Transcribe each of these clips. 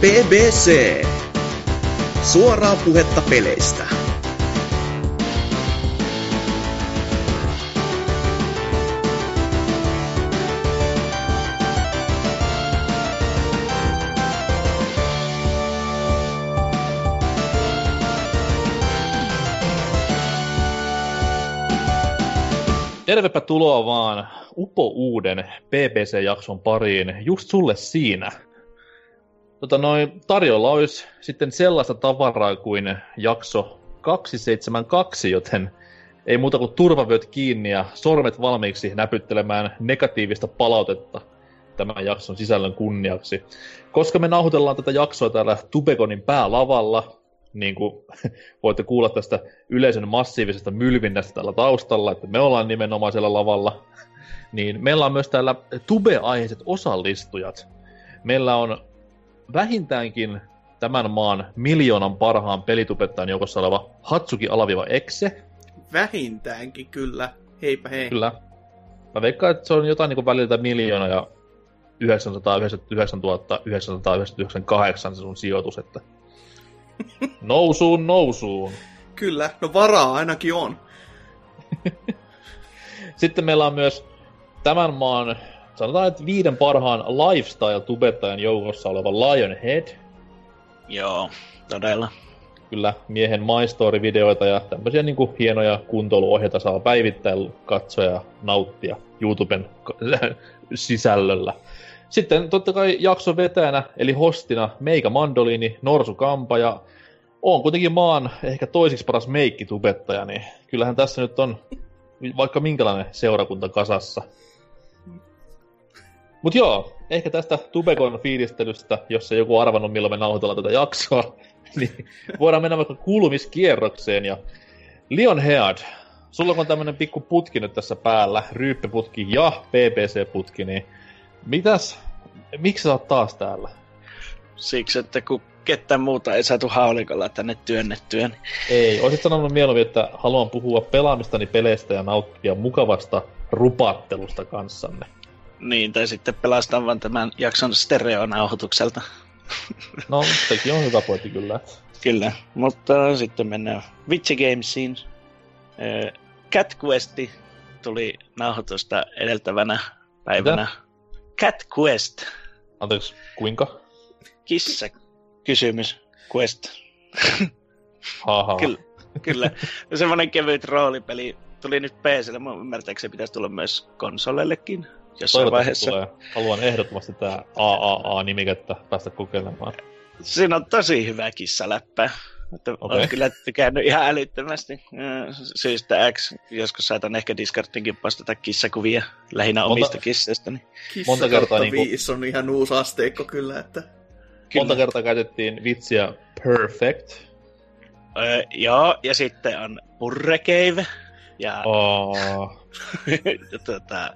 BBC. Suoraa puhetta peleistä. Tervepä tuloa vaan upo uuden BBC-jakson pariin, just sulle siinä. Tota noin, tarjolla olisi sitten sellaista tavaraa kuin jakso 272, joten ei muuta kuin turvavyöt kiinni ja sormet valmiiksi näpyttelemään negatiivista palautetta tämän jakson sisällön kunniaksi. Koska me nauhoitellaan tätä jaksoa täällä Tubekonin päälavalla, niin kuin voitte kuulla tästä yleisön massiivisesta mylvinnästä täällä taustalla, että me ollaan nimenomaan siellä lavalla, niin meillä on myös täällä tube-aiheiset osallistujat. Meillä on vähintäänkin tämän maan miljoonan parhaan pelitubettajan joukossa oleva Hatsuki Alaviva Exe. Vähintäänkin, kyllä. Heipä hei. Kyllä. Mä veikkaan, että se on jotain niin väliltä miljoona ja 999 998 se sun sijoitus, että Nousuun, nousuun. Kyllä, no varaa ainakin on. Sitten meillä on myös tämän maan, sanotaan, että viiden parhaan lifestyle-tubettajan joukossa oleva Lionhead. Joo, todella. Kyllä, miehen My-story-videoita ja tämmöisiä niin kuin hienoja kuntoiluohjeita saa päivittäin katsoa ja nauttia YouTuben sisällöllä. Sitten totta kai jakson vetäjänä, eli hostina, Meikä Mandoliini, Norsu Kampa ja on kuitenkin maan ehkä toisiksi paras meikki-tubettaja, niin kyllähän tässä nyt on vaikka minkälainen seurakunta kasassa. Mut joo, ehkä tästä Tubekon fiilistelystä, jos ei joku arvannut milloin me nauhoitellaan tätä jaksoa, niin voidaan mennä vaikka kuulumiskierrokseen ja Leon Head, sulla on tämmönen pikku putki nyt tässä päällä, ryyppiputki ja PPC-putki, niin mitäs, miksi sä oot taas täällä? Siksi, että kun ketään muuta ei saatu haulikolla tänne työnnettyä. Niin... Ei, olisit sanonut mieluummin, että haluan puhua pelaamistani peleistä ja nauttia mukavasta rupattelusta kanssanne. Niin, tai sitten pelastan vaan tämän jakson stereonauhoitukselta. No, sekin on hyvä pointti kyllä. Kyllä, mutta sitten mennään Witch Gamesiin. Cat Questi tuli nauhoitusta edeltävänä päivänä. Mitä? Cat Quest. Anteeksi, kuinka? Kissa kysymys. Quest. Haha. kyllä, kyllä. Semmoinen kevyt roolipeli tuli nyt PClle. Mun ymmärtääkseni pitäisi tulla myös konsolellekin jossain vaiheessa. Tulee. Haluan ehdottomasti tää AAA-nimikettä päästä kokeilemaan. Siinä on tosi hyvä kissaläppä. Että okay. Olen kyllä tykännyt ihan älyttömästi syystä X. Joskus saatan ehkä Discordinkin postata kissakuvia lähinnä monta, omista kisseistä. Niin. Kissa monta kertaa niin kuin... on ihan uusi asteikko kyllä, että... Kyllä. Monta kertaa käytettiin vitsiä perfect. Öö, joo, ja sitten on Purre Cave. Ja... Oh. tota,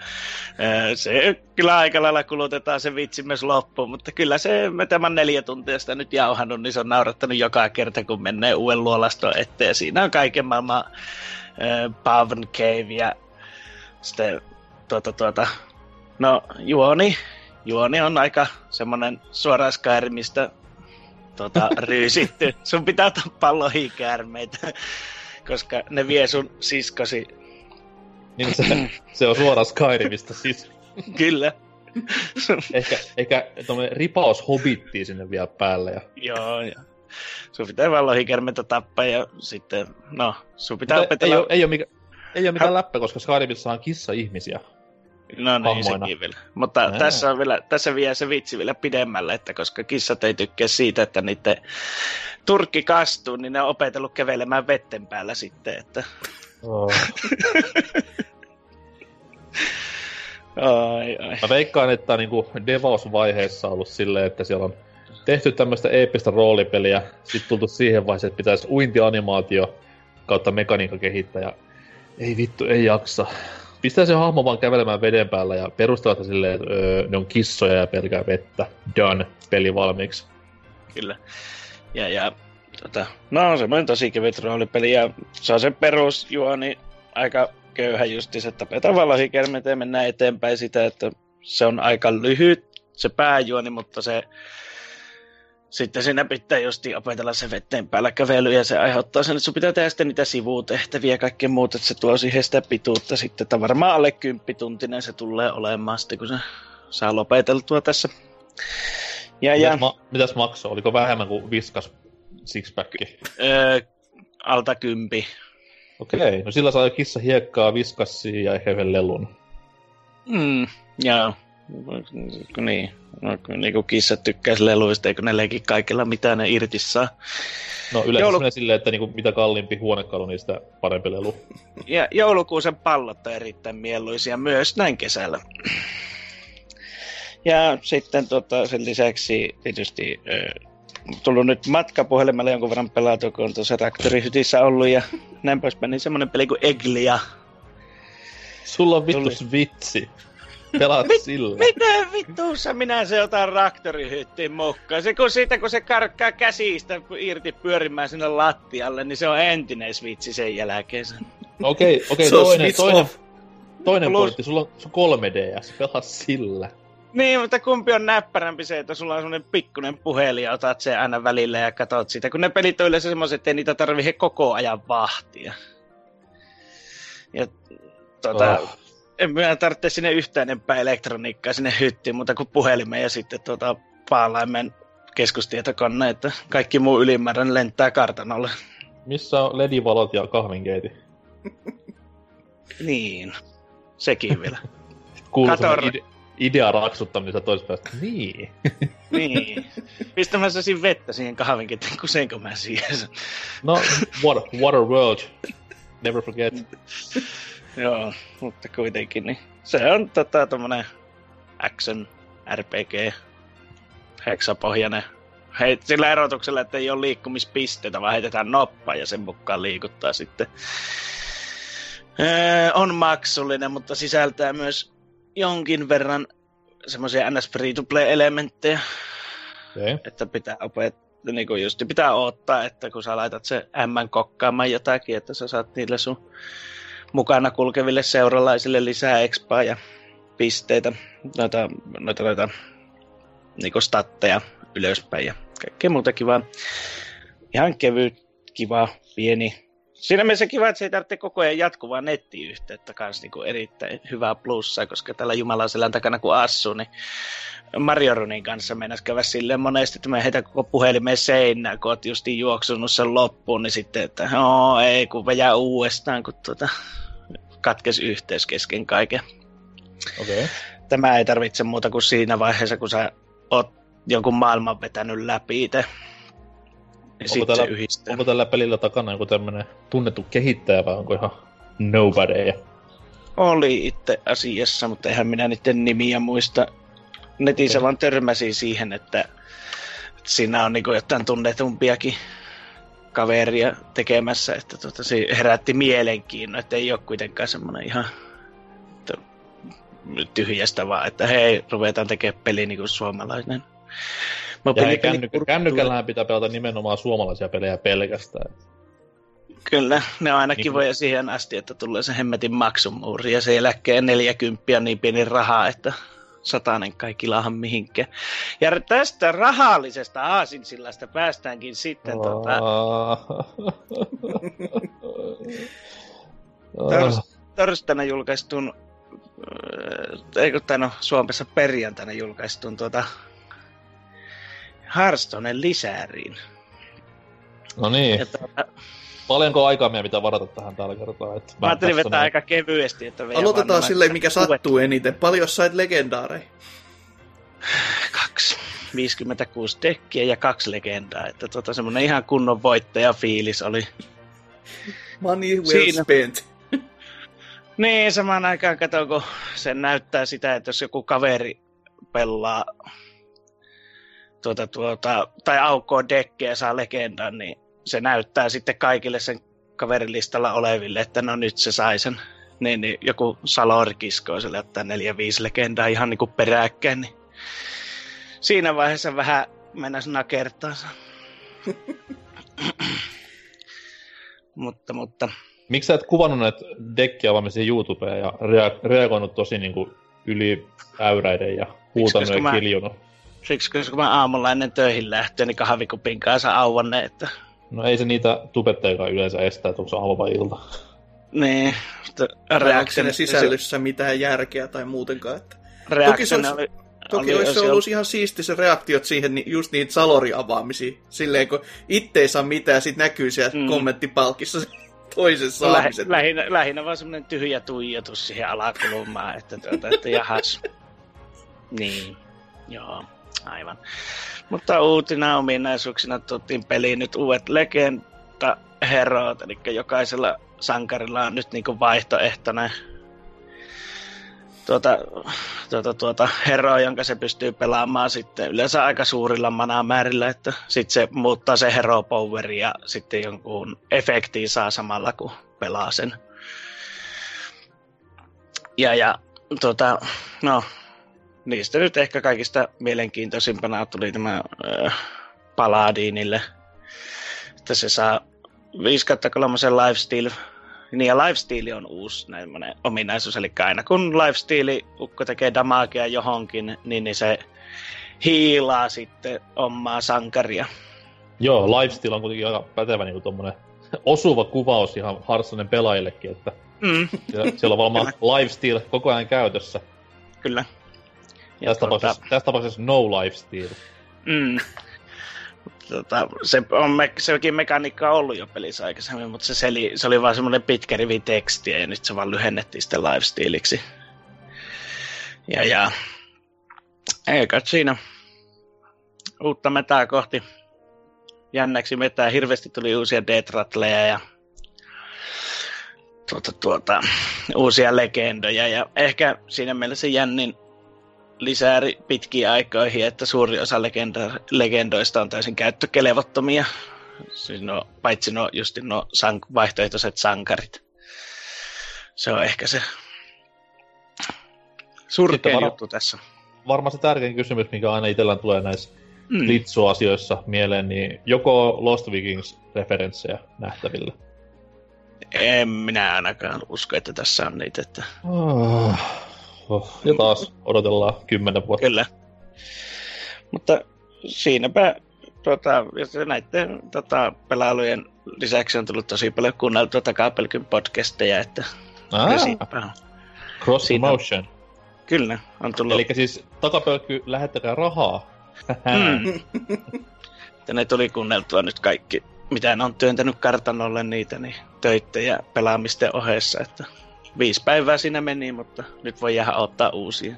se kyllä aika lailla kulutetaan se vitsi myös loppuun, mutta kyllä se, me tämän neljä tuntia sitä nyt jauhannut, niin se on naurattanut joka kerta, kun menee uuden luolaston eteen. Siinä on kaiken maailman äh, Pavan Cave ja sitten tuota, tuota, no juoni, juoni on aika semmonen suoraan Skyrimistä tuota, ryysitty. Sun pitää tappaa lohikäärmeitä, koska ne vie sun siskosi niin se, se on suoraan Skyrimistä siis. Kyllä. ehkä, ehkä ripaus hobittiin sinne vielä päälle. Ja... Joo, ja sun pitää vaan lohikermeitä tappaa ja sitten, no, sun pitää Mutta opetella... Ei ole, ei ole, mikä, ei ole mikään läppä, koska Skyrimissa on kissa-ihmisiä. No niin, sekin vielä. Mutta Ää. tässä, on vielä, tässä vie se vitsi vielä pidemmälle, että koska kissat ei tykkää siitä, että niiden turkki kastuu, niin ne on opetellut kävelemään vetten päällä sitten, että... Oh. ai, ai. Mä veikkaan, että niinku devausvaiheessa ollut silleen, että siellä on tehty tämmöistä eeppistä roolipeliä, sitten tultu siihen vaiheeseen, että pitäisi uintianimaatio kautta mekaniikka kehittää, ja ei vittu, ei jaksa. Pistää se hahmo vaan kävelemään veden päällä ja perustella silleen, että öö, ne on kissoja ja pelkää vettä. Done. Peli valmiiksi. Kyllä. Ja, ja tota, no semmoinen tosi kevyt roolipeli ja se on se perusjuoni aika köyhä justi, että tapetaan valahikermeitä ja mennään eteenpäin sitä, että se on aika lyhyt se pääjuoni, mutta se sitten siinä pitää justi opetella se vetteen päällä kävely ja se aiheuttaa sen, että sun pitää tehdä sitten niitä sivutehtäviä ja kaikkea muuta, että se tuo siihen sitä pituutta sitten, että varmaan alle kymppituntinen se tulee olemaan sitten, kun se saa lopeteltua tässä. Ja, ja, Mitäs, ma- mitäs maksoi? Oliko vähemmän kuin viskas sixpacki? öö, alta kympi. Okei, no sillä saa jo kissa hiekkaa, viskassia ja ehkä yhden lelun. Mm, joo. Niin, no, kun niin kuin kissat tykkäisi leluista, eikö ne leiki kaikilla mitä ne irti saa. No yleensä Joulu- silleen, että niinku, mitä kalliimpi huonekalu, niin sitä parempi lelu. Ja joulukuusen pallot on erittäin mieluisia myös näin kesällä. Ja sitten tota, sen lisäksi tietysti ö, tullut nyt matkapuhelimella jonkun verran pelattu, kun on tuossa Raktorihytissä ollut ja näin poispäin, niin semmoinen peli kuin Eglia. Sulla on vittu Tuli. Pelaat sillä. Mitä vittuussa minä se otan Raktorihyttiin mukaan? Se kun siitä kun se karkkaa käsistä irti pyörimään sinne lattialle, niin se on entinen switchi sen jälkeen. Okei, okei, Se on toinen, toinen, off. toinen Plus- pointti. Sulla on sun 3DS, pelaa sillä. Niin, mutta kumpi on näppärämpi se, että sulla on semmonen pikkunen puhelin ja otat sen aina välillä ja katot sitä. Kun ne pelit on yleensä semmoiset, että ei niitä tarvitse koko ajan vahtia. Ja tota, Oh. En minä tarvitse sinne yhtään enempää elektroniikkaa sinne hyttiin, mutta kuin puhelimen ja sitten tota paalaimen keskustietokone, että kaikki muu ylimääräinen lentää kartanolle. Missä on ledivalot ja kahvinkeiti? Niin, sekin vielä. Kuuluu ide- idea raksuttamista päästä. Niin. niin. Pistämässä siinä vettä siihen kahvinkeittiin, kusenko mä siihen. No, what, what a world. Never forget. Joo, mutta kuitenkin niin se on tota tommonen action RPG heksapohjainen. Hei, sillä erotuksella, että ei ole liikkumispisteitä, vaan heitetään noppa ja sen mukaan liikuttaa sitten. Öö, on maksullinen, mutta sisältää myös jonkin verran semmoisia ns free-to-play-elementtejä, Okay. että pitää opettaa, niin kuin just pitää odottaa, että kun sä laitat se M kokkaamaan jotakin, että sä saat niille sun mukana kulkeville seuralaisille lisää expaa ja pisteitä, noita, noita, noita niin statteja ylöspäin ja kaikkea muuta kivaa. Ihan kevyt, kiva, pieni. Siinä mielessä kiva, että se ei tarvitse koko ajan jatkuvaa nettiyhteyttä kanssa niin erittäin hyvää plussaa, koska tällä Jumalan selän takana kun asuu, niin Mario Runin kanssa meinas käydä silleen monesti, että me heitä koko puhelimen seinään, kun oot justiin juoksunut sen loppuun, niin sitten, että no ei, kun vejää uudestaan, kun tuota, katkes yhteys kesken kaiken. Okay. Tämä ei tarvitse muuta kuin siinä vaiheessa, kun sä oot jonkun maailman vetänyt läpi itse. Se yhdistää. Onko tällä pelillä takana joku tämmönen tunnettu kehittäjä vai onko ihan nobody? Oli itse asiassa, mutta eihän minä niiden nimiä muista. Netissä vaan törmäsin siihen, että siinä on niinku jotain tunnetumpiakin kaveria tekemässä, että tota, se herätti mielenkiinnon, että ei ole kuitenkaan semmoinen ihan tyhjästä vaan, että hei, ruvetaan tekemään peli niin kuin suomalainen. Ja Mobiilipeli- ei kännykkä, kännykällähän pitää pelata nimenomaan suomalaisia pelejä pelkästään. Kyllä, ne on aina Niin. kivoja siihen asti, että tulee se hemmetin maksumuuri ja se eläkkeen 40 on niin pieni raha, että satanen kaikki lahan mihinkään. Ja tästä rahallisesta aasinsillasta päästäänkin sitten tota, tors, torstaina julkaistun, äh, eikö tai no Suomessa perjantaina julkaistun tuota Hearthstonen lisääriin. No niin, Ja tuota, paljonko aikaa meidän pitää varata tähän tällä kertaa? Että mä ajattelin vetää näin- aika kevyesti, että Aloitetaan silleen, mikä kuvet. sattuu eniten. Paljon sait legendaareja. kaksi. 56 dekkiä ja kaksi legendaa. Että tota, semmonen ihan kunnon voittajafiilis oli. Money well Siinä. spent. Niin, samaan aikaan kato, kun se näyttää sitä, että jos joku kaveri pelaa tuota, tuota, tai aukoo dekkiä ja saa legendan, niin se näyttää sitten kaikille sen kaverilistalla oleville, että no nyt se sai sen. Niin, niin joku Salori kiskoo sille ottaa neljä viisi legendaa ihan niinku peräkkäin, niin siinä vaiheessa vähän mennä nakertaa. mutta, mutta Miksi sä et kuvannut näitä dekkiavaamisia YouTubeen ja rea- reagoinut tosi niinku yli äyräiden ja huutanut ja mä- kiljunut? Siksi kun mä aamulla ennen töihin lähtöä, niin kahvikupin kanssa auvanne, että... No ei se niitä tubettejakaan yleensä estää, että onko se aamu vai ilta. Niin, mutta Onko siinä sisällössä mitään järkeä tai muutenkaan, että... Toki se olisi, oli, toki olisi se ollut ihan siisti se reaktiot siihen, ni- just niitä salori-avaamisiin. Silleen, kun itse ei saa mitään, sit näkyy siellä Mm. mm. kommenttipalkissa se toisen saamiset. lähinnä, lähinnä vaan semmoinen tyhjä tuijotus siihen alakulmaan, että, tuota, että jahas. Niin, joo, aivan. Mutta uutina ominaisuuksina tuotiin peliin nyt uudet legenda herot, eli jokaisella sankarilla on nyt niinku vaihtoehtoinen tuota, tuota, tuota hero, jonka se pystyy pelaamaan sitten yleensä aika suurilla manamäärillä, että sitten se muuttaa se hero poweri ja sitten jonkun efektiin saa samalla kun pelaa sen. Ja, ja tuota, no, niistä nyt ehkä kaikista mielenkiintoisimpana tuli tämä äh, Paladinille, että se saa 5 3 lifestyle niin ja lifestyle on uusi näin ominaisuus, eli aina kun lifestyle ukko tekee damagea johonkin, niin, niin se hiilaa sitten omaa sankaria. Joo, lifestyle on kuitenkin aika pätevä niin tommonen osuva kuvaus ihan Hearthstonen pelaajillekin, että Mm, siellä, siellä on varmaan lifestyle koko ajan käytössä. kyllä. Tässä tapauksessa, tässä tapauksessa no lifestyle. Mm. Tota, se on me, sekin mekaniikka on ollut jo pelissä aikaisemmin, mutta se, seli, se oli vaan semmoinen pitkä rivi tekstiä ja nyt se vaan lyhennettiin sitten lifestyleiksi. Ja, ja eikä siinä uutta metää kohti. Jännäksi metää. Hirveästi tuli uusia detratleja ja tuota, tuota, uusia legendoja. Ja ehkä siinä mielessä jännin lisääri pitkiin aikoihin, että suuri osa legenda, legendoista on täysin käyttökelevottomia. Siis no, paitsi no, just no sank, vaihtoehtoiset sankarit. Se on ehkä se surkein varo- juttu tässä. Varmaan se tärkein kysymys, mikä aina itsellään tulee näissä Mm. Litsu-asioissa mieleen, niin joko Lost Vikings-referenssejä nähtävillä? En minä ainakaan usko, että tässä on niitä. Että... Oh. Oh. Ja taas odotellaan kymmenen vuotta. Kyllä. Mutta siinäpä tota, ja se näiden tota, pelailujen lisäksi on tullut tosi paljon kuunneltua takapelkyn podcasteja, että Ah, cross siinä on- promotion. Kyllä, on tullut. Eli siis takapölkky, lähettäkää rahaa. Mm. Ne tuli kuunneltua nyt kaikki, mitä ne on työntänyt kartanolle niitä, niin töitten ja pelaamisten ohessa, että viisi päivää siinä meni, mutta nyt voi jäädä ottaa uusia.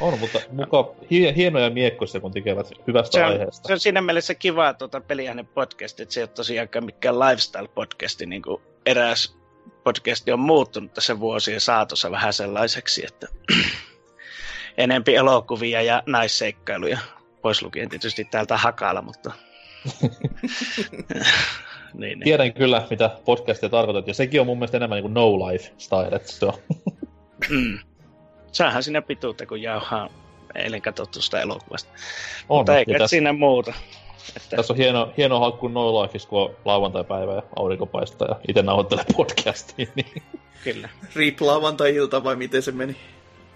On, mutta muka hie- hienoja miekkoisia, kun tekevät hyvästä Se on, aiheesta. se on siinä mielessä kiva tuota peliäinen podcast, että se ei ole tosiaankaan mikään lifestyle-podcasti, niin kuin eräs podcasti on muuttunut tässä vuosien saatossa vähän sellaiseksi, että enempi elokuvia ja naisseikkailuja, pois lukien tietysti täältä Hakala, mutta... niin, niin. Tiedän kyllä, mitä podcastia tarkoitat, ja sekin on mun mielestä enemmän niin kuin no life style, että se on. Mm. Saahan siinä pituutta, kun jauhaa eilen katsottu sitä elokuvasta. on. Mutta eikä tässä, siinä muuta. Että, tässä on hieno, hieno haukku no lifeissa, kun on lauantai-päivä ja aurinko paistaa ja itse nauhoittelee podcastiin, niin kyllä. Rip lauantai-ilta vai miten se meni?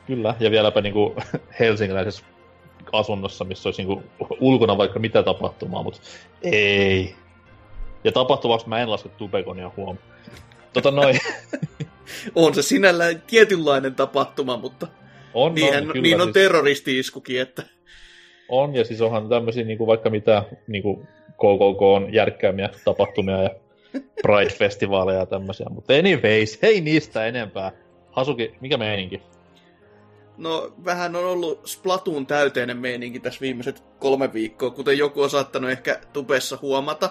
kyllä. Ja vieläpä niin kuin helsinkiläisessä asunnossa, missä olisi niin kuin ulkona vaikka mitä tapahtumaa, mutta ei. Ja tapahtuvaksi mä en laske tubekonia huom. Tota noin, On se sinällään tietynlainen tapahtuma, mutta on, niinhän, on, kyllä, niin on siis- terroristi-iskukin, että On, ja siis onhan tämmöisiä niinku vaikka mitä niinku KKK on järkkäämiä tapahtumia ja Pride-festivaaleja ja tämmöisiä, mutta anyways, ei niistä enempää. Hasuki, mikä meininki? No, vähän on ollut Splatoon täyteinen meininki tässä viimeiset kolme viikkoa, kuten joku on saattanut ehkä tubessa huomata.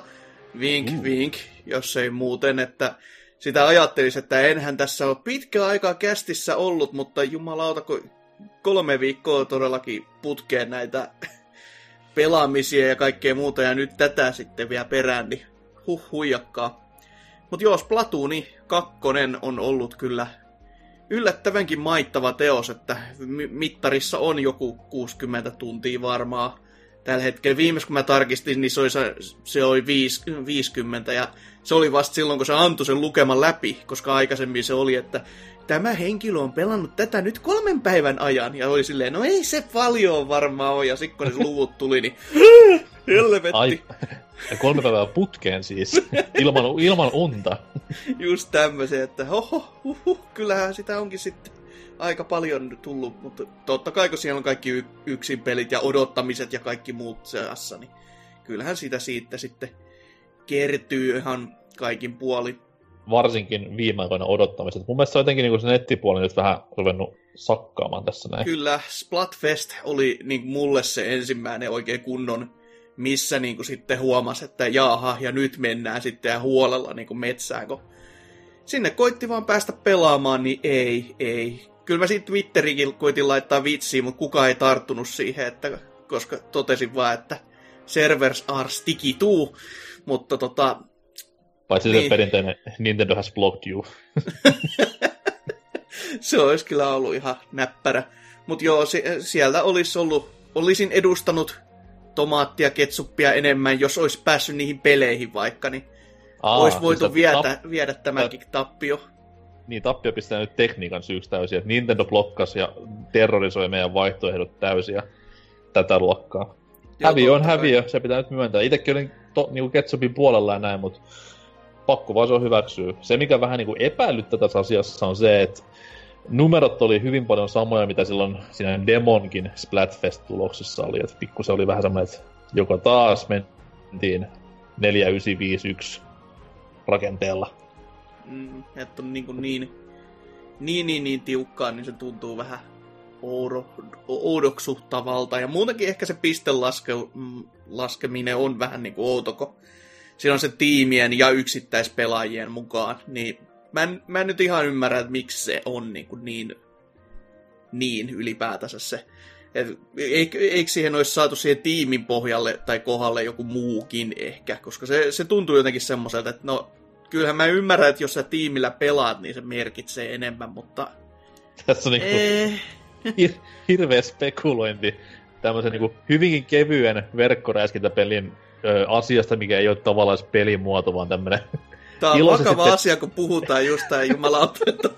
Vink, Mm. vink, jos ei muuten, että sitä ajattelisi, että enhän tässä ole pitkä aikaa kästissä ollut, mutta jumalauta, kun kolme viikkoa todellakin putkeen näitä pelaamisia ja kaikkea muuta, ja nyt tätä sitten vielä perään, niin huh huijakkaa. Mutta joo, Splatooni 2 on ollut kyllä yllättävänkin maittava teos, että mi- mittarissa on joku 60 tuntia varmaa tällä hetkellä. Viimeis kun mä tarkistin, niin se oli, se oli 50 ja se oli vasta silloin, kun se antoi sen lukeman läpi, koska aikaisemmin se oli, että tämä henkilö on pelannut tätä nyt kolmen päivän ajan. Ja oli silleen, no ei se paljon varmaan ole. Ja sitten kun ne luvut tuli, niin helvetti. Ai, kolme päivää putkeen siis, ilman, ilman unta. Just tämmöisen, että hoho, huhu, kyllähän sitä onkin sitten aika paljon tullut, mutta totta kai kun siellä on kaikki y- yksin pelit ja odottamiset ja kaikki muut seassa, niin kyllähän sitä siitä sitten kertyy ihan kaikin puoli. Varsinkin viime aikoina odottamiset. Mun mielestä se on jotenkin niin se nettipuoli nyt vähän ruvennut sakkaamaan tässä näin. Kyllä, Splatfest oli niin mulle se ensimmäinen oikein kunnon, missä niin kuin sitten huomasi, että jaaha, ja nyt mennään sitten ja huolella niin kuin metsään, kun sinne koitti vaan päästä pelaamaan, niin ei, ei kyllä mä siitä Twitterikin koitin laittaa vitsiä, mutta kukaan ei tarttunut siihen, että, koska totesin vaan, että servers are sticky too, mutta tota... Paitsi niin. se perinteinen Nintendo has blocked you. se olisi kyllä ollut ihan näppärä. Mutta joo, se, sieltä olisi ollut, olisin edustanut tomaattia, ketsuppia enemmän, jos olisi päässyt niihin peleihin vaikka, niin Aa, olisi voitu viedä, tap- viedä tämäkin tappio niin Tappio pistää nyt tekniikan syyksi täysin, että Nintendo blokkas ja terrorisoi meidän vaihtoehdot täysiä tätä luokkaa. Joo, häviö on häviö, se pitää nyt myöntää. Itsekin olin to, niinku Ketsupin puolella ja näin, mutta pakko vaan se on hyväksyä. Se, mikä vähän niinku epäilyttää tässä asiassa on se, että numerot oli hyvin paljon samoja, mitä silloin siinä Demonkin Splatfest-tuloksissa oli. Että pikku se oli vähän semmoinen, että joka taas mentiin 4951 rakenteella että on niin, niin, niin, niin, niin tiukkaa, niin se tuntuu vähän oudo, oudoksuttavalta. Ja muutenkin ehkä se pistelaskeminen mm, on vähän niin kuin outo, kun siinä on se tiimien ja yksittäispelaajien mukaan. Niin mä en, mä en nyt ihan ymmärrä, että miksi se on niin, kuin niin, niin ylipäätänsä se. Et, eikö, eikö siihen olisi saatu siihen tiimin pohjalle tai kohdalle joku muukin ehkä, koska se, se tuntuu jotenkin semmoiselta, että no kyllähän mä ymmärrän, että jos sä tiimillä pelaat, niin se merkitsee enemmän, mutta... Tässä on niinku eh. hir- hirveä spekulointi tämmöisen niinku hyvinkin kevyen verkkoräiskintäpelin ö, asiasta, mikä ei ole tavallaan pelimuoto, vaan tämmönen Tämä on vakava sitten... asia, kun puhutaan just tää jumalauta, että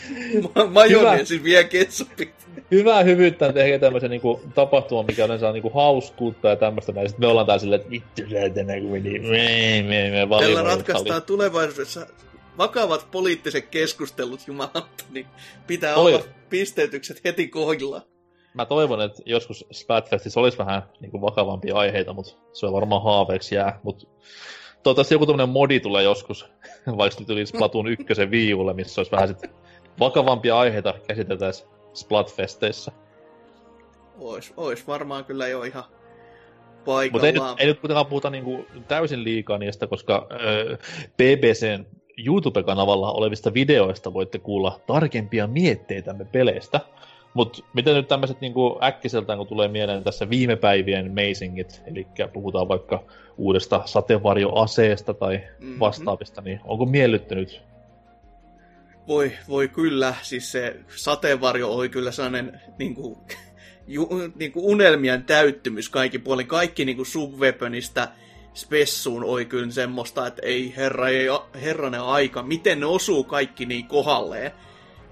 majoneesin vie ketsupit hyvää hyvyyttä tehdä tämmöisen niinku, tapahtuman, mikä yleensä on niinku hauskuutta ja tämmöistä. Ja sitten me ollaan täällä silleen, että vittu säätänä, kun meni, me, me, me, Tällä ratkaistaan tulevaisuudessa vakavat poliittiset keskustelut, jumalauta, niin pitää Oli... olla pisteytykset heti kohdilla. Mä toivon, että joskus Splatfestissä olisi vähän niin kuin vakavampia aiheita, mutta se on varmaan haaveeksi jää. Mutta toivottavasti joku tämmöinen modi tulee joskus, vaikka tuli Splatoon ykkösen viiulle, missä olisi vähän sit vakavampia aiheita käsiteltäisiin Splatfesteissä. Ois, ois varmaan kyllä jo ihan paikallaan. Mutta ei, nyt, ei nyt kuitenkaan puhuta niinku täysin liikaa niistä, koska öö, BBCn YouTube-kanavalla olevista videoista voitte kuulla tarkempia mietteitämme peleistä. Mutta miten nyt tämmöiset niinku äkkiseltään, kun tulee mieleen tässä viime päivien Amazingit, eli puhutaan vaikka uudesta sateenvarjoaseesta tai mm-hmm. vastaavista, niin onko miellyttänyt voi, voi kyllä, siis se sateenvarjo oli kyllä sellainen niin kuin, ju, niin kuin unelmien täyttymys kaikki puolin. Kaikki niin kuin subweaponista spessuun oli kyllä semmoista, että ei herra, ei, herranen aika, miten ne osuu kaikki niin kohalleen.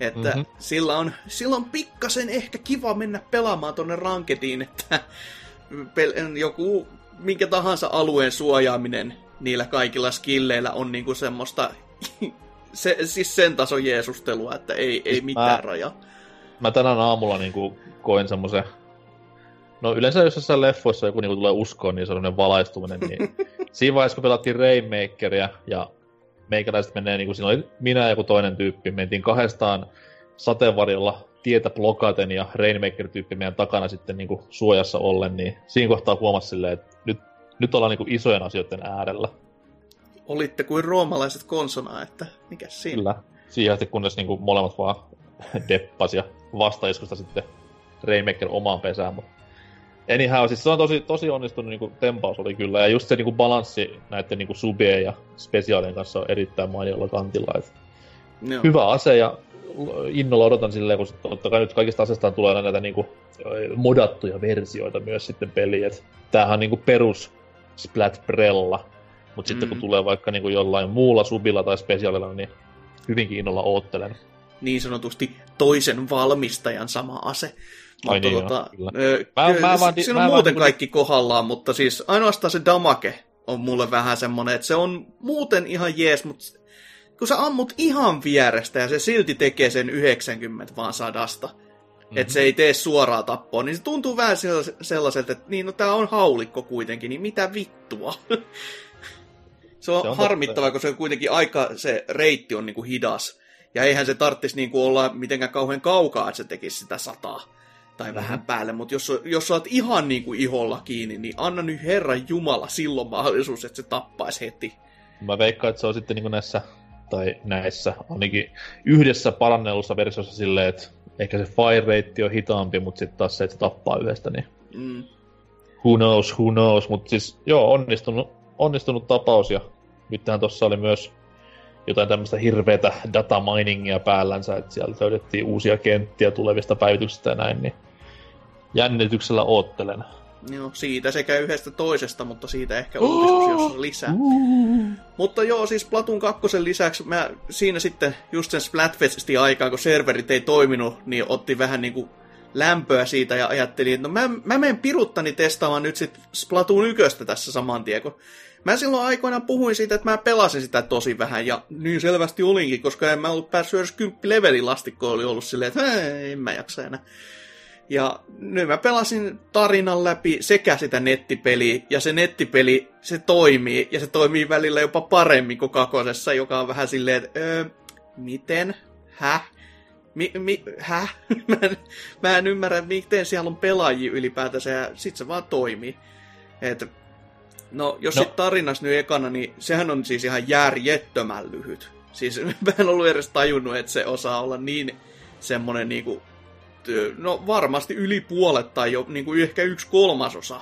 Että mm-hmm. sillä, on, sillä on pikkasen ehkä kiva mennä pelaamaan tonne ranketiin, että pel- joku minkä tahansa alueen suojaaminen niillä kaikilla skilleillä on niinku semmoista se, siis sen tason jeesustelua, että ei, ei siis mitään mä, rajaa. Mä tänään aamulla niin kuin, koin semmoisen... No yleensä jos jossain leffoissa joku niin kuin, tulee uskoon, niin se on valaistuminen. Niin... siinä vaiheessa, kun pelattiin Rainmakeria ja meikäläiset menee, niin kuin siinä oli minä ja joku toinen tyyppi, mentiin kahdestaan sateenvarjolla tietä blokaten ja Rainmaker-tyyppi meidän takana sitten niin kuin suojassa ollen, niin siinä kohtaa huomasi silleen, että nyt, nyt ollaan niin kuin isojen asioiden äärellä olitte kuin roomalaiset konsona, että mikä siinä? Kyllä. Siihen asti, kunnes niin kuin molemmat vaan deppas ja vastaiskusta sitten Raymaker omaan pesään, mutta anyhow, siis se on tosi, tosi onnistunut niin kuin, tempaus oli kyllä, ja just se niin kuin, balanssi näiden niin kuin, subien ja spesiaalien kanssa on erittäin mainiolla kantilla. Et Hyvä ase, ja innolla odotan silleen, kun totta kai nyt kaikista aseistaan tulee näitä niinku modattuja versioita myös sitten peliin. Et tämähän on niinku perus Splatprella, mutta sitten kun Mm. tulee vaikka niinku jollain muulla subilla tai spesiaalilla, niin hyvinkin innolla oottelen. Niin sanotusti toisen valmistajan sama ase. Ai Mutta niin, tota, joo, ö, Mä- mä vaan di- siinä mä on vaan muuten niinku- kaikki kohdallaan, mutta siis ainoastaan se damake on mulle vähän semmonen, että se on muuten ihan jees, mutta kun sä ammut ihan vierestä ja se silti tekee sen 90 vaan sadasta, mm-hmm. että se ei tee suoraa tappoa, niin se tuntuu vähän sellais- sellaiselta, että niin, no tää on haulikko kuitenkin, niin mitä vittua? se on, Se on harmittavaa, totta. kun se on kuitenkin aika, se reitti on niinku hidas. Ja eihän se tarvitsisi niinku olla mitenkään kauhean kaukaa, että se tekisi sitä sataa tai Mhm. vähän päälle, mutta jos, jos sä oot ihan niinku iholla kiinni, niin anna nyt Herran Jumala silloin mahdollisuus, että se tappaisi heti. Mä veikkaan, että se on sitten niin näissä, tai näissä, ainakin yhdessä parannellussa versiossa silleen, että ehkä se fire rate on hitaampi, mutta sitten taas se, että se tappaa yhdestä, niin Mm. who knows, who knows, mutta siis joo, onnistunut, onnistunut tapaus, ja nythän tuossa oli myös jotain tämmöistä hirveätä data miningia päällänsä, että siellä löydettiin uusia kenttiä tulevista päivityksistä ja näin, niin jännityksellä oottelen. Joo, siitä sekä yhdestä toisesta, mutta siitä ehkä uutistus, jos on lisää. Mutta joo, siis Platun 2 lisäksi mä siinä sitten just sen Splatfestin aikaan, kun serverit ei toiminut, niin otti vähän niinku lämpöä siitä ja ajattelin, että no mä, mä menen piruttani testaamaan nyt sit Splatoon 1 tässä saman tien, kun mä silloin aikoinaan puhuin siitä, että mä pelasin sitä tosi vähän, ja niin selvästi olinkin, koska en mä ollut päässyt edes 10 levelin asti, kun oli ollut silleen, että "Hää, en mä jaksa enää. Ja nyt mä pelasin tarinan läpi sekä sitä nettipeliä, ja se nettipeli, se toimii, ja se toimii välillä jopa paremmin kuin kakosessa, joka on vähän silleen, että öö, miten? Häh? Mi, mi, häh? mä, en, mä en ymmärrä, miten siellä on pelaajia ylipäätänsä, ja sit se vaan toimii. Et, no, jos No. sit tarinas nyt ekana, niin sehän on siis ihan järjettömän lyhyt. Siis mä en ollut edes tajunnut, että se osaa olla niin semmonen niinku no varmasti yli puolet tai jo niin kuin ehkä yksi kolmasosa,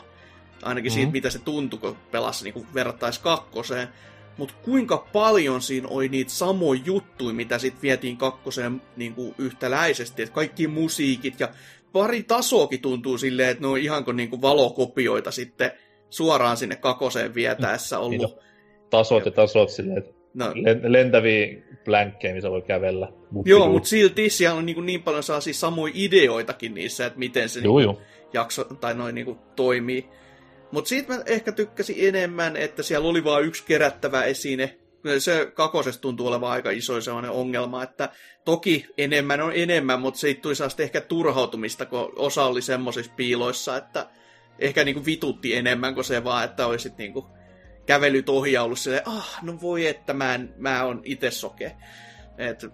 ainakin mm-hmm. siitä, Mhm. mitä se tuntui, kun pelasi niin kuin verrattais kakkoseen. Mutta kuinka paljon siinä oli niitä samoja juttuja, mitä sitten vietiin kakkoseen niin kuin yhtäläisesti, että kaikki musiikit ja pari tasoakin tuntuu silleen, että ne on ihan kuin, niin kuin valokopioita sitten suoraan sinne kakoseen vietäessä Niin ollut. Tasot ja tasot silleen, että No, len- lentäviä blänkkejä, missä voi kävellä. joo, Muppiduu. mutta silti siellä on niin, kuin niin paljon saa siis samoja ideoitakin niissä, että miten se Juu, juu. jakso tai noin niinku toimii. Mutta siitä mä ehkä tykkäsin enemmän, että siellä oli vain yksi kerättävä esine. Se kakosessa tuntuu olevan aika iso sellainen ongelma, että toki enemmän on enemmän, mutta siitä tuli ehkä turhautumista, kun osa oli semmoisissa piiloissa, että ehkä niinku vitutti enemmän kuin se vaan, että olisit niinku kävelyt ohi ja ollut silleen, ah, no voi että mä, en, mä on itse soke. Et,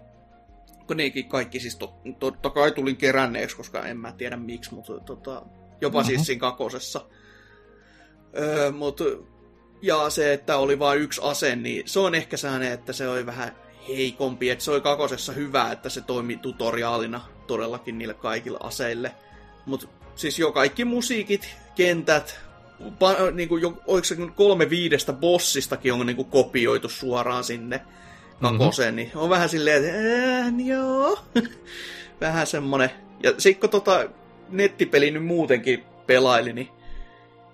kun niinkin kaikki siis to, totta kai tulin keränneeksi, koska en mä tiedä miksi, mutta tota, jopa Mhm. siis siinä kakosessa. Öö, mut, ja se, että oli vain yksi ase, niin se on ehkä sellainen, että se oli vähän heikompi. Että se oli kakosessa hyvä, että se toimi tutoriaalina todellakin niille kaikille aseille. Mutta siis jo kaikki musiikit, kentät, pa, niinku, jo, oliko se kolme viidestä bossistakin on niinku kopioitu suoraan sinne kakoseen, mm-hmm. niin on vähän silleen, että joo, vähän semmonen. Ja sit kun tota nettipeli nyt muutenkin pelaili, niin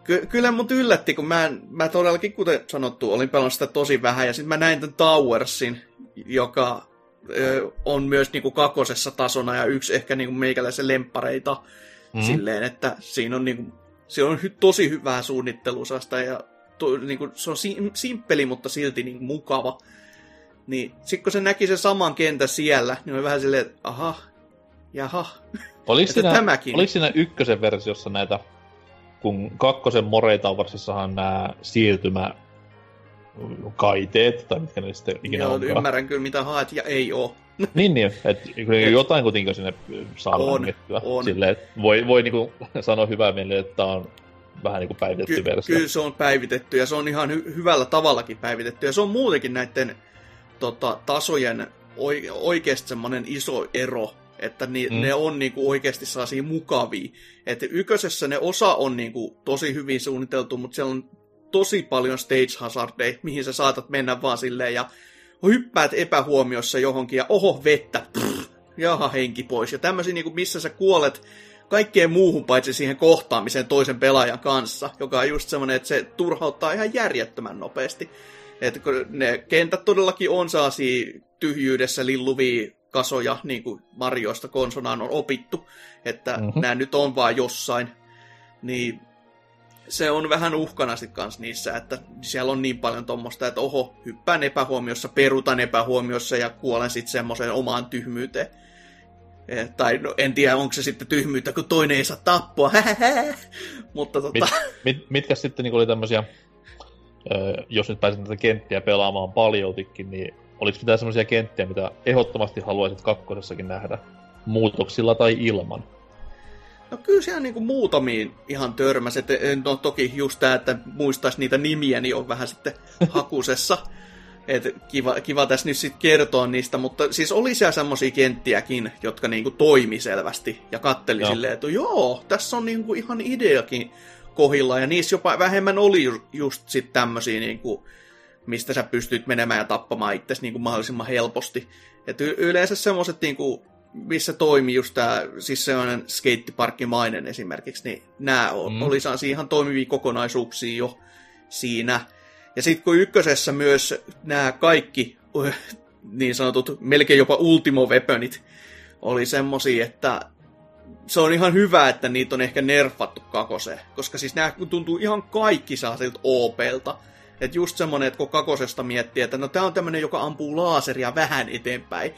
ky- kyllä mut yllätti, kun mä, en- mä todellakin, kuten sanottu, olin pelannut sitä tosi vähän, ja sitten mä näin tämän Towersin, joka ö, on myös niinku kakosessa tasona, ja yksi ehkä niinku meikäläisen lemppareita, Mm. mm. silleen, että siinä on, niinku, siinä on hy- tosi hyvää suunnittelusasta, ja to, niinku, se on sim- simppeli, mutta silti niinku mukava. Niin sit kun se näki sen saman kentän siellä, niin oli vähän silleen, että aha, jaha. Oliko Että siinä, tämäkin. oliko siinä ykkösen versiossa näitä, kun kakkosen Moreitavarsissahan nämä siirtymä kaiteet, tai mitkä ne sitten ikinä Joo, onkaan. ymmärrän kyllä mitä haet ja ei oo. Niin, niin, että Et- jotain kuitenkin sinne saa On, langettua. on. Silleen, voi, voi niinku sanoa hyvää mieleen, että tämä on vähän niinku päivitetty Ky- versio. kyllä se on päivitetty ja se on ihan hy- hyvällä tavallakin päivitetty. Ja se on muutenkin näiden tota, tasojen oi- oikeasti semmoinen iso ero, että ni- Mm. mm. ne on niinku oikeasti sellaisia mukavia. Että ykkösessä ne osa on niinku tosi hyvin suunniteltu, mutta siellä on tosi paljon stage hazardeja, mihin sä saatat mennä vaan silleen ja hyppäät epähuomiossa johonkin ja oho vettä, pff, jaha, henki pois. Ja tämmöisiä, niin kuin, missä sä kuolet kaikkeen muuhun paitsi siihen kohtaamiseen toisen pelaajan kanssa, joka on just semmoinen, että se turhauttaa ihan järjettömän nopeasti. Että ne kentät todellakin on saasi tyhjyydessä lilluvia kasoja, niin kuin Marioista konsonaan on opittu, että mm-hmm. nämä nyt on vaan jossain, niin se on vähän uhkana sitten kanssa niissä, että siellä on niin paljon tuommoista, että oho, hyppään epähuomiossa, perutan epähuomiossa ja kuolen sitten semmoiseen omaan tyhmyyteen. Eh, tai no, en tiedä, onko se sitten tyhmyyttä, kun toinen ei saa tappua. Mutta tota... Mit, mit, mitkä sitten niin oli tämmöisiä, jos nyt pääsit näitä kenttiä pelaamaan paljoltikin, niin oliko mitään semmoisia kenttiä, mitä ehdottomasti haluaisit kakkosessakin nähdä muutoksilla tai ilman? No kyllä siellä niinku muutamiin ihan törmäsi. Et, no toki just tämä, että muistaisi niitä nimiä, niin on vähän sitten hakusessa. Et kiva, kiva tässä nyt sitten kertoa niistä, mutta siis oli siellä semmoisia kenttiäkin, jotka niinku toimi selvästi ja katteli joo. silleen, että joo, tässä on niinku ihan ideakin kohilla ja niissä jopa vähemmän oli ju, just sitten tämmöisiä niinku, mistä sä pystyt menemään ja tappamaan itsesi niinku mahdollisimman helposti. Et y- yleensä semmoiset niinku missä toimi just tämä, siis sellainen skeittiparkkimainen esimerkiksi, niin nämä mm. oli ihan toimivia kokonaisuuksia jo siinä. Ja sitten kun ykkösessä myös nämä kaikki niin sanotut melkein jopa ultimo weaponit oli semmosia, että se on ihan hyvä, että niitä on ehkä nerfattu kakoseen. Koska siis nämä tuntuu ihan kaikki sellaisilta OPlta. Että just semmonen, että kun kakosesta miettii, että no tää on tämmönen, joka ampuu laaseria vähän eteenpäin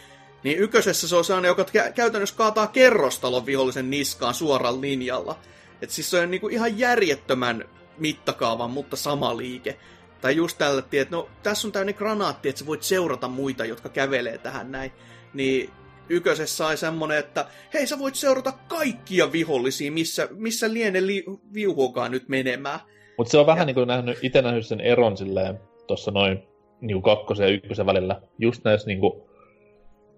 niin ykkösessä se on sellainen, joka käytännössä kaataa kerrostalon vihollisen niskaan suoraan linjalla. Et siis se on niinku ihan järjettömän mittakaavan, mutta sama liike. Tai just tällä, että no tässä on tämmöinen granaatti, että sä voit seurata muita, jotka kävelee tähän näin. Niin ykösessä sai semmonen, että hei sä voit seurata kaikkia vihollisia, missä, missä liene li- viuhuokaan nyt menemään. Mutta se on vähän ja... niin kuin nähnyt, itse nähnyt sen eron silleen tuossa noin niin kakkosen ja ykkösen välillä. Just näissä niin kuin,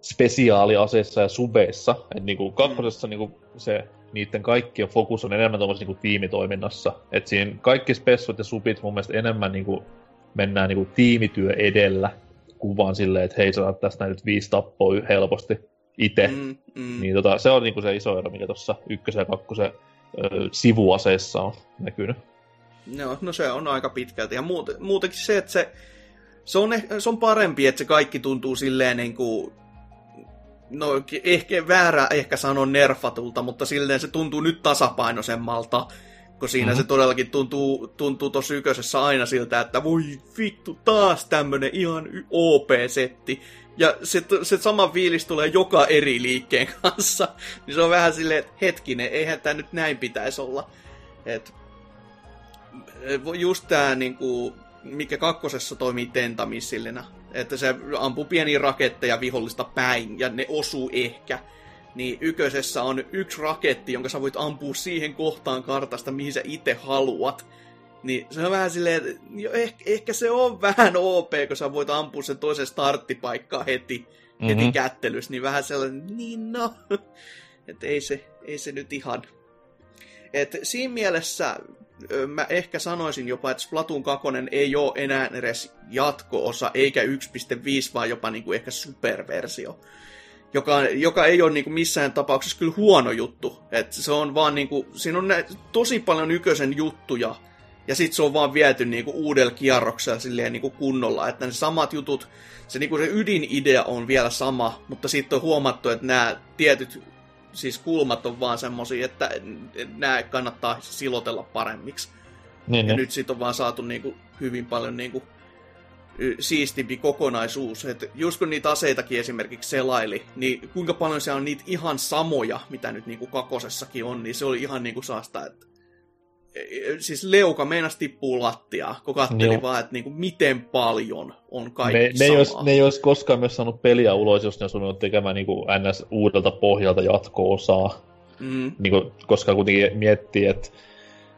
spesiaaliaseissa ja subeissa. Et niinku kakkosessa mm. niinku se niiden kaikkien fokus on enemmän tuommoisessa niinku tiimitoiminnassa. Et siinä kaikki spessut ja subit mun mielestä enemmän niinku mennään niinku tiimityö edellä kuvaan silleen, että hei, saat tästä nyt viisi tappoa helposti itse. Mm, mm. Niin tota, se on niinku se iso ero, mikä tuossa ykkösen ja kakkosen ö, sivuaseissa on näkynyt. No, no se on aika pitkälti. Ja muuten, muutenkin se, että se, se, on, se on parempi, että se kaikki tuntuu silleen niin kuin no ehkä väärä ehkä sanon nerfatulta, mutta silleen se tuntuu nyt tasapainoisemmalta, kun siinä mm-hmm. se todellakin tuntuu, tuntuu tosi yköisessä aina siltä, että voi vittu, taas tämmönen ihan OP-setti. Ja se, se sama fiilis tulee joka eri liikkeen kanssa. Niin se on vähän silleen, että hetkinen, eihän tämä nyt näin pitäisi olla. Et, just tää niinku, mikä kakkosessa toimii tentamissillinä, että se ampuu pieniä raketteja vihollista päin, ja ne osuu ehkä. Niin yköisessä on yksi raketti, jonka sä voit ampua siihen kohtaan kartasta, mihin sä itse haluat. Niin se on vähän silleen, että jo, ehkä, ehkä se on vähän OP, kun sä voit ampua sen toisen starttipaikkaa heti, mm-hmm. heti kättelys, niin vähän sellainen, niin no, että ei se, ei se nyt ihan. Et siinä mielessä mä ehkä sanoisin jopa, että Splatoon 2 ei ole enää edes jatko-osa, eikä 1.5, vaan jopa niin kuin ehkä superversio. Joka, joka ei ole niin kuin missään tapauksessa kyllä huono juttu. Et se on vaan niin kuin, siinä on nä- tosi paljon yköisen juttuja, ja sitten se on vaan viety niin kuin uudella kierroksella silleen niin kuin kunnolla, että ne samat jutut, se, niin kuin se ydinidea on vielä sama, mutta sitten on huomattu, että nämä tietyt siis kulmat on vaan semmosia, että nämä kannattaa silotella paremmiksi. Niin, ja niin. nyt sit on vaan saatu niinku hyvin paljon niinku siistimpi kokonaisuus. Et just kun niitä aseitakin esimerkiksi selaili, niin kuinka paljon se on niitä ihan samoja, mitä nyt niinku kakosessakin on, niin se oli ihan niinku saasta, että siis leuka meinas tippuu lattiaa, kun katteli Joo. vaan, että niinku, miten paljon on kaikki ne, ne, ei olisi, ne ei olisi koskaan myös saanut peliä ulos, jos ne olisi ollut tekemään niinku ns. uudelta pohjalta jatko-osaa. Mm. Niinku, koska kuitenkin miettii, että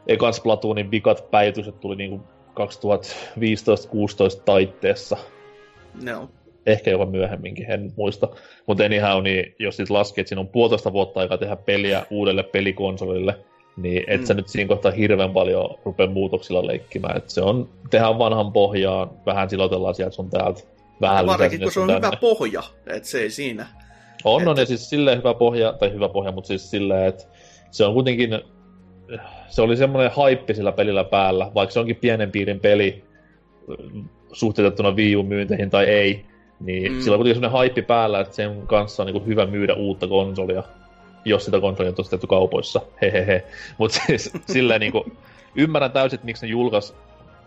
ekan Splatoonin vikat päivitykset tuli niinku 2015-16 taitteessa. No. Ehkä jopa myöhemminkin, en muista. Mutta anyhow, niin jos sitten laskee, että siinä on puolitoista vuotta aikaa tehdä peliä uudelle pelikonsolille, niin et mm. sä nyt siinä kohtaa hirveän paljon rupea muutoksilla leikkimään. Et se on, tehdään vanhan pohjaan, vähän silotellaan sieltä sun täältä. Vähän Varsinkin, kun se on tänne. hyvä pohja, että se ei siinä. On, on, ja siis silleen hyvä pohja, tai hyvä pohja, mutta siis silleen, että se on kuitenkin, se oli semmoinen haippi sillä pelillä päällä, vaikka se onkin pienen piirin peli suhteutettuna Wii U-myynteihin tai ei, niin mm. sillä on kuitenkin semmoinen haippi päällä, että sen kanssa on niin hyvä myydä uutta konsolia, jos sitä konsolia on tostettu kaupoissa, hehehe. Mutta siis silleen niin kuin, ymmärrän täysin, että miksi ne julkaisi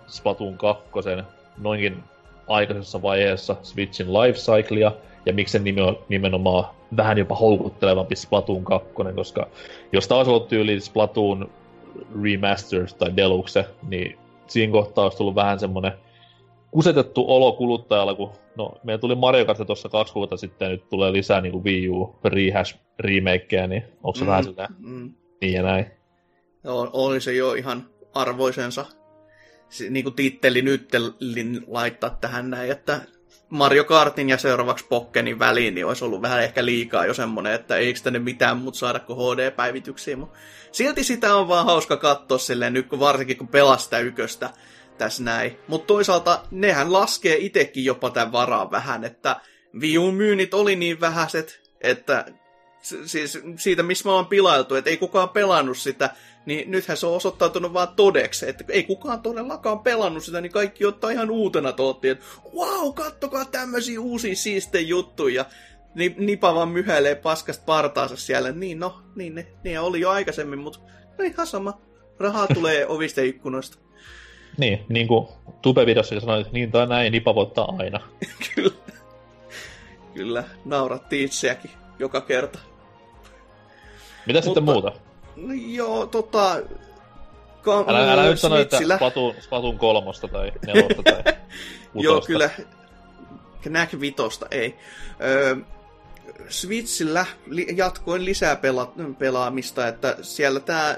Splatoon 2 noinkin aikaisessa vaiheessa Switchin lifecyclea, ja miksi sen nimi on nimenomaan vähän jopa houkuttelevampi Splatoon 2, koska jos taas ollut tyyli Splatoon Remastered tai Deluxe, niin siinä kohtaa olisi tullut vähän semmoinen kusetettu olo kuluttajalla, kun no, meillä tuli Mario Kart tuossa kaksi vuotta sitten, nyt tulee lisää niin kuin Wii U rehash remakeja, niin onko se mm, vähän silleen mm. niin ja näin? Joo, oli se jo ihan arvoisensa niin kuin titteli nyt laittaa tähän näin, että Mario Kartin ja seuraavaksi Pokkenin väliin, niin olisi ollut vähän ehkä liikaa jo semmonen, että eikö tänne mitään muut saada kuin HD-päivityksiä, mutta silti sitä on vaan hauska katsoa silleen nyt, kun varsinkin kun pelasta yköstä tässä näin. Mutta toisaalta nehän laskee itekin jopa tämän varaan vähän, että Wii myynnit oli niin vähäiset, että siis siitä, missä me ollaan pilailtu, että ei kukaan pelannut sitä, niin nythän se on osoittautunut vaan todeksi, että ei kukaan todellakaan pelannut sitä, niin kaikki ottaa ihan uutena tootti, että wow, kattokaa tämmöisiä uusia siistejä juttuja. Nipa vaan myhäilee paskasta partaansa siellä. Niin no, niin ne, ne oli jo aikaisemmin, mutta no ihan sama. Rahaa tulee ovista ikkunoista. Niin, niin kuin Tube-videossa sanoit, niin tai näin, Nipa voittaa aina. Kyllä. Kyllä, naurattiin itseäkin joka kerta. Mitä Mutta, sitten muuta? No joo, tota... Ka- älä, älä nyt sano, että Splatoon, Splatoon kolmosta tai nelosta tai Joo, kyllä. Knack vitosta, ei. Öö, Switchillä li- jatkoin lisää pela- pelaamista, että siellä tämä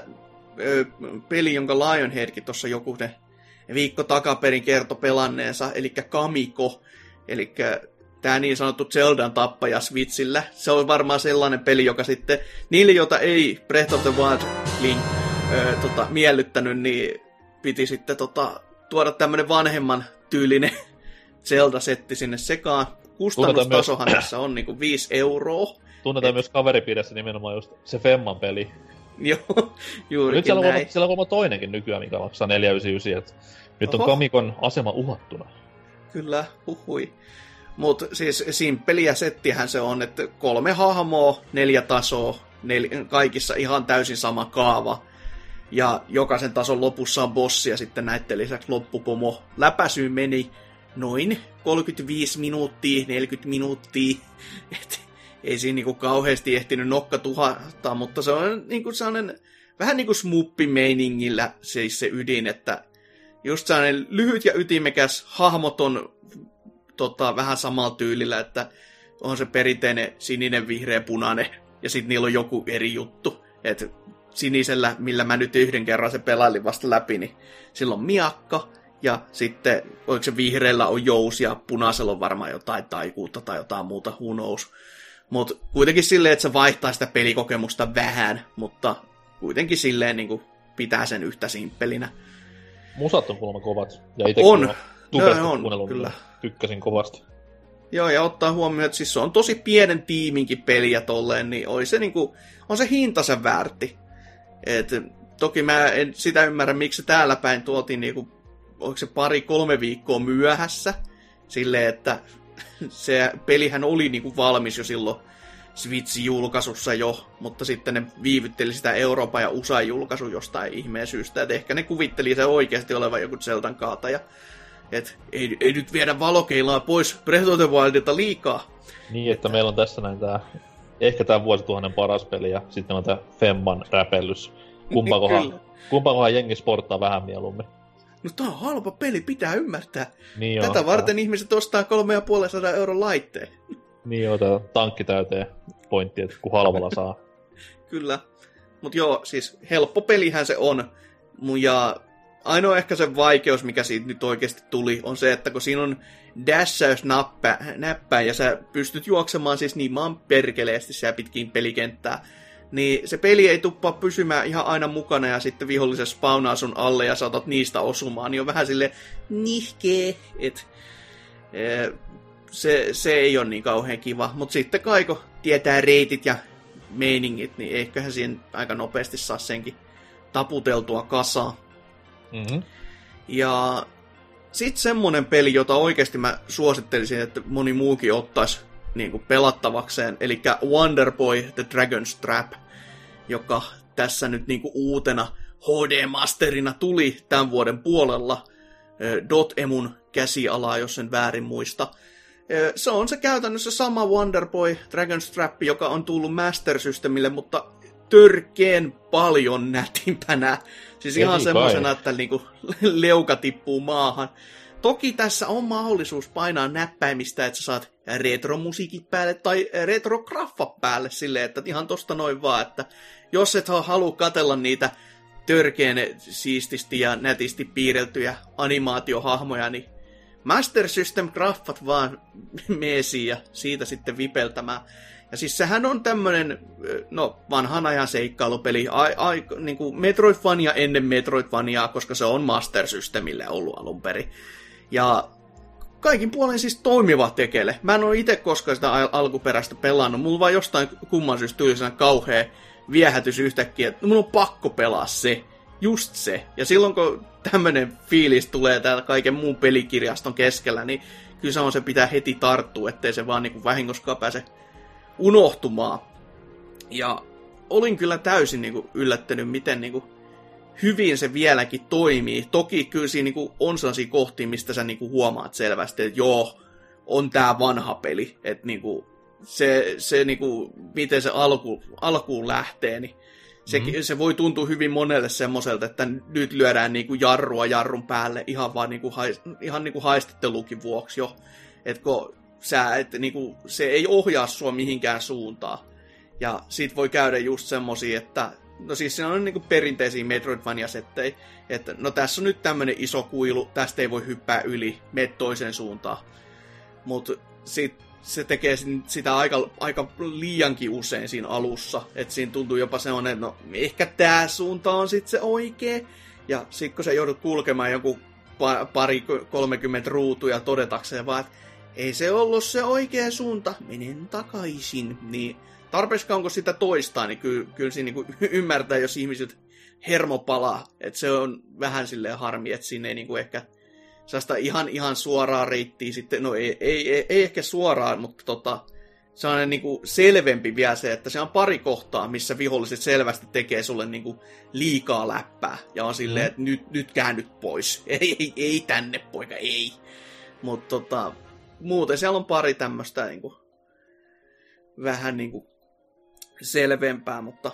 peli, jonka Lionheadkin tuossa joku ne viikko takaperin kertoi pelanneensa, eli Kamiko, eli tämä niin sanottu Zeldan tappaja Switchillä. Se on varmaan sellainen peli, joka sitten niille, joita ei Breath of the Wild Link ö, tota, miellyttänyt, niin piti sitten tota, tuoda tämmöinen vanhemman tyylinen Zelda-setti sinne sekaan. Kustannustasohan myös... tässä on niinku 5 euroa. Tunnetaan Et... myös kaveripiirissä nimenomaan just se Femman peli. Joo, juurikin Nyt siellä on, näin. siellä on toinenkin nykyään, mikä maksaa 499. Nyt Oho. on Kamikon asema uhattuna. Kyllä, huhui. Mutta siis simppeliä settihän se on, että kolme hahmoa, neljä tasoa, nel- kaikissa ihan täysin sama kaava. Ja jokaisen tason lopussa on bossi ja sitten näiden lisäksi loppupomo. Läpäsy meni noin 35 minuuttia, 40 minuuttia. Et ei siinä niinku kauheasti ehtinyt nokka tuhata, mutta se on niinku sellainen, vähän niin kuin smuppi-meiningillä siis se ydin, että just sellainen lyhyt ja ytimekäs hahmoton tota, vähän samalla tyylillä, että on se perinteinen sininen, vihreä, punainen, ja sitten niillä on joku eri juttu. Että sinisellä, millä mä nyt yhden kerran se pelailin vasta läpi, niin silloin miakka, ja sitten, oliko se vihreällä on jous, ja punaisella on varmaan jotain taikuutta tai jotain muuta, who knows. Mutta kuitenkin silleen, että se vaihtaa sitä pelikokemusta vähän, mutta kuitenkin silleen niin kuin pitää sen yhtä simppelinä. Musat on kuulemma kovat. Ja on. No, on, kyllä. Tykkäsin kovasti. Joo, ja ottaa huomioon, että siis se on tosi pienen tiiminkin peliä tolleen, niin oli se niinku, on se hintansa väärti. Et, toki mä en sitä ymmärrä, miksi se täällä päin tuotiin niinku, onko se pari-kolme viikkoa myöhässä, silleen, että se pelihän oli niinku valmis jo silloin Switchin julkaisussa jo, mutta sitten ne viivytteli sitä Euroopan ja USA julkaisu jostain ihmeen syystä, että ehkä ne kuvitteli se oikeasti olevan joku Zeldan kaataja. että ei, ei nyt viedä valokeilaa pois Breath of the Wildilta liikaa. Niin, että meillä on tässä näin tää, ehkä tämä vuosituhannen paras peli ja sitten on tämä Femman räpellys. Kumpakohan, kumpakohan jengi sporttaa vähän mieluummin. No tää on halpa peli, pitää ymmärtää. Niin Tätä joo, varten tää. ihmiset ostaa 3,5 euron laitteen. Niin joo, tää tankki täyteen pointti, että kun halvalla saa. Kyllä. Mutta joo, siis helppo pelihän se on. Ja ainoa ehkä se vaikeus, mikä siitä nyt oikeasti tuli, on se, että kun siinä on dässäys näppä, näppää ja sä pystyt juoksemaan siis niin maan perkeleesti siellä pitkin pelikenttää, niin se peli ei tuppaa pysymään ihan aina mukana ja sitten viholliset spawnaa sun alle ja saatat niistä osumaan, niin on vähän sille nihkee, että se, se ei ole niin kauhean kiva. Mutta sitten Kaiko tietää reitit ja meiningit, niin eiköhän siihen aika nopeasti saa senkin taputeltua kasaan. Mm-hmm. Ja sitten semmonen peli, jota oikeasti mä suosittelisin, että moni muukin ottaisi niin kuin pelattavakseen, eli Wonder Boy The Dragon's Trap, joka tässä nyt niin kuin uutena HD-masterina tuli tämän vuoden puolella Dot Emun käsialaa, jos sen väärin muista. Se on se käytännössä sama Wonder Boy Dragon's Trap, joka on tullut Master Systemille, mutta törkeen paljon nätimpänä. Siis ihan semmoisena, että niinku leuka tippuu maahan. Toki tässä on mahdollisuus painaa näppäimistä, että sä saat retromusiikit päälle tai retrograffa päälle silleen, että ihan tosta noin vaan, että jos et halua katella niitä törkeen siististi ja nätisti piirrettyjä animaatiohahmoja, niin Master System graffat vaan meesiin ja siitä sitten vipeltämään. Ja siis sehän on tämmönen, no vanhan ajan seikkailupeli, ai, ai, niin kuin Metroidvania ennen Metroidvaniaa, koska se on Master Systemille ollut alun perin. Ja kaikin puolin siis toimiva tekele. Mä en ole itse koskaan sitä al- alkuperäistä pelannut. Mulla vaan jostain kumman syystä tuli kauhea viehätys yhtäkkiä, että mun on pakko pelaa se. Just se. Ja silloin kun tämmönen fiilis tulee täällä kaiken muun pelikirjaston keskellä, niin kyllä se on se pitää heti tarttua, ettei se vaan niinku vahingoskaan pääse unohtumaan. Ja olin kyllä täysin niinku yllättynyt, miten niinku hyvin se vieläkin toimii. Toki kyllä siinä niinku on sellaisia kohtia, mistä sä niinku huomaat selvästi, että joo, on tää vanha peli. Että niinku, se, se niinku, miten se alku, alkuun lähtee, niin se, mm-hmm. se voi tuntua hyvin monelle semmoiselta, että nyt lyödään niinku jarrua jarrun päälle ihan vaan niinku, hais, ihan niinku haistattelukin vuoksi jo. Että kun sä, et, niinku, se ei ohjaa sua mihinkään suuntaan. Ja sit voi käydä just semmosia, että no siis siinä on niinku perinteisiä Metroidvania-settejä, että no tässä on nyt tämmönen iso kuilu, tästä ei voi hyppää yli, me toiseen suuntaan. Mutta sit se tekee sitä aika, aika liiankin usein siinä alussa, että siinä tuntuu jopa semmoinen, että no ehkä tää suunta on sitten se oikee, ja sit kun sä joudut kulkemaan joku pari 30 ruutuja todetakseen vaan, että ei se ollut se oikea suunta, menen takaisin, niin tarpeeksi onko sitä toistaa, niin kyllä, kyllä siinä niin ymmärtää, jos ihmiset hermo palaa. Että se on vähän silleen harmi, että siinä ei niin kuin ehkä sellaista ihan, ihan suoraa reittiä sitten, no ei, ei, ei, ei ehkä suoraan, mutta tota, sellainen niin kuin selvempi vielä se, että se on pari kohtaa, missä viholliset selvästi tekee sulle niin kuin liikaa läppää. Ja on silleen, mm. että nyt, nyt käännyt pois. Ei, ei, ei tänne, poika, ei. Mutta tota, muuten siellä on pari tämmöistä niin kuin, vähän niin kuin selvempää, mutta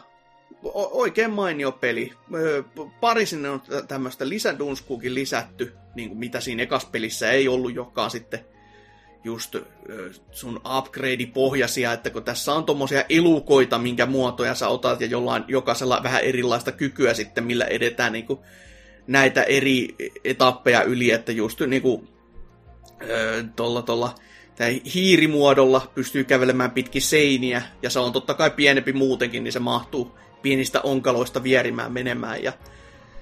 oikein mainio peli. Pari sinne on tämmöistä lisädunskuukin lisätty, niin kuin mitä siinä ekas pelissä ei ollut, joka sitten just sun upgrade-pohjaisia, että kun tässä on tommosia elukoita, minkä muotoja sä otat, ja jollain, jokaisella vähän erilaista kykyä sitten, millä edetään niin kuin näitä eri etappeja yli, että just niin kuin, tolla, tolla, tai hiirimuodolla pystyy kävelemään pitkin seiniä, ja se on totta kai pienempi muutenkin, niin se mahtuu pienistä onkaloista vierimään menemään. Ja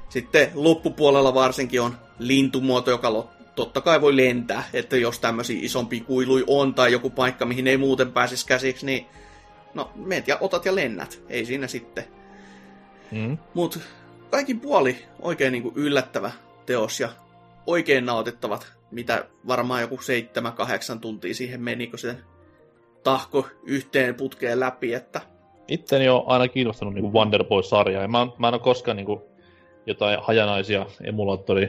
sitten loppupuolella varsinkin on lintumuoto, joka totta kai voi lentää, että jos tämmöisiä isompi kuilui on tai joku paikka, mihin ei muuten pääsisi käsiksi, niin no, meet ja otat ja lennät. Ei siinä sitten. Mm. Mutta kaikin puoli oikein niin kuin yllättävä teos ja oikein nautittavat, mitä varmaan joku 7-8 tuntia siihen meni, kun se tahko yhteen putkeen läpi, että itteni on aina kiinnostanut niin Wonder Boy-sarjaa, ja mä, mä en ole koskaan niin kuin, jotain hajanaisia emulaattori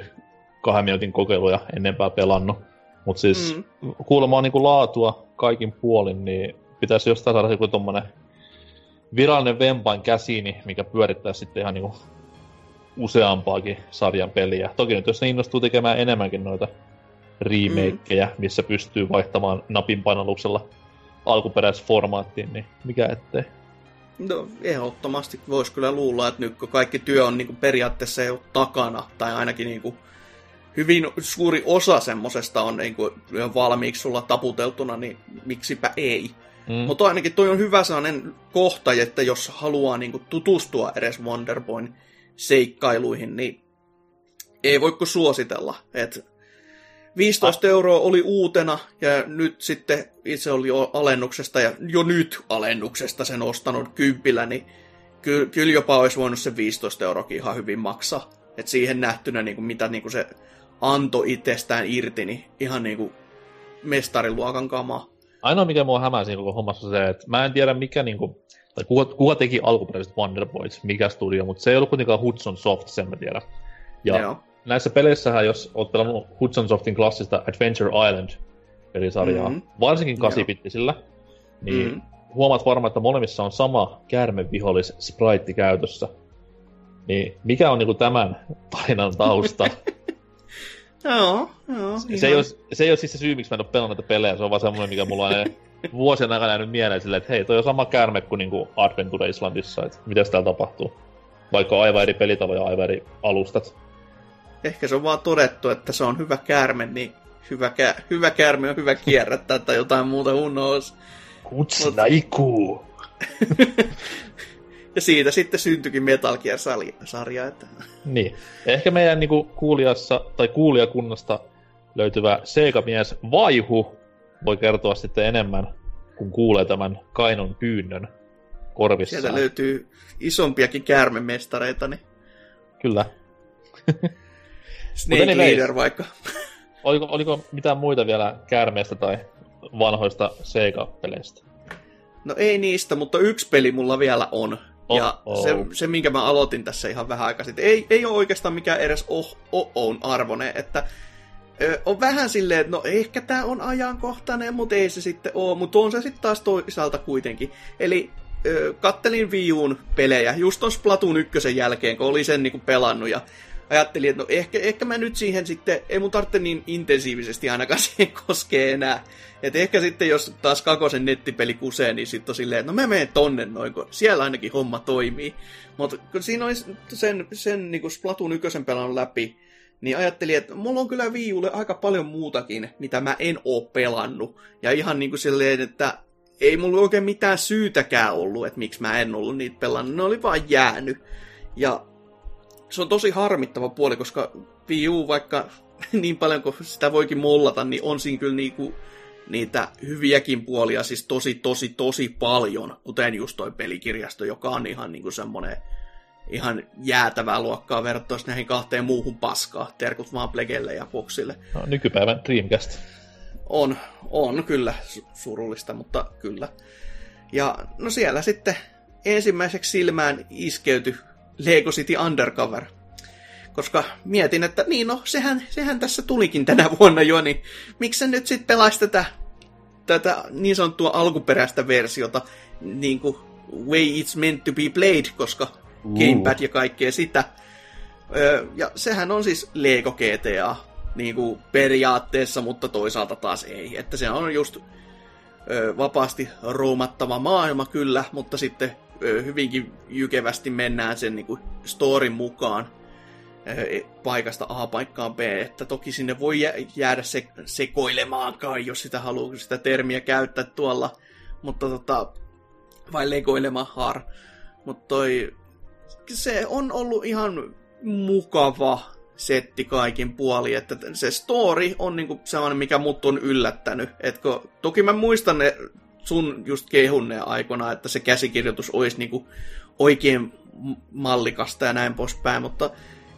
kahden minuutin kokeiluja ennenpää pelannut. Mutta siis mm. kuulemma on niin laatua kaikin puolin, niin pitäisi jostain saada joku tommonen virallinen vempain käsiini, mikä pyörittää sitten ihan niin useampaakin sarjan peliä. Toki nyt jos ne innostuu tekemään enemmänkin noita remakeja, mm. missä pystyy vaihtamaan napinpainalluksella alkuperäisformaattiin, niin mikä ettei. No, ehdottomasti voisi kyllä luulla, että nyt kun kaikki työ on niin kuin periaatteessa jo takana, tai ainakin niin kuin hyvin suuri osa semmosesta on niin kuin valmiiksi sulla taputeltuna, niin miksipä ei. Mm. Mutta ainakin toi on hyvä sellainen kohta, että jos haluaa niin kuin tutustua edes Wonderboyn seikkailuihin, niin ei voi kuin suositella. Et 15 euroa oli uutena ja nyt sitten itse oli jo alennuksesta ja jo nyt alennuksesta sen ostanut kympillä, niin ky- kyllä jopa olisi voinut se 15 euroakin ihan hyvin maksaa. Et siihen nähtynä, niin kuin mitä niin kuin se anto itsestään irti, niin ihan niin kuin mestariluokan kamaa. Ainoa, mikä mua hämäsi koko hommassa se, että mä en tiedä mikä niinku, tai kuka, kuka teki alkuperäiset Wonder Boys, mikä studio, mutta se ei ollut kuitenkaan Hudson Soft, sen mä tiedän. Ja Joo. Näissä peleissähän, jos oot pelannut Hudson Softin klassista Adventure Island pelisarjaa, Mhm. mm-hmm. varsinkin Joo. 8-bittisillä, niin Mhm. mm-hmm. huomaat varmaan, että molemmissa on sama käärmevihollis sprite käytössä. Niin mikä on niinku tämän tarinan tausta? Joo, joo. se, ei ole, se ei ole siis se syy, miksi mä en ole pelannut näitä pelejä, se on vaan semmoinen, mikä mulla on vuosien aikana jäänyt mieleen silleen, että hei, toi on sama käärme kuin niinku Adventure Islandissa, että mitäs täällä tapahtuu. Vaikka aivan eri pelitavoja ja aivan eri alustat. Ehkä se on vaan todettu, että se on hyvä käärme, niin hyvä, kä- hyvä käärme on hyvä kierrättää tai jotain muuta who knows. Kutsnaiku! Ja siitä sitten syntyikin Metal Gear-sarja. Että... Niin. Ehkä meidän niinku kuulijassa tai kuulijakunnasta löytyvä Seiga-mies Vaihu voi kertoa sitten enemmän, kun kuulee tämän Kainon pyynnön korvissaan. Sieltä löytyy isompiakin käärmemestareita, niin Kyllä. Snake anyways. Leader vaikka. Oliko, oliko mitään muita vielä käärmeestä tai vanhoista Sega-peleistä? No ei niistä, mutta yksi peli mulla vielä on. Oh, ja oh. se, se, minkä mä aloitin tässä ihan vähän aikaa sitten, ei, ei ole oikeastaan mikään edes oh, oh, on arvone, että ö, on vähän silleen, että no ehkä tämä on ajankohtainen, mutta ei se sitten ole, mutta on se sitten taas toisaalta kuitenkin. Eli ö, kattelin Wii pelejä just ton Splatoon 1 jälkeen, kun oli sen niinku pelannut ja ajattelin, että no ehkä, ehkä mä nyt siihen sitten, ei mun tarvitse niin intensiivisesti ainakaan siihen koskee enää. Et ehkä sitten, jos taas kakosen nettipeli kusee, niin sitten on silleen, että no mä menen tonne noin, kun siellä ainakin homma toimii. Mutta kun siinä olisi sen, sen niin kuin Splatoon 1 pelannut läpi, niin ajattelin, että mulla on kyllä Wii Ulle aika paljon muutakin, mitä mä en oo pelannut. Ja ihan niin kuin silleen, että ei mulla oikein mitään syytäkään ollut, että miksi mä en ollut niitä pelannut. Ne oli vaan jäänyt. Ja se on tosi harmittava puoli, koska Wii U, vaikka niin paljon kuin sitä voikin mollata, niin on siinä kyllä niinku niitä hyviäkin puolia siis tosi, tosi, tosi paljon, kuten just toi pelikirjasto, joka on ihan niinku semmonen ihan jäätävää luokkaa verrattuna näihin kahteen muuhun paskaa, terkut vaan Plegelle ja Boxille. No, nykypäivän Dreamcast. On, on kyllä su- surullista, mutta kyllä. Ja no siellä sitten ensimmäiseksi silmään iskeyty Lego City Undercover. Koska mietin, että niin no, sehän, sehän tässä tulikin tänä vuonna jo, niin miksi nyt sitten pelaisi tätä, tätä niin sanottua alkuperäistä versiota niin kuin way it's meant to be played, koska Uh. gamepad ja kaikkea sitä. Ja sehän on siis Lego GTA niin kuin periaatteessa, mutta toisaalta taas ei. Että se on just vapaasti roomattava maailma kyllä, mutta sitten hyvinkin jykevästi mennään sen niin kuin storin mukaan ö, paikasta A paikkaan B, että toki sinne voi jä- jäädä se, sekoilemaankaan, jos sitä haluaa sitä termiä käyttää tuolla, mutta tota, vai legoilema har. Mutta toi, se on ollut ihan mukava setti kaikin puoli, että se story on niinku sellainen, mikä mut on yllättänyt. Etkö, toki mä muistan ne sun just kehunne aikana, että se käsikirjoitus olisi niinku oikein mallikasta ja näin poispäin, mutta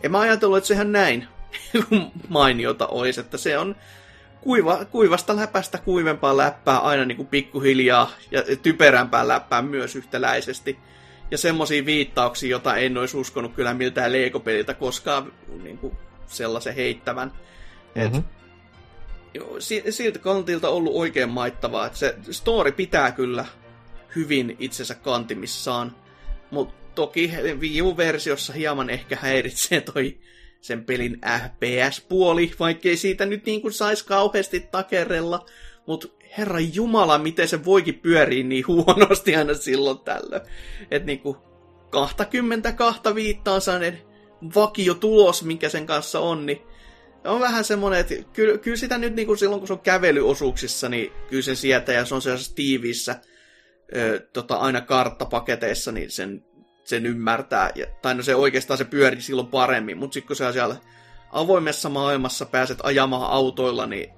en mä ajatellut, että sehän näin mainiota olisi, että se on kuiva, kuivasta läpästä kuivempaa läppää aina niin kuin pikkuhiljaa ja typerämpää läppää myös yhtäläisesti. Ja semmoisia viittauksia, jota en olisi uskonut kyllä miltään Lego-peliltä koskaan niin sellaisen heittävän. Et, Mhm. joo, si- siltä kantilta ollut oikein maittavaa, että se story pitää kyllä hyvin itsensä kantimissaan, mutta toki Wii U-versiossa hieman ehkä häiritsee toi sen pelin FPS-puoli, vaikkei siitä nyt niin kuin saisi kauheasti takerella, mutta herra jumala, miten se voikin pyörii niin huonosti aina silloin tällöin. Että niinku 22 viittaan vakio tulos, mikä sen kanssa on, niin on vähän semmoinen, että kyllä, kyllä sitä nyt niin kuin silloin, kun se on kävelyosuuksissa, niin kyllä se sieltä ja se on sellaisessa tiiviissä ö, tota, aina karttapaketeissa, niin sen, sen ymmärtää. Ja, tai no se oikeastaan se pyörii silloin paremmin, mutta sitten kun on siellä avoimessa maailmassa pääset ajamaan autoilla, niin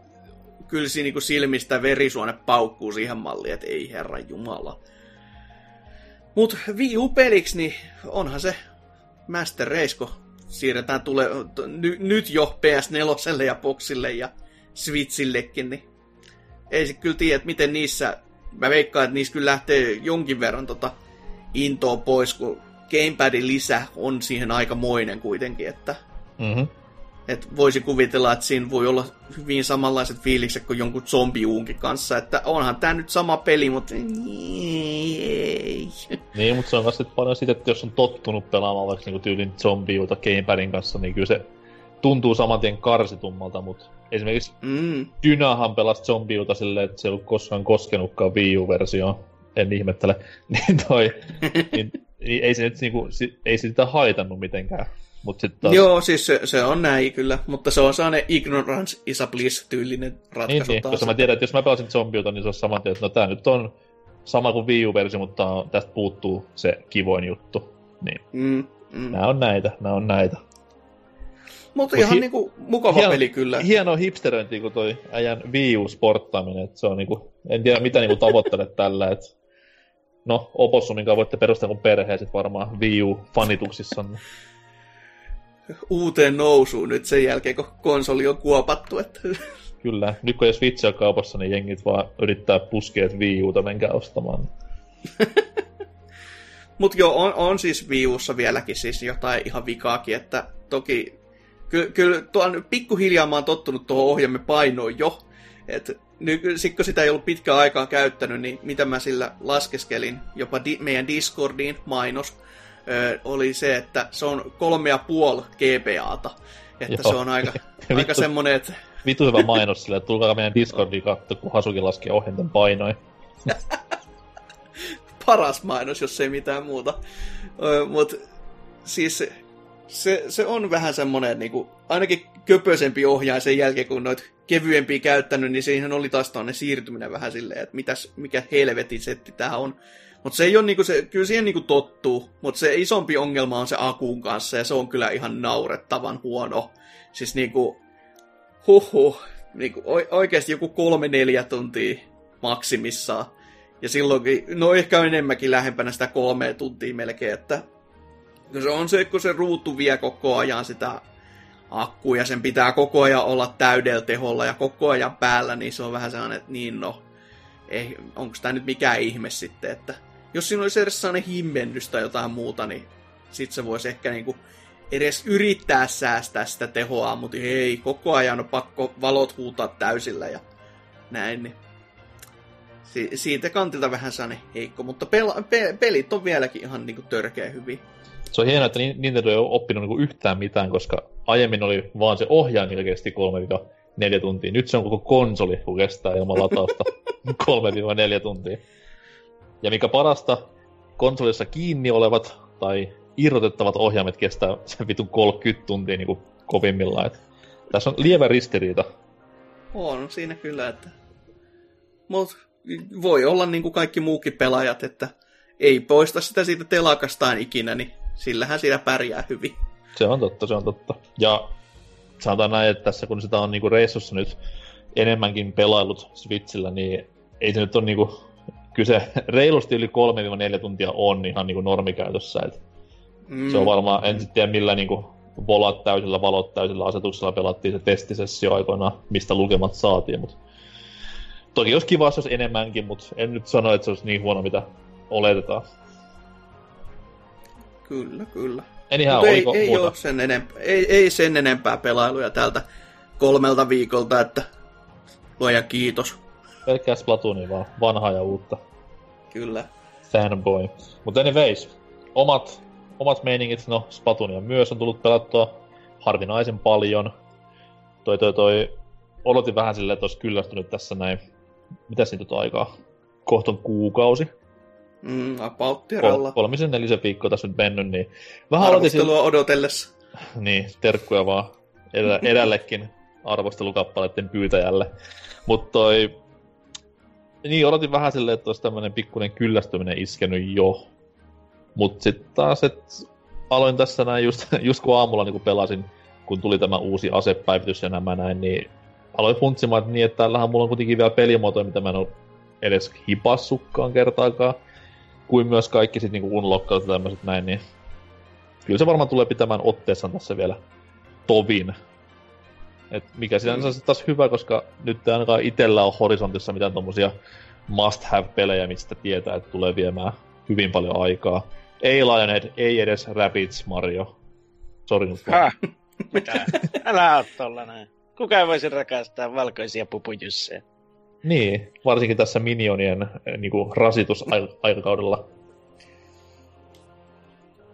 kyllä siinä niin silmistä verisuone paukkuu siihen malliin, että ei herra jumala. Mut Wii U-peliksi, niin onhan se Master Race, kun siirretään tule, n- nyt jo PS4 ja Boxille ja Switchillekin, niin ei se kyllä tiedä, että miten niissä, mä veikkaan, että niissä kyllä lähtee jonkin verran tota intoa pois, kun Gamepadin lisä on siihen aikamoinen kuitenkin, että Mm-hmm. Et voisi kuvitella, että siinä voi olla hyvin samanlaiset fiilikset kuin jonkun zombiuunkin kanssa, että onhan tämä nyt sama peli, mutta ei. Niin, mutta se on myös paljon siitä, että jos on tottunut pelaamaan vaikka niinku tyylin zombiuta Gamepadin kanssa, niin kyllä se tuntuu saman tien karsitummalta, mutta esimerkiksi Mm. Dynahan pelasi zombiuta silleen, että se ei ollut koskaan koskenutkaan Wii U-versioon. En ihmettele. niin toi, niin, niin ei se nyt niinku, ei se sitä haitannut mitenkään. Mut sit taas, Joo, siis se, se, on näin kyllä, mutta se on sellainen ignorance is a bliss tyylinen niin, ratkaisu niin, taas. koska mä tiedän, että jos mä pelasin zombiuta, niin se on saman tien, että no tää nyt on sama kuin Wii U-versio, mutta tästä puuttuu se kivoin juttu. Niin, Mm, mm. nää on näitä, nää on näitä. Mutta Mut ihan hi- niinku mukava hieno- peli kyllä. Hieno hipsteröinti, kun toi äijän Wii U-sporttaaminen, se on niinku, en tiedä mitä niinku tavoittelet tällä, että no, Opossumin voitte perustaa kun perheen sit varmaan Wii U-fanituksissanne. Uuteen nousuun nyt sen jälkeen, kun konsoli on kuopattu. Että... Kyllä, nyt kun ei Switch on kaupassa, niin jengit vaan yrittää puskea, että Wii Uta menkää ostamaan. Mutta joo, on, on siis Wii Ussa vieläkin siis jotain ihan vikaakin, että toki kyllä ky, tuon pikkuhiljaa mä oon tottunut tuohon ohjaamme painoon jo. Et nyt sit kun sitä ei ollut pitkään aikaa käyttänyt, niin mitä mä sillä laskeskelin, jopa di, meidän Discordiin mainos, oli se, että se on kolme ja puoli GPAta. Että Joo. se on aika, aika semmonen, että Vitu hyvä mainos sille, että tulkaa meidän Discordiin katsoa, kun Hasuki laskee ohjainten painoja. paras mainos, jos ei mitään muuta. Mutta siis se, se, on vähän semmoinen, niinku, ainakin köpösempi ohjaaja sen jälkeen, kun noit kevyempiä käyttänyt, niin siihen oli taas tuonne siirtyminen vähän silleen, että mitäs, mikä helvetin setti tää on. Mutta se ei ole niinku se, kyllä siihen niinku tottuu, mutta se isompi ongelma on se akun kanssa, ja se on kyllä ihan naurettavan huono. Siis niinku, huhhuh, niinku oikeasti joku kolme neljä tuntia maksimissaan. Ja silloinkin, no ehkä enemmänkin lähempänä sitä kolmea tuntia melkein, että no se on se, kun se ruutu vie koko ajan sitä akkua ja sen pitää koko ajan olla täydellä teholla ja koko ajan päällä, niin se on vähän sellainen, että niin no, onko tämä nyt mikään ihme sitten, että jos siinä olisi edes sellainen himmennys tai jotain muuta, niin sit se voisi ehkä niinku edes yrittää säästää sitä tehoa, mutta ei, koko ajan on pakko valot huutaa täysillä ja näin, niin si- siitä kantilta vähän sellainen heikko, mutta pela- pe- pelit on vieläkin ihan niinku törkeä hyvin. Se on hienoa, että Ni- Nintendo ei ole oppinut niinku yhtään mitään, koska aiemmin oli vaan se ohjain, mikä kesti 3-4 tuntia. Nyt se on koko konsoli, kun kestää ilman latausta 3-4 tuntia. Ja mikä parasta, konsolissa kiinni olevat tai irrotettavat ohjaimet kestää sen vitun 30 tuntia niin kovimmillaan. Et tässä on lievä ristiriita. On siinä kyllä, että... Mut voi olla niin kuin kaikki muukin pelaajat, että ei poista sitä siitä telakastaan ikinä, niin sillähän siinä pärjää hyvin. Se on totta, se on totta. Ja sanotaan näin, että tässä kun sitä on niinku reissussa nyt enemmänkin pelailut Switchillä, niin ei se nyt ole niinku, kyse reilusti yli 3-4 tuntia on ihan niinku normikäytössä. Et Mm. Se on varmaan, en sit tiedä millä niinku volat täysillä, valot täysillä asetuksella pelattiin se testisessio aikoinaan, mistä lukemat saatiin, mutta toki olisi kiva, jos olisi enemmänkin, mutta en nyt sano, että se olisi niin huono, mitä oletetaan. Kyllä, kyllä. Anyhow, ei, ei, muuta? ole sen enempää, ei, ei sen enempää pelailuja tältä kolmelta viikolta, että luoja kiitos. Pelkkää Splatoonia vaan, vanhaa ja uutta. Kyllä. fanboy. Mutta anyways, omat, omat meiningit, no Spatunia myös on tullut pelattua harvinaisen paljon. Toi toi toi, odotin vähän silleen, että olisi kyllästynyt tässä näin. Mitä siitä on aikaa? Kohta on kuukausi. Mm, about Kol- kolmisen nelisen viikkoa tässä nyt mennyt, niin vähän Arvostelua odotellessa. niin, terkkuja vaan edä, edällekin arvostelukappaleiden pyytäjälle. Mutta toi, niin odotin vähän silleen, että olisi tämmönen pikkuinen kyllästyminen iskenyt jo. Mut sitten taas, että aloin tässä näin just, just kun aamulla niin pelasin kun tuli tämä uusi asepäivitys ja nämä näin, niin aloin funtsimaan, että niin, että täällähän mulla on kuitenkin vielä pelimuotoja, mitä mä en ole edes hipassukkaan kertaakaan, kuin myös kaikki sitten niinku unlockkaut ja tämmöiset näin, niin kyllä se varmaan tulee pitämään otteessaan tässä vielä tovin. Et mikä sinänsä mm. taas hyvä, koska nyt ei ainakaan itsellä ole horisontissa mitään tommosia must-have-pelejä, mistä tietää, että tulee viemään hyvin paljon aikaa. Ei Lionhead, ei edes Rabbids Mario. Sori nyt. Häh? Mitä? Älä oo tollanen. Kuka ei voisi rakastaa valkoisia pupujysseja? Niin, varsinkin tässä Minionien eh, niinku, rasitusaikakaudella.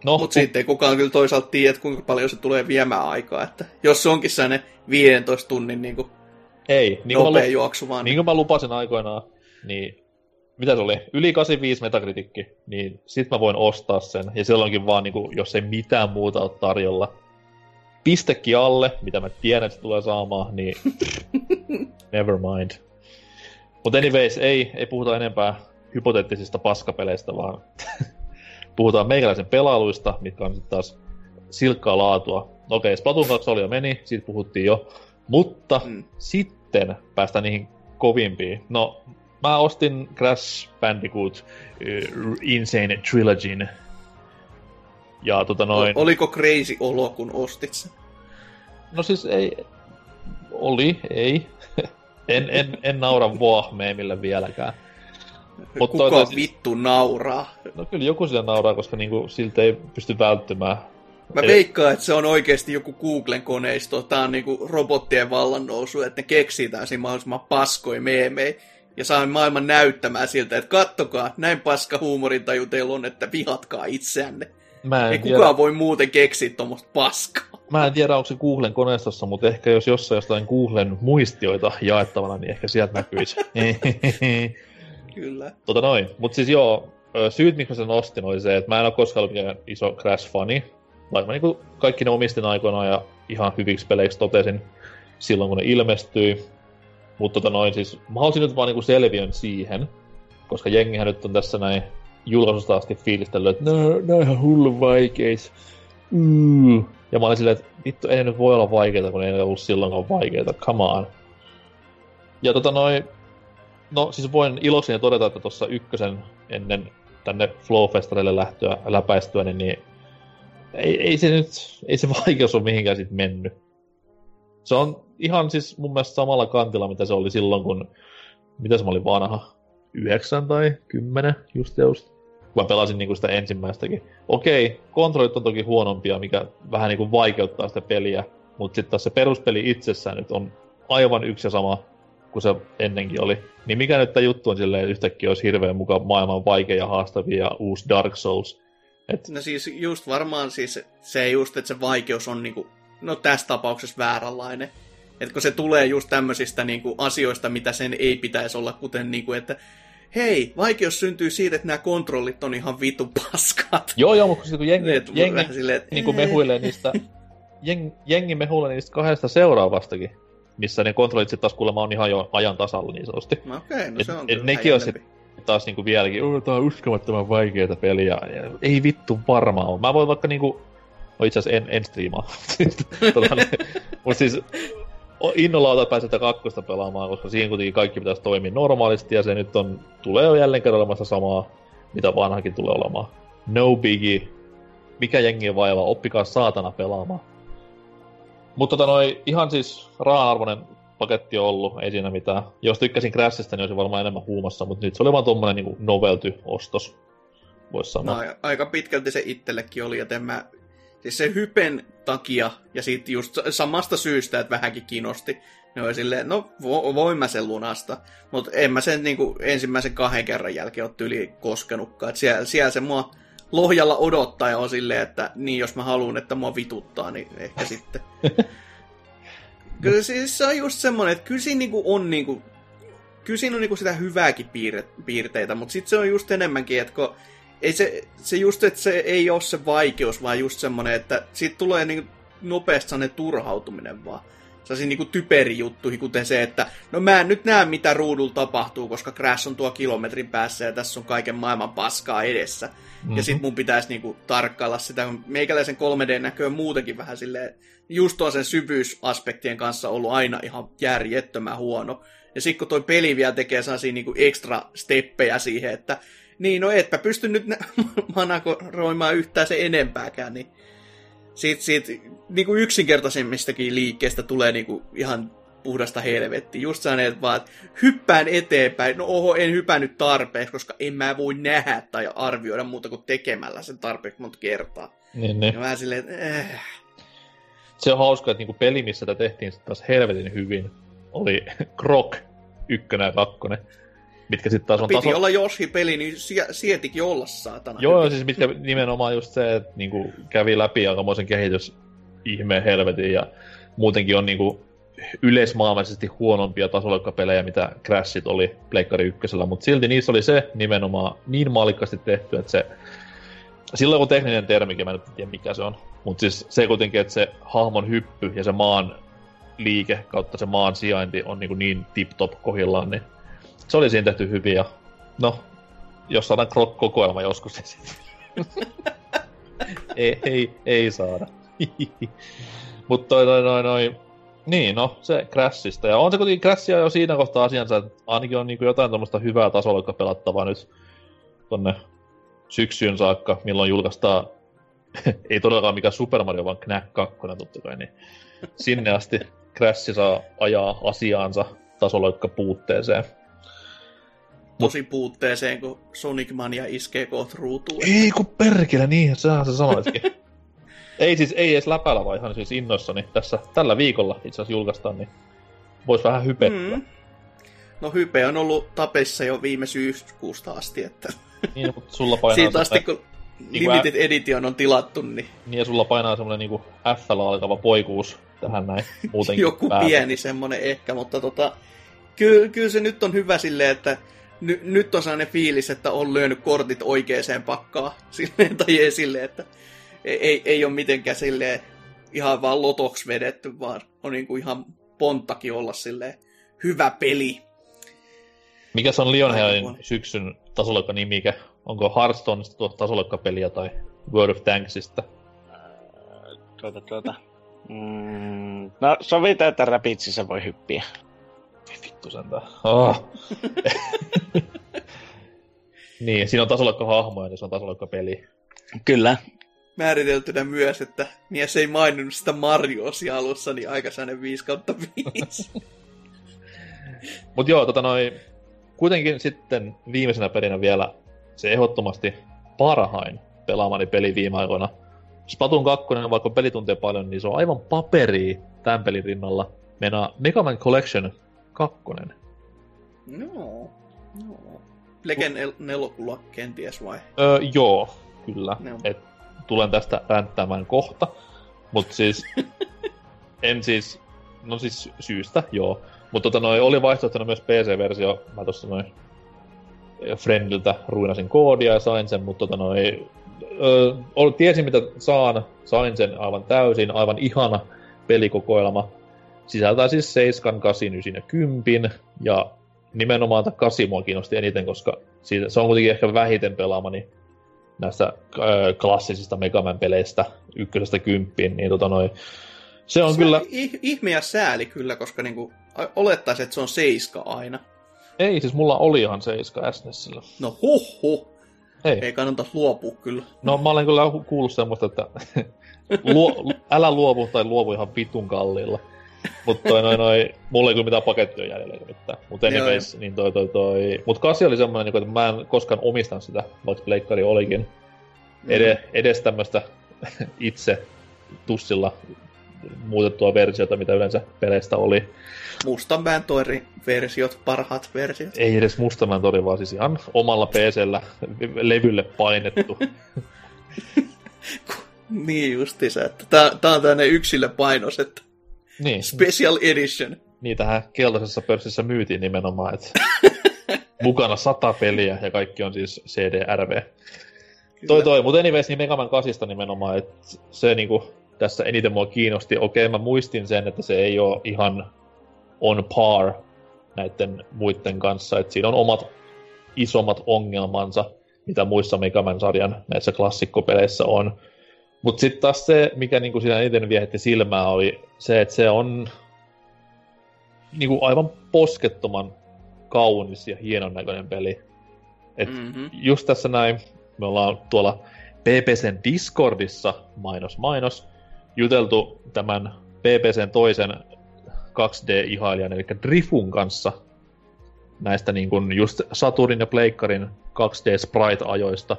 No, Mutta sitten ei kukaan kyllä toisaalta tiedä, kuinka paljon se tulee viemään aikaa. Että jos se onkin sellainen 15 tunnin niin kuin ei, niin nopea lup- juoksu vaan. Niin kuin mä lupasin aikoinaan, niin mitä se oli, yli 85 metakritikki, niin sit mä voin ostaa sen. Ja silloinkin vaan, niin kuin, jos ei mitään muuta ole tarjolla, pistekin alle, mitä mä tiedän, että se tulee saamaan, niin never mind. Mutta anyways, ei, ei puhuta enempää hypoteettisista paskapeleistä, vaan puhutaan meikäläisen pelailuista, mitkä on sitten taas silkkaa laatua. No okei, Splatoon 2 oli jo meni, siitä puhuttiin jo. Mutta mm. sitten päästään niihin kovimpiin. No, mä ostin Crash Bandicoot uh, Insane Trilogyn. Ja tota noin... Oliko crazy olo, kun ostit sen? No siis ei... Oli, ei. en, en, en naura voah-meemille vieläkään. Mutta Kuka siis... vittu nauraa? No kyllä joku siellä nauraa, koska niinku siltä ei pysty välttymään. Mä Eli... veikkaan, että se on oikeasti joku Googlen koneisto. Tää on niinku robottien vallannousu, että ne keksii täysin mahdollisimman paskoi meemei. Ja saa maailman näyttämään siltä, että kattokaa, näin paska huumorintaju teillä on, että vihatkaa itseänne. Mä en Ei tiedä. kukaan voi muuten keksiä tuommoista paskaa. Mä en tiedä, onko se Googlen koneistossa, mutta ehkä jos jossain jostain Googlen muistioita jaettavana, niin ehkä sieltä näkyisi. Kyllä. Tota noin. Mutta siis joo, syyt, miksi mä sen ostin, oli se, että mä en ole koskaan ollut mikään iso Crash-fani. Vaikka mä niinku kaikki ne omistin aikoinaan ja ihan hyviksi peleiksi totesin silloin, kun ne ilmestyi. Mutta tota noin, siis mä halusin nyt vaan niinku selviön siihen, koska jengihän nyt on tässä näin julkaisusta asti fiilistellyt, että nää on ihan hullu vaikeis. Mm. Ja mä olin silleen, että vittu, ei nyt voi olla vaikeita, kun ei ollut silloinkaan vaikeita, come on. Ja tota noin, no siis voin ilokseni todeta, että tuossa ykkösen ennen tänne Flowfestarille lähtöä läpäistyä, niin, niin ei, ei, se nyt, ei se vaikeus ole mihinkään sitten mennyt. Se on ihan siis mun mielestä samalla kantilla, mitä se oli silloin, kun, mitä se oli vanha, yhdeksän tai kymmenen just just. Mä pelasin niinku sitä ensimmäistäkin. Okei, kontrollit on toki huonompia, mikä vähän niinku vaikeuttaa sitä peliä, mutta sitten taas se peruspeli itsessään nyt on aivan yksi ja sama kuin se ennenkin oli. Niin mikä nyt tämä juttu on silleen, yhtäkkiä olisi hirveän mukaan maailman vaikea ja haastavia ja uusi Dark Souls. Et... No siis just varmaan siis se just, että se vaikeus on niinku, no tässä tapauksessa vääränlainen. Että kun se tulee just tämmöisistä niinku asioista, mitä sen ei pitäisi olla, kuten niinku, että hei, vaikeus syntyy siitä, että nämä kontrollit on ihan vitu paskat. Joo, joo, mutta kun jengi, jengi silleen, että, niin kuin mehuilee niistä, jengi, jengi mehuilee niistä kahdesta seuraavastakin, missä ne kontrollit sitten taas kuulemma on ihan jo ajan tasalla niin sanotusti. No okei, okay, no et, se on et, nekin on sit taas niinku vieläkin, oh, tää on uskomattoman vaikeeta peliä. Ja ei vittu varmaan ole. Mä voin vaikka niinku, no itse asiassa en, en striimaa. tota, mutta siis innolla otat päästä kakkosta pelaamaan, koska siinä kuitenkin kaikki pitäisi toimia normaalisti, ja se nyt on, tulee jo jälleen kerran olemassa samaa, mitä vanhakin tulee olemaan. No biggie. Mikä jengi vaiva, oppikaa saatana pelaamaan. Mutta tota noi, ihan siis raa-arvoinen paketti on ollut, ei siinä mitään. Jos tykkäsin Crashista, niin olisi varmaan enemmän huumassa, mutta nyt se oli vaan tuommoinen niin novelty-ostos, voisi sanoa. No, aika pitkälti se itsellekin oli, joten mä siis se hypen takia ja sitten just samasta syystä, että vähänkin kiinnosti, ne oli silleen, no vo, voin mä sen lunasta, mutta en mä sen niin kuin, ensimmäisen kahden kerran jälkeen ole yli koskenutkaan. Siellä, siellä se mua lohjalla odottaa ja on silleen, että niin jos mä haluan, että mua vituttaa, niin ehkä sitten. kyllä siis se on just semmoinen, että kyllä siinä niinku on niinku, kyllä siinä on niinku sitä hyvääkin piirre, piirteitä, mutta sitten se on just enemmänkin, että kun ei se, se just, että se ei ole se vaikeus, vaan just semmoinen, että siitä tulee niin nopeasti sellainen turhautuminen vaan. Sellaisiin niinku typeri juttuihin, kuten se, että no mä en nyt näe mitä ruudulla tapahtuu, koska Crash on tuo kilometrin päässä ja tässä on kaiken maailman paskaa edessä. Mm-hmm. Ja sit mun pitäisi niinku tarkkailla sitä, kun meikäläisen 3D-näkö on muutenkin vähän silleen, just tuo sen syvyysaspektien kanssa ollut aina ihan järjettömän huono. Ja sit kun toi peli vielä tekee sellaisia niinku extra steppejä siihen, että niin no etpä pysty nyt manakoroimaan yhtään se enempääkään, niin siitä, siitä niin kuin yksinkertaisemmistakin liikkeestä tulee niin kuin ihan puhdasta helvetti. Just että vaan, että hyppään eteenpäin. No oho, en hypännyt tarpeeksi, koska en mä voi nähdä tai arvioida muuta kuin tekemällä sen tarpeeksi monta kertaa. Niin, niin. Ja mä silleen, että äh. Se on hauska, että niinku peli, missä tätä tehtiin taas helvetin hyvin, oli Krok ykkönen ja kakkonen. Mitkä sitten taas on Piti taso... olla Joshi-peli, niin sie- sietikin olla saatana. Joo, siis mitkä nimenomaan just se, että niinku kävi läpi aikamoisen kehitys ihmeen helvetin ja muutenkin on niinku yleismaailmallisesti huonompia tasolaikkapelejä, mitä Crashit oli Pleikkari ykkösellä, mutta silti niissä oli se nimenomaan niin maalikkaasti tehty, että se sillä on tekninen termi, mä en tiedä mikä se on, mutta siis se kuitenkin, että se hahmon hyppy ja se maan liike kautta se maan sijainti on niin, niin tip-top kohillaan, niin se oli siinä tehty hyvin ja no, jos saadaan krok kokoelma joskus, niin sitten ei, ei, ei saada. Mutta toi, toi, toi, toi, niin, no, se Crashista. Ja on se kuitenkin Crashia jo siinä kohtaa asiansa, että ainakin on niinku jotain tämmöistä hyvää tasolla pelattavaa nyt tonne syksyyn saakka, milloin julkaistaan, ei todellakaan mikä Super Mario, vaan Knack 2 totta kai, niin sinne asti Crash saa ajaa asiaansa tasoloikka puutteeseen. Tosi puutteeseen, kun Sonic Mania iskee kohta ruutuun. Ei kun perkele, niin, sehän sä sanoitkin. ei siis, ei edes läpällä, vaan ihan siis innoissani. Tässä tällä viikolla itse asiassa julkaistaan, niin vois vähän hypettyä. Mm. No hype on ollut tapissa jo viime syyskuusta asti, että... niin, mutta sulla painaa... Siitä asti, kun niin Limited ä... Edition on tilattu, niin... Niin, ja sulla painaa semmonen niinku FL alkava poikuus tähän näin muutenkin Joku päätä. pieni semmonen ehkä, mutta tota... Kyllä, kyllä se nyt on hyvä silleen, että ny, nyt on sellainen fiilis, että on lyönyt kortit oikeaan pakkaan silleen, tai ei silleen, että ei, ei, ei ole mitenkään silleen ihan vaan lotoksi vedetty, vaan on niinku ihan ponttakin olla silleen hyvä peli. Mikä se on Lionheadin syksyn tasolokka nimike? Onko Hearthstoneista tuota tasolokka-peliä tai World of Tanksista? Tuota, tuota. Mm, no sovitaan, että Rapidsissa voi hyppiä. Vittu sentään. Oh. niin, siinä on tasolokka-hahmoja, niin se on tasolokka-peli. Kyllä. Määriteltynä myös, että mies ei maininnut sitä Mariosia alussa, niin aika 5 kautta 5. Mut joo, tota noin, kuitenkin sitten viimeisenä pelinä vielä se ehdottomasti parhain pelaamani peli viime aikoina. Splatoon 2, vaikka peli tuntee paljon, niin se on aivan paperi tämän pelin rinnalla. Mennään Mega Man Collection 2. No, no. Legen nelokulla kenties vai? Öö, joo, kyllä. No. Et, tulen tästä ränttämään kohta. Mutta siis, en siis, no siis syystä, joo. Mutta tota noi, oli vaihtoehtona myös PC-versio. Mä tuossa noin Friendiltä ruinasin koodia ja sain sen, mutta tota noi, ö, tiesin mitä saan, sain sen aivan täysin, aivan ihana pelikokoelma. Sisältää siis 7, 8, 9 ja 10, ja nimenomaan tämä 8 mua kiinnosti eniten, koska siitä, se on kuitenkin ehkä vähiten pelaamani näistä ö, klassisista Megaman peleistä ykkösestä kymppiin, niin tota noi, se on se kyllä... Ihme ja sääli kyllä, koska niinku, olettaisiin, että se on seiska aina. Ei, siis mulla oli ihan seiska SNESillä. No huh huh. Ei. Ei kannata luopua kyllä. No mä olen kyllä kuullut semmoista, että luo, älä luovu tai luovu ihan vitun kalliilla. Mutta toi noin, noi, mulla ei kyllä mitään pakettia jäljellä eikä mitään. Mutta anyways, niin toi, toi, toi. Mut kasi oli semmoinen, niinku, että mä en koskaan omistan sitä, vaikka pleikkari olikin. Ede, edes tämmöistä itse tussilla muutettua versiota, mitä yleensä peleistä oli. Mustanmäen tori versiot, parhaat versiot. Ei edes Mustanmäen tori, vaan siis ihan omalla PCllä levylle painettu. niin justiinsa, että tää, tää on tämmönen yksilöpainos, että niin. Special Edition. Niin, tähän keltaisessa pörssissä myytiin nimenomaan, että mukana sata peliä ja kaikki on siis CDRV. Toi toi, mutta anyways, niin Mega Man 8 nimenomaan, että se niinku tässä eniten mua kiinnosti. Okei, mä muistin sen, että se ei ole ihan on par näiden muiden kanssa, että siinä on omat isommat ongelmansa, mitä muissa Megaman sarjan näissä klassikkopeleissä on. Mutta sitten taas se, mikä niinku siinä eniten viehetti silmää, oli se, että se on niinku aivan poskettoman kaunis ja hienon näköinen peli. Et mm-hmm. just tässä näin, me ollaan tuolla PPCn Discordissa, mainos mainos, juteltu tämän PPCn toisen 2D-ihailijan, eli Drifun kanssa näistä niin kuin just Saturnin ja Pleikkarin 2D Sprite-ajoista,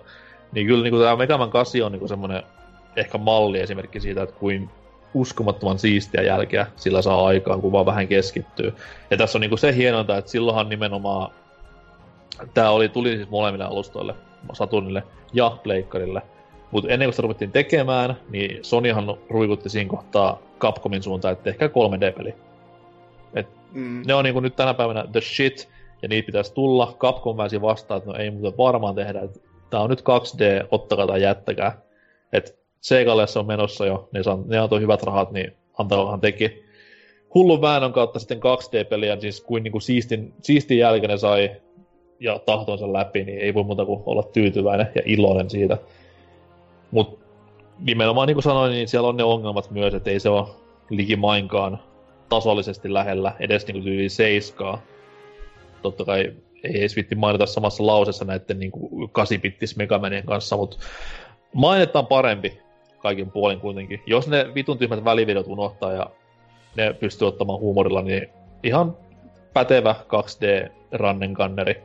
niin kyllä niin tämä Megaman 8 on niin semmoinen ehkä malli esimerkki siitä, että kuin uskomattoman siistiä jälkeä sillä saa aikaan, kun vaan vähän keskittyy. Ja tässä on niin kuin se hienonta, että silloinhan nimenomaan tämä oli, tuli siis molemmille alustoille, Saturnille ja Pleikkarille. Mutta ennen kuin sitä ruvettiin tekemään, niin Sonyhan ruikutti siinä kohtaa Capcomin suuntaan, että ehkä 3D-peli. Et mm. Ne on niinku nyt tänä päivänä the shit, ja niitä pitäisi tulla. Capcom väisi vastaan, että no ei muuten varmaan tehdä, että tää on nyt 2D, ottakaa tai jättäkää. Et Segalle se on menossa jo, ne, saa, ne antoi hyvät rahat, niin antaahan teki. Hullun väännön kautta sitten 2D-peliä, siis kuin niinku siistin, siistin jälkeen ne sai ja tahtonsa läpi, niin ei voi muuta kuin olla tyytyväinen ja iloinen siitä. Mutta nimenomaan niin kuin sanoin, niin siellä on ne ongelmat myös, että ei se ole likimainkaan tasollisesti lähellä edes niin kuin tyyli seiskaa. Totta kai ei edes vitti mainita samassa lausessa näiden niin kuin 8-bittis Megamenien kanssa, mutta mainitaan parempi kaikin puolin kuitenkin. Jos ne vitun tyhmät välivideot unohtaa ja ne pystyy ottamaan huumorilla, niin ihan pätevä 2D-rannenkanneri.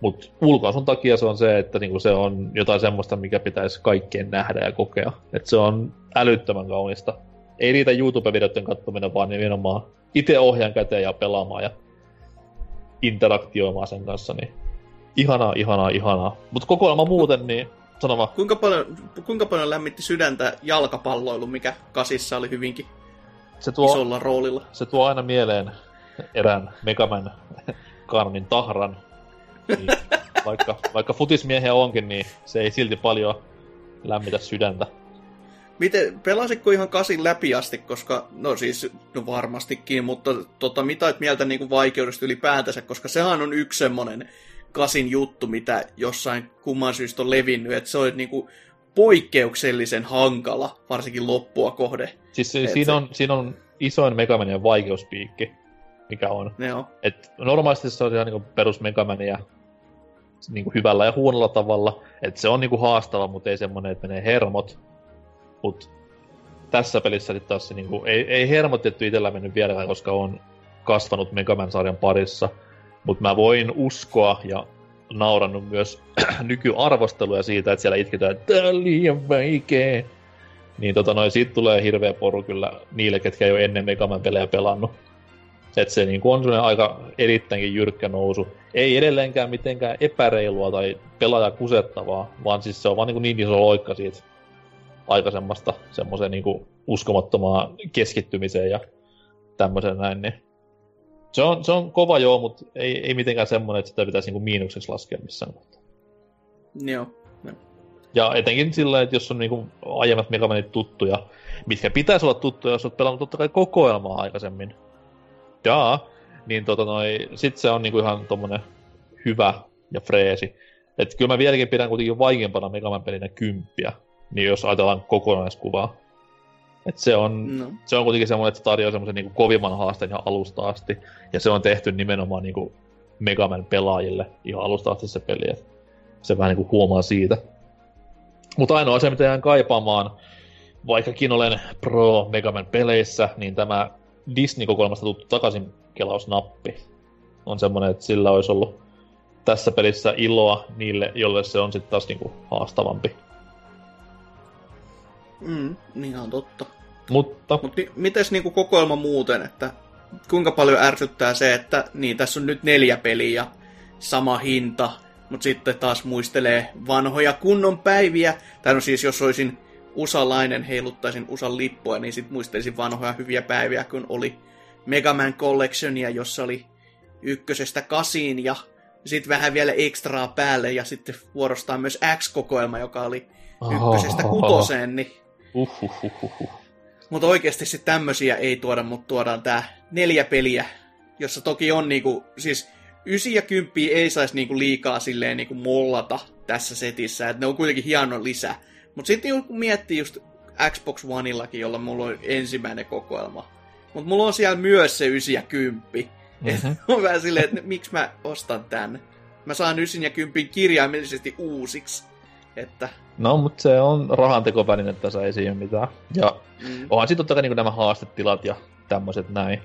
Mutta ulkoasun takia se on se, että niinku se on jotain semmoista, mikä pitäisi kaikkien nähdä ja kokea. Et se on älyttömän kaunista. Ei riitä YouTube-videoiden katsominen, vaan nimenomaan itse ohjaan käteen ja pelaamaan ja interaktioimaan sen kanssa. Niin ihanaa, ihanaa, ihanaa. Mutta kokoelma muuten, niin sano vaan. Kuinka paljon, kuinka paljon lämmitti sydäntä jalkapalloilu, mikä kasissa oli hyvinkin se tuo, isolla roolilla? Se tuo aina mieleen erään Megaman Karmin tahran, niin, vaikka, vaikka futismiehiä onkin, niin se ei silti paljon lämmitä sydäntä. Miten, pelasitko ihan kasin läpi asti, koska, no siis, no varmastikin, mutta tota, mitä et mieltä niin kuin vaikeudesta ylipäätänsä, koska sehän on yksi semmonen kasin juttu, mitä jossain kumman syystä on levinnyt, että se on niin kuin poikkeuksellisen hankala, varsinkin loppua kohde. Siis se, siinä, on, siinä on isoin Megamanien vaikeuspiikki, mikä on. Joo. Et normaalisti se on ihan niin perus Megamania niin kuin hyvällä ja huonolla tavalla. Että se on niin kuin haastava, mutta ei semmoinen, että menee hermot. Mut tässä pelissä sitten taas se, niin kuin, ei, ei hermot tietty itsellä mennyt vieläkään, koska on kasvanut Megaman-sarjan parissa. Mutta mä voin uskoa ja naurannut myös nykyarvosteluja siitä, että siellä itketään, että tää on liian vaikee. Niin tota noin, siitä tulee hirveä poru kyllä niille, ketkä ei ole ennen Megaman-pelejä pelannut. Että se niin on aika erittäinkin jyrkkä nousu. Ei edelleenkään mitenkään epäreilua tai pelaaja kusettavaa, vaan siis se on vaan niin, niin iso loikka siitä aikaisemmasta semmoiseen niin uskomattomaan keskittymiseen ja tämmöisen näin. Niin se, on, se on kova joo, mutta ei, ei mitenkään semmoinen, että sitä pitäisi niin miinukseksi laskea missään kohtaa. Joo. Ja etenkin sillä, että jos on niinku aiemmat Megamanit tuttuja, mitkä pitäisi olla tuttuja, jos olet pelannut totta kai kokoelmaa aikaisemmin, jaa, niin tota noi, sit se on niinku ihan tommonen hyvä ja freesi. Et kyllä mä vieläkin pidän kuitenkin vaikeampana Megaman pelinä kymppiä, niin jos ajatellaan kokonaiskuvaa. Et se on, no. se on kuitenkin semmoinen, että se tarjoaa semmoisen niinku kovimman haasteen ihan alusta asti. Ja se on tehty nimenomaan niinku Megaman pelaajille ihan alusta asti se peli. Et se vähän niinku huomaa siitä. Mutta ainoa asia, mitä jään kaipaamaan, vaikkakin olen pro Megaman peleissä, niin tämä Disney-kokoelmasta tuttu takaisin kelausnappi on semmoinen, että sillä olisi ollut tässä pelissä iloa niille, joille se on sitten taas niinku haastavampi. Mm, ihan totta. Mutta... Mut ni- mites niinku kokoelma muuten, että kuinka paljon ärsyttää se, että niin tässä on nyt neljä peliä, sama hinta, mutta sitten taas muistelee vanhoja kunnon päiviä. Tai no siis jos olisin usalainen, heiluttaisin usan lippua, niin sitten muistelisin vanhoja hyviä päiviä, kun oli Mega Man Collectionia, jossa oli ykkösestä kasiin ja sitten vähän vielä ekstraa päälle ja sitten vuorostaan myös X-kokoelma, joka oli ykkösestä kutoseen, niin Uhuhuhuhu. Mutta oikeasti sitten tämmöisiä ei tuoda, mutta tuodaan tää neljä peliä, jossa toki on niinku, siis 9 ja 10 ei saisi niinku liikaa silleen niinku mollata tässä setissä, että ne on kuitenkin hieno lisä. Mutta sitten kun miettii just Xbox Oneillakin, jolla mulla on ensimmäinen kokoelma, mutta mulla on siellä myös se 9 ja 10. Mm-hmm. on vähän silleen, että miksi mä ostan tän. Mä saan 9 ja 10 kirjaimellisesti uusiksi. Että... No, mutta se on rahantekoväline tässä, ei siinä mitään. Ja mm. onhan sitten totta kai niin nämä haastetilat ja tämmöiset näin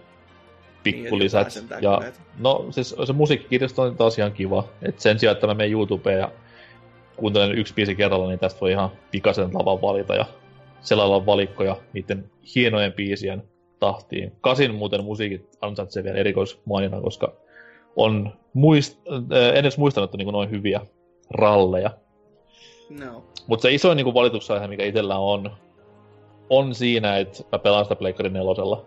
pikkulisät. Niin, ja, no siis se musiikkikirjasto on taas ihan kiva. Et sen sijaan, että mä menen YouTubeen ja kuuntelen yksi biisi kerralla, niin tästä voi ihan pikaisen tavan valita ja selailla valikkoja niiden hienojen biisien tahtiin. Kasin muuten musiikit ansaitsee vielä erikoismaininnan, koska on muist, äh, en edes muistanut, että niin noin hyviä ralleja. No. Mutta se isoin niin valitusaihe, mikä itsellä on, on siinä, että mä pelaan sitä Pleikkarin nelosella.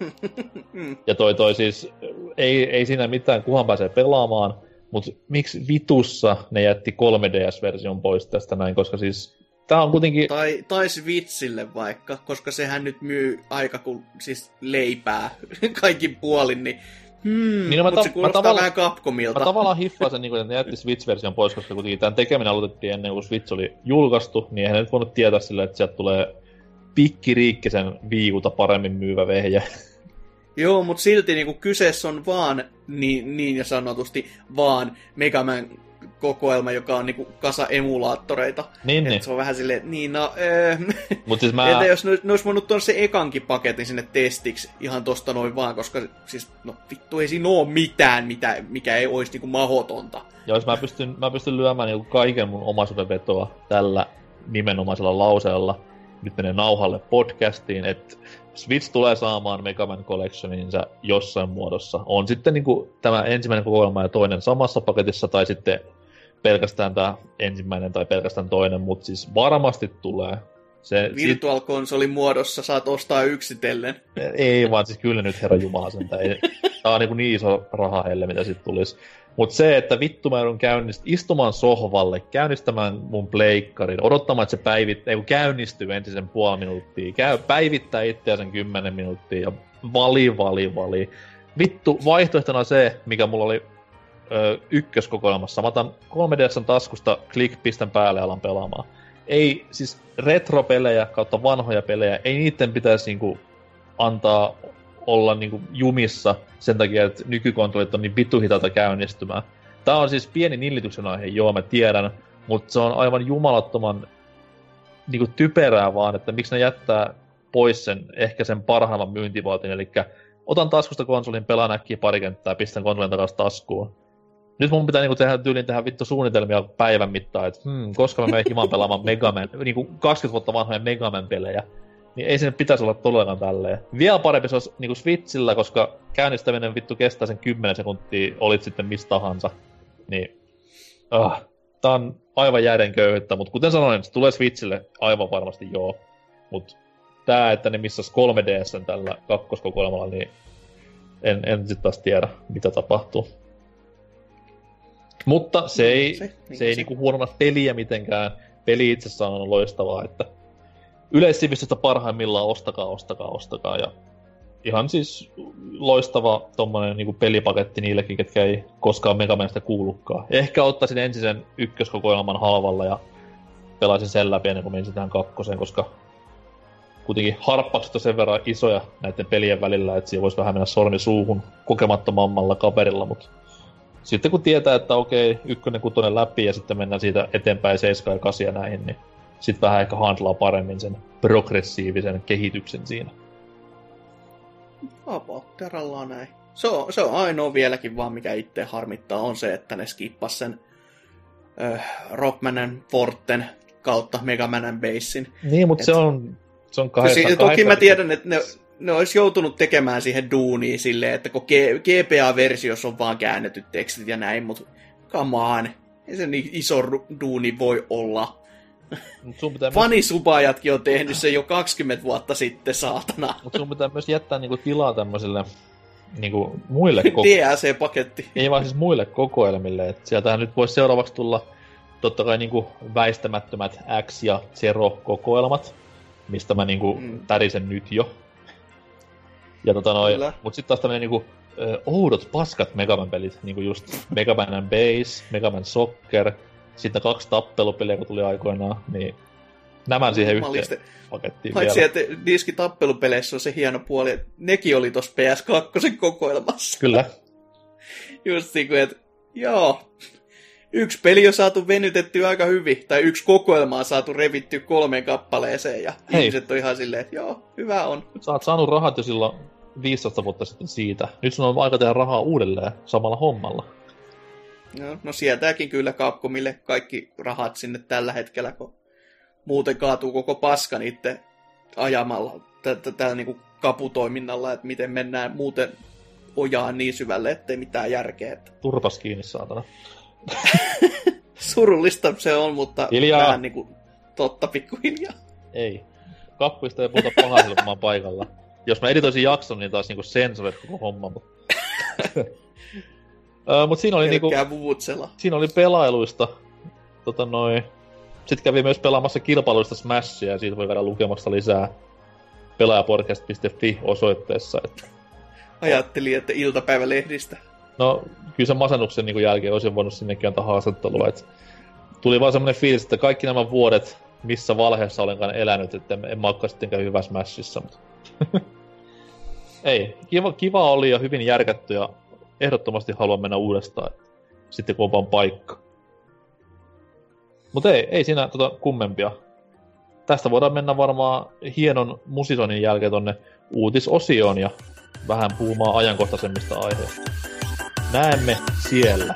ja toi toi siis, ei, ei siinä mitään, kuhan pääsee pelaamaan, mutta miksi vitussa ne jätti 3DS-version pois tästä näin, koska siis Tää on kuitenkin... Tai, tai Switchille vaikka, koska sehän nyt myy aika kuin siis leipää kaikin puolin, niin Hmm, niin no mutta ta- se kuulostaa tavalla- vähän Capcomilta. Mä tavallaan hiffaan sen, niin että ne jätti Switch-version pois, koska kuitenkin tämän tekeminen aloitettiin ennen kuin Switch oli julkaistu, niin eihän nyt voinut tietää sille, että sieltä tulee pikkiriikkisen viikuta paremmin myyvä vehje. Joo, mutta silti niin kyseessä on vaan, niin, niin ja sanotusti, vaan Mega Man kokoelma, joka on niinku kasa emulaattoreita. Niin, niin. Se on vähän silleen, niin no... Öö, Mut siis mä... Entä jos ne, ne olisi voinut tuoda se ekankin paketin sinne testiksi ihan tosta noin vaan, koska siis, no vittu ei siinä ole mitään, mitä, mikä ei olisi niinku mahotonta. Ja jos mä pystyn, mä pystyn lyömään niinku kaiken mun omaisuuden vetoa tällä nimenomaisella lauseella, nyt menee nauhalle podcastiin, että Switch tulee saamaan Mega Man Collectioninsa jossain muodossa. On sitten niinku tämä ensimmäinen kokoelma ja toinen samassa paketissa, tai sitten pelkästään tämä ensimmäinen tai pelkästään toinen, mutta siis varmasti tulee. Se, Virtual konsolin muodossa saat ostaa yksitellen. Ei vaan, siis kyllä nyt herra Jumala sen. Tämä on niin, niin iso raha heille, mitä sitten tulisi. Mutta se, että vittu mä joudun käynnist- istumaan sohvalle, käynnistämään mun pleikkarin, odottamaan, että se päivit- ei, käynnistyy ensin sen puoli minuuttia, käy, päivittää itseä sen kymmenen minuuttia ja vali, vali, vali. Vittu, vaihtoehtona se, mikä mulla oli ö, ykköskokoelmassa. Mä otan 3DSn taskusta, klik, pistän päälle ja alan pelaamaan. Ei, siis retropelejä kautta vanhoja pelejä, ei niiden pitäisi niinku antaa olla niinku jumissa sen takia, että nykykontrolit on niin vittu hitaita käynnistymään. Tää on siis pieni nillityksen aihe, joo mä tiedän, mutta se on aivan jumalattoman niinku typerää vaan, että miksi ne jättää pois sen, ehkä sen parhaimman myyntivuotin, eli otan taskusta konsolin, pelaan äkkiä pari kenttää, pistän konsolin takaisin taskuun nyt mun pitää niinku tehdä tyyliin tehdä vittu suunnitelmia päivän mittaan, että hmm, koska mä menen himan pelaamaan Megaman, niinku 20 vuotta vanhoja Megaman-pelejä. Niin ei sinne pitäisi olla todellakaan tälleen. Vielä parempi se olisi niinku Switchillä, koska käynnistäminen vittu kestää sen 10 sekuntia, olit sitten mistä tahansa. Niin, ah, tää on aivan jääden köyhyttä, mutta kuten sanoin, se tulee Switchille aivan varmasti joo. Mutta tää, että ne missas 3DS tällä kakkoskokoelmalla, niin en, en sitten taas tiedä, mitä tapahtuu. Mutta se ei, se, niin se ei se. niinku huonona peliä mitenkään. Peli itsessään on loistavaa, että yleissivistystä parhaimmillaan ostakaa, ostakaa, ostakaa. Ja ihan siis loistava tommonen niinku pelipaketti niillekin, ketkä ei koskaan Megamanista kuulukaan. Ehkä ottaisin ensin sen ykköskokoelman halvalla ja pelaisin sen läpi ennen kuin menisin tähän kakkoseen, koska kuitenkin harppaukset on sen verran isoja näiden pelien välillä, että siinä voisi vähän mennä sormi suuhun kokemattomammalla kaverilla, mutta sitten kun tietää, että okei, ykkönen, kutonen läpi ja sitten mennään siitä eteenpäin 7 ja 8 ja näihin, niin sitten vähän ehkä handlaa paremmin sen progressiivisen kehityksen siinä. About terallaan näin. Se on, se on ainoa vieläkin vaan, mikä itse harmittaa, on se, että ne skippas sen äh, Rockmanen Forten kautta Megamanen Basein. Niin, mutta Et... se on, se on kahdessa, kahdessa, Toki mä tiedän, että ne, ne olisi joutunut tekemään siihen duuniin silleen, että kun GPA-versiossa on vaan käännetyt tekstit ja näin, mutta on, ei se niin iso duuni voi olla. Fanisupajatkin on tehnyt sen jo 20 vuotta sitten, saatana. Mutta sun pitää myös jättää niinku tilaa tämmöiselle niinku muille koko... DLC-paketti. Ei vaan siis muille kokoelmille. Et sieltähän nyt voisi seuraavaksi tulla totta kai niinku väistämättömät X- ja Zero-kokoelmat mistä mä niinku Mm. tärisen nyt jo. Ja tota noin, Kyllä. mut sit taas tämmönen niinku ö, oudot paskat Megaman pelit, niinku just Megaman and Base, Megaman Soccer, sitten kaksi tappelupeliä, kun tuli aikoinaan, niin nämä siihen yhteen Jumaliste. pakettiin Paitsi, vielä. että diskitappelupeleissä on se hieno puoli, että nekin oli tossa PS2 kokoelmassa. Kyllä, Just niin kuin, että joo, yksi peli on saatu venytettyä aika hyvin, tai yksi kokoelma on saatu revittyä kolmeen kappaleeseen, ja Hei. ihmiset on ihan silleen, että joo, hyvä on. sä oot saanut rahat jo silloin 15 vuotta sitten siitä. Nyt sun on aika tehdä rahaa uudelleen samalla hommalla. No, no sieltäkin kyllä Capcomille kaikki rahat sinne tällä hetkellä, kun muuten kaatuu koko paska niiden ajamalla tä- tällä niinku kaputoiminnalla, että miten mennään muuten ojaan niin syvälle, ettei mitään järkeä. Että Turpas kiinni, saatana. surullista se on, mutta Hiljaa. vähän niinku totta pikkuhiljaa. Ei. Kappuista ei puhuta pahaa silloin, kun mä oon paikalla. Jos mä editoisin jakson, niin taas niinku sensorit koko homma. Mutta mut siinä oli niinku, Pelkkää vuvutsella. siinä oli pelailuista. Tota noin. Sitten kävi myös pelaamassa kilpailuista Smashia ja siitä voi käydä lukemassa lisää pelaajapodcast.fi osoitteessa. Että Ajattelin, että iltapäivälehdistä. No, kyllä sen masennuksen niin jälkeen olisin voinut sinnekin antaa haastattelua. Et tuli vaan semmoinen fiilis, että kaikki nämä vuodet, missä valheessa olenkaan elänyt, että en, en mä olekaan sittenkään hyvä Smashissa. Mutta... ei, kiva, kiva oli ja hyvin järkätty ja ehdottomasti haluan mennä uudestaan, sitten kun on vaan paikka. Mutta ei, ei siinä tota kummempia. Tästä voidaan mennä varmaan hienon musisoinnin jälkeen tonne uutisosioon ja vähän puhumaan ajankohtaisemmista aiheista. Näemme siellä.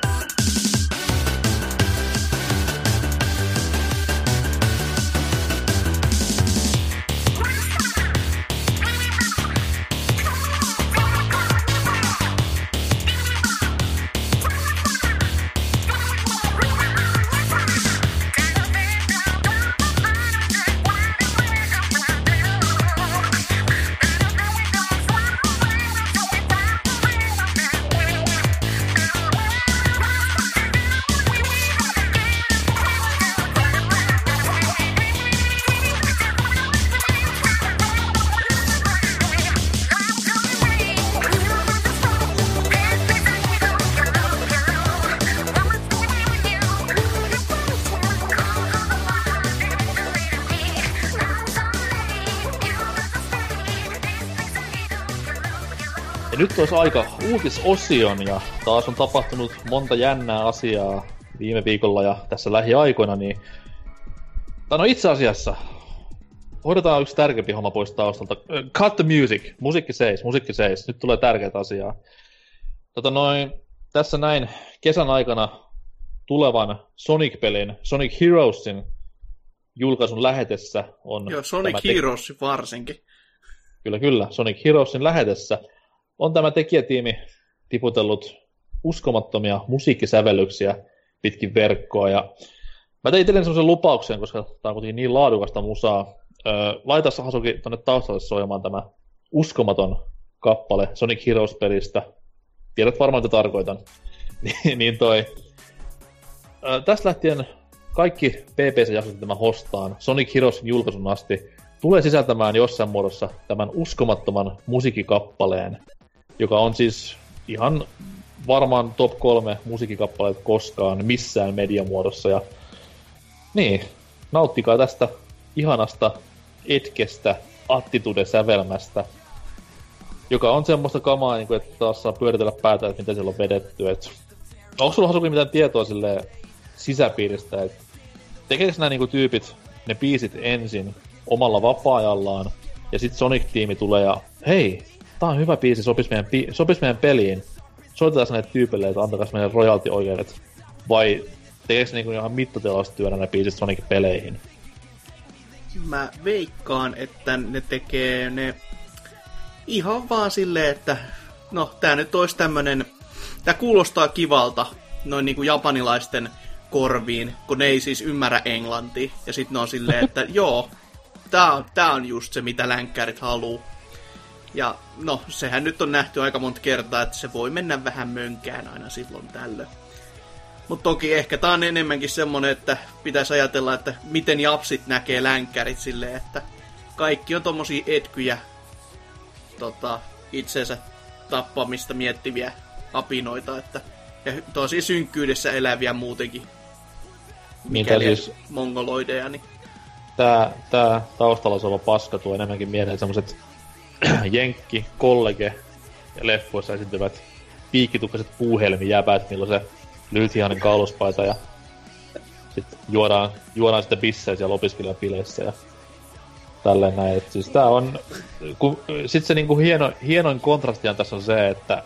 Aika uutisosion ja taas on tapahtunut monta jännää asiaa viime viikolla ja tässä lähiaikoina, niin... Tai no itse asiassa, hoidetaan yksi tärkeämpi homma pois taustalta. Cut the music, musiikki seis, musiikki seis, nyt tulee tärkeät asiaa. Tota noin, tässä näin kesän aikana tulevan Sonic-pelin, Sonic Heroesin julkaisun lähetessä on... Joo, Sonic te- Heroes varsinkin. Kyllä, kyllä. Sonic Heroesin lähetessä on tämä tekijätiimi tiputellut uskomattomia musiikkisävellyksiä pitkin verkkoa. Ja mä tein itselleni sellaisen lupauksen, koska tämä on kuitenkin niin laadukasta musaa. Öö, laita Hasuki tuonne taustalle soimaan tämä uskomaton kappale Sonic Heroes-pelistä. Tiedät varmaan, mitä tarkoitan. Niin- niin toi... Öö, tästä lähtien kaikki PPC-jaksot, mitä mä hostaan, Sonic Heroesin julkaisun asti, tulee sisältämään jossain muodossa tämän uskomattoman musiikkikappaleen, joka on siis ihan varmaan top kolme musiikkikappaleet koskaan missään mediamuodossa. Ja niin, nauttikaa tästä ihanasta etkestä, attitude-sävelmästä, joka on semmoista kamaa, niin kuin, että taas saa pyöritellä päätä, että miten siellä on vedetty. Et... Onko sulla Hasuki mitään tietoa sille sisäpiiristä, että tekeekö nämä niinku tyypit ne biisit ensin omalla vapaa-ajallaan, ja sitten Sonic-tiimi tulee ja hei, tää on hyvä biisi, sopis meidän, pi- sopis meidän peliin. Soitetaan näille tyypille, että antakas meille royalty-oikeudet. Vai tekeekö se niinku ihan mittatilastyönä ne biisit Sonic-peleihin? Mä veikkaan, että ne tekee ne ihan vaan silleen, että no tää nyt olisi tämmönen, tää kuulostaa kivalta noin niinku japanilaisten korviin, kun ne ei siis ymmärrä englantia. Ja sit ne on silleen, että joo, tää on, tää on just se, mitä länkkärit haluu. Ja no, sehän nyt on nähty aika monta kertaa, että se voi mennä vähän mönkään aina silloin tällöin. Mutta toki ehkä tää on enemmänkin semmonen, että pitäisi ajatella, että miten japsit näkee länkkärit silleen, että kaikki on tommosia etkyjä, tota, itsensä tappamista miettiviä apinoita, että ja tosi synkkyydessä eläviä muutenkin. Mitä Mikäli siis mongoloideja, niin tää, tää taustalla oleva paska tuo enemmänkin mieleen semmoset jenkki, kollege ja leffoissa esiintyvät piikkitukkaset puuhelmijäbät, niillä on se lyhythihainen kauluspaita ja sit juodaan, juodaan sitten bissejä siellä opiskelijapileissä ja tälleen näin. Et siis tää on, kun, sit se niinku hieno, hienoin kontrastihan tässä on se, että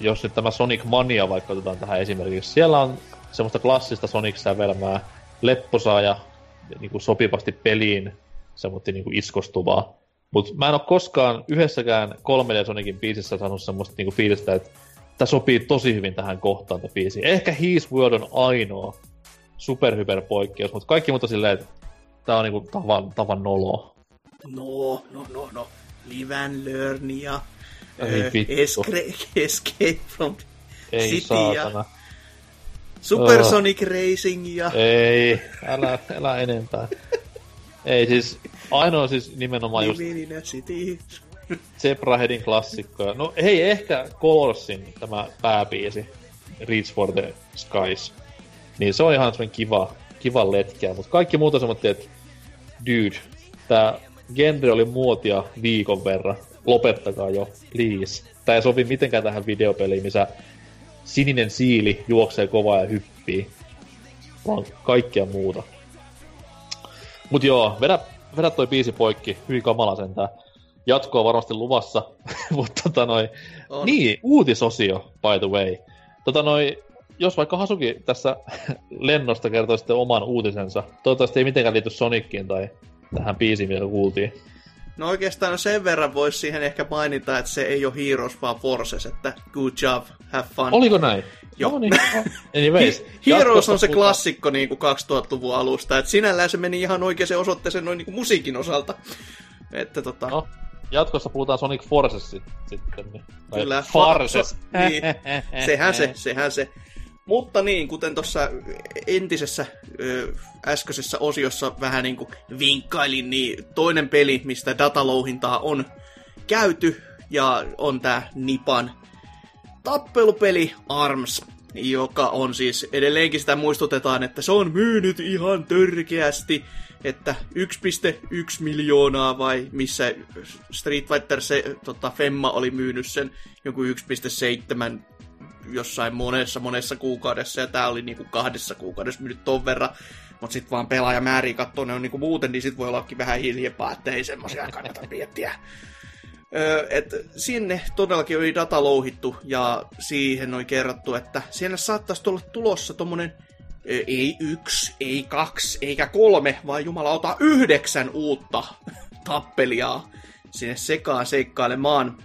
jos nyt tämä Sonic Mania vaikka otetaan tähän esimerkiksi, siellä on semmoista klassista Sonic-sävelmää, lepposaa ja niinku sopivasti peliin semmoista niinku iskostuvaa. Mut mä en oo koskaan yhdessäkään 3D Sonicin biisissä saanut semmoista niinku fiilistä, että tämä sopii tosi hyvin tähän kohtaan tämä biisi. Ehkä His World on ainoa superhyper poikkeus, mutta kaikki muuta silleen, että tää on niinku tavan, tavan nolo. no, no, no, no, live and learn ja Ei ö, vittu. escape, escape from Ei City ja saatana. Supersonic Racing ja... Ei, älä, älä enempää. Ei siis, ainoa siis nimenomaan just. Zebraheadin klassikkoja. No hei, ehkä Colorsin tämä pääbiisi, Reach for the Skies. Niin se on ihan semmoinen kiva, kiva letkeä, mutta kaikki muuta semmoinen, että dude, tää genre oli muotia viikon verran. Lopettakaa jo, please. Tää ei sovi mitenkään tähän videopeliin, missä sininen siili juoksee kovaa ja hyppii. Vaan kaikkea muuta. Mut joo, vedä, vedä toi biisi poikki, hyvin kamala sentään. Jatkoa varmasti luvassa, mutta tota noi... On. Niin, uutisosio, by the way. Tota noi, jos vaikka Hasuki tässä lennosta kertoo sitten oman uutisensa, toivottavasti ei mitenkään liity Soniciin tai tähän biisiin, mitä kuultiin. No oikeastaan sen verran voisi siihen ehkä mainita, että se ei ole Heroes vaan Forces, että good job, have fun. Oliko näin? Joo. No niin, no. anyways. Heroes on se puhutaan- klassikko niin kuin 2000-luvun alusta, että sinällään se meni ihan oikeaan osoitteeseen noin niin kuin musiikin osalta. Että tota, No, jatkossa puhutaan Sonic Forces sit, sitten. niin. Tai Kyllä, Farces. fa- niin, sehän se, sehän se. Mutta niin, kuten tuossa entisessä äskeisessä osiossa vähän niin kuin vinkkailin, niin toinen peli, mistä datalouhintaa on käyty, ja on tää Nipan tappelupeli ARMS, joka on siis edelleenkin sitä muistutetaan, että se on myynyt ihan törkeästi, että 1,1 miljoonaa vai missä Street Fighter se, tota, Femma oli myynyt sen joku 1,7 jossain monessa monessa kuukaudessa, ja tää oli niinku kahdessa kuukaudessa myynyt ton verran, mutta sitten vaan pelaajamääriä katsoo ne on niinku muuten, niin sit voi ollakin vähän hiljempaa, että ei semmosia kannata miettiä. Öö, et sinne todellakin oli data louhittu ja siihen oli kerrottu, että siellä saattaisi olla tulossa tommonen ö, ei yksi, ei kaksi, eikä kolme, vaan jumalauta yhdeksän uutta tappelijaa sinne sekaan seikkailemaan.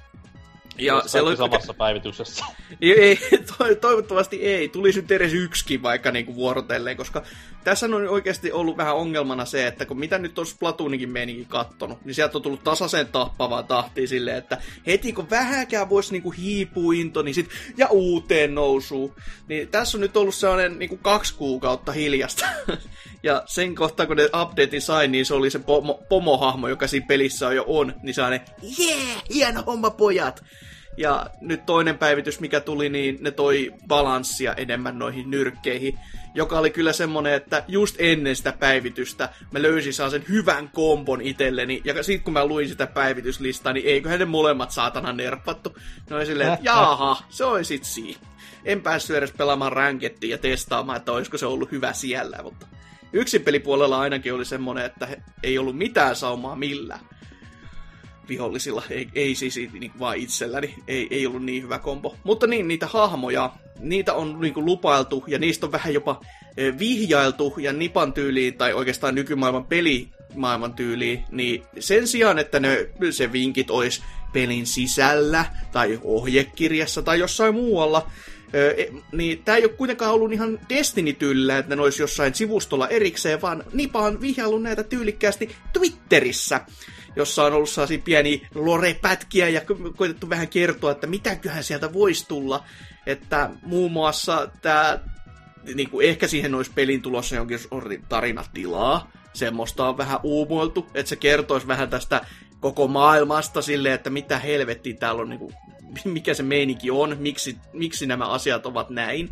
Ja se oli samassa päivityksessä. ei, to, toivottavasti ei. Tulisi nyt edes yksikin vaikka niinku vuorotelleen, koska tässä on oikeasti ollut vähän ongelmana se, että kun mitä nyt on Splatoonikin meininkin kattonut, niin sieltä on tullut tasaisen tappavaa tahtiin silleen, että heti kun vähäkään voisi niinku hiipua into, niin sit, ja uuteen nousuu. Niin tässä on nyt ollut sellainen niinku kaksi kuukautta hiljasta. ja sen kohtaa, kun ne updatein sai, niin se oli se pomo, pomohahmo, joka siinä pelissä on jo on, niin sellainen, yeah, hieno homma pojat! Ja nyt toinen päivitys, mikä tuli, niin ne toi balanssia enemmän noihin nyrkkeihin, joka oli kyllä semmonen, että just ennen sitä päivitystä mä löysin saan sen hyvän kombon itselleni, ja sit kun mä luin sitä päivityslistaa, niin eiköhän ne molemmat saatana nerppattu. Ne oli silleen, että jaaha, se on sit siinä. En päässyt edes pelaamaan rankettia ja testaamaan, että olisiko se ollut hyvä siellä, mutta yksin pelipuolella ainakin oli semmonen, että ei ollut mitään saumaa millään vihollisilla, ei, ei siis niin vaan itselläni, ei, ei ollut niin hyvä kombo. Mutta niin, niitä hahmoja, niitä on niin kuin lupailtu, ja niistä on vähän jopa eh, vihjailtu, ja Nipan tyyliin, tai oikeastaan nykymaailman pelimaailman tyyliin, niin sen sijaan, että ne, se vinkit olisi pelin sisällä, tai ohjekirjassa, tai jossain muualla, Öö, e- niin tämä ei ole kuitenkaan ollut ihan Destiny-tyylillä, että ne olisi jossain sivustolla erikseen, vaan Nipa on vihjaillut näitä tyylikkäästi Twitterissä, jossa on ollut sellaisia pieniä lore-pätkiä ja ko- koitettu vähän kertoa, että mitäköhän sieltä voisi tulla. Että muun muassa tämä, niin kuin ehkä siihen olisi pelin tulossa jonkin sortin tarinatilaa, semmoista on vähän uumoiltu, että se kertoisi vähän tästä koko maailmasta silleen, että mitä helvettiä täällä on, niin kuin, mikä se meininki on, miksi, miksi nämä asiat ovat näin.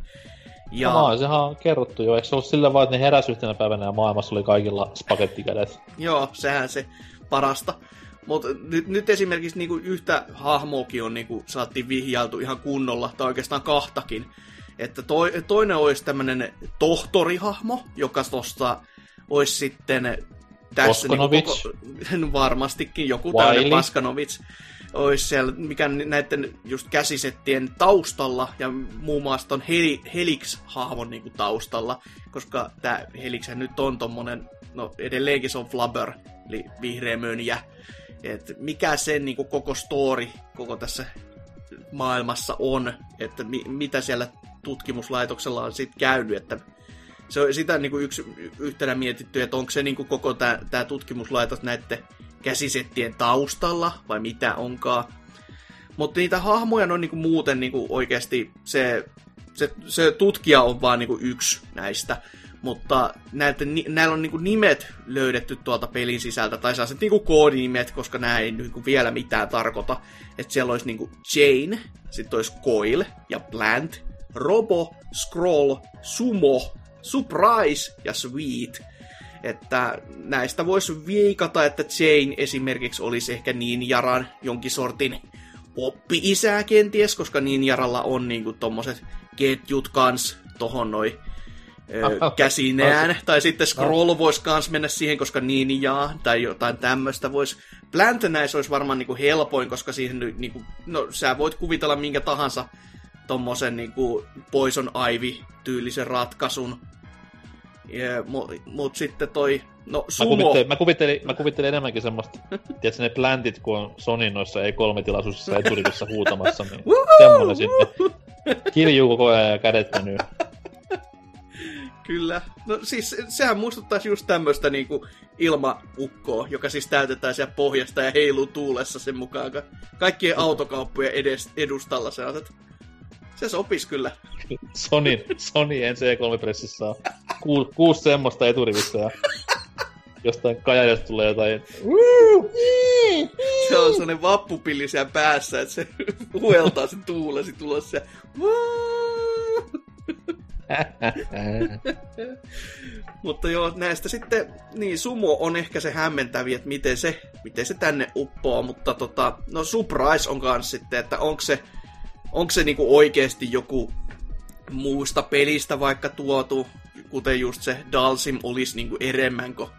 Ja... No, sehän on kerrottu jo. Eikö se ollut sillä vaan, että ne heräsi yhtenä päivänä ja maailmassa oli kaikilla spagettikädet? Joo, sehän se parasta. Mutta nyt, nyt esimerkiksi niinku yhtä hahmoakin on niinku, saattiin vihjailtu ihan kunnolla, tai oikeastaan kahtakin. Että toi, toinen olisi tämmöinen tohtorihahmo, joka tuosta olisi sitten tässä niin koko, varmastikin joku tämmöinen Paskanovits olisi siellä, mikä näiden just käsisettien taustalla ja muun muassa ton Hel- Helix-hahmon niin taustalla, koska tämä Helix nyt on tommonen, no edelleenkin se on Flubber, eli vihreä mönjä, että mikä sen niin kuin koko story koko tässä maailmassa on, että mi- mitä siellä tutkimuslaitoksella on sitten käynyt, että se on sitä niin kuin yksi yhtenä mietitty, että onko se niin kuin koko tämä tutkimuslaitos näiden käsisettien taustalla, vai mitä onkaan. Mutta niitä hahmoja on niin kuin muuten niin kuin oikeasti se, se, se tutkija on vaan niin kuin yksi näistä. Mutta näitä, näillä on niinku nimet löydetty tuolta pelin sisältä, tai sellaiset niinku koodinimet, koska nämä ei niinku vielä mitään tarkoita. Että siellä olisi niinku Jane, sitten olisi Coil ja Plant, Robo, Scroll, Sumo, Surprise ja Sweet. Että näistä voisi viikata, että Jane esimerkiksi olisi ehkä niin Jaran jonkin sortin oppi-isää kenties, koska niin Jaralla on niinku tommoset ketjut kans tohon noin käsinään. Tai sitten Scroll voisi kans mennä siihen, koska niin ja tai jotain tämmöistä voisi. Plant näissä olisi varmaan niinku helpoin, koska siihen niinku, no sä voit kuvitella minkä tahansa tommosen niinku Poison Ivy-tyylisen ratkaisun. Yeah, mut, mut sitten toi, no sumo... Mä kuvittelin, mä kuvittelin, mä kuvittelin enemmänkin semmoista, tiedätkö ne plantit, kun on Sony noissa ei kolme tilaisuuksissa eturivissa huutamassa, niin semmoinen sitten. Kiljuu koko ajan ja kädet menee. Kyllä. No siis sehän muistuttaisi just tämmöistä niinku ilmaukkoa, joka siis täytetään siellä pohjasta ja heiluu tuulessa sen mukaan. Kaikkien autokauppojen edes, edustalla sellaiset. Se sopis kyllä. Sony, Sony NC3-pressissä on ku, kuusi semmoista eturivissä ja jostain kajajasta tulee jotain... Se on sellainen vappupilli siellä päässä, että se hueltaa sen tuulesi tulossa ja... Mutta joo, näistä sitten, niin Sumo on ehkä se hämmentävi, että miten se, miten se tänne uppoo, mutta tota, no Surprise on kanssa sitten, että onko se, onko se niinku oikeasti joku muusta pelistä vaikka tuotu, kuten just se Dalsim olisi niinku enemmän kuin,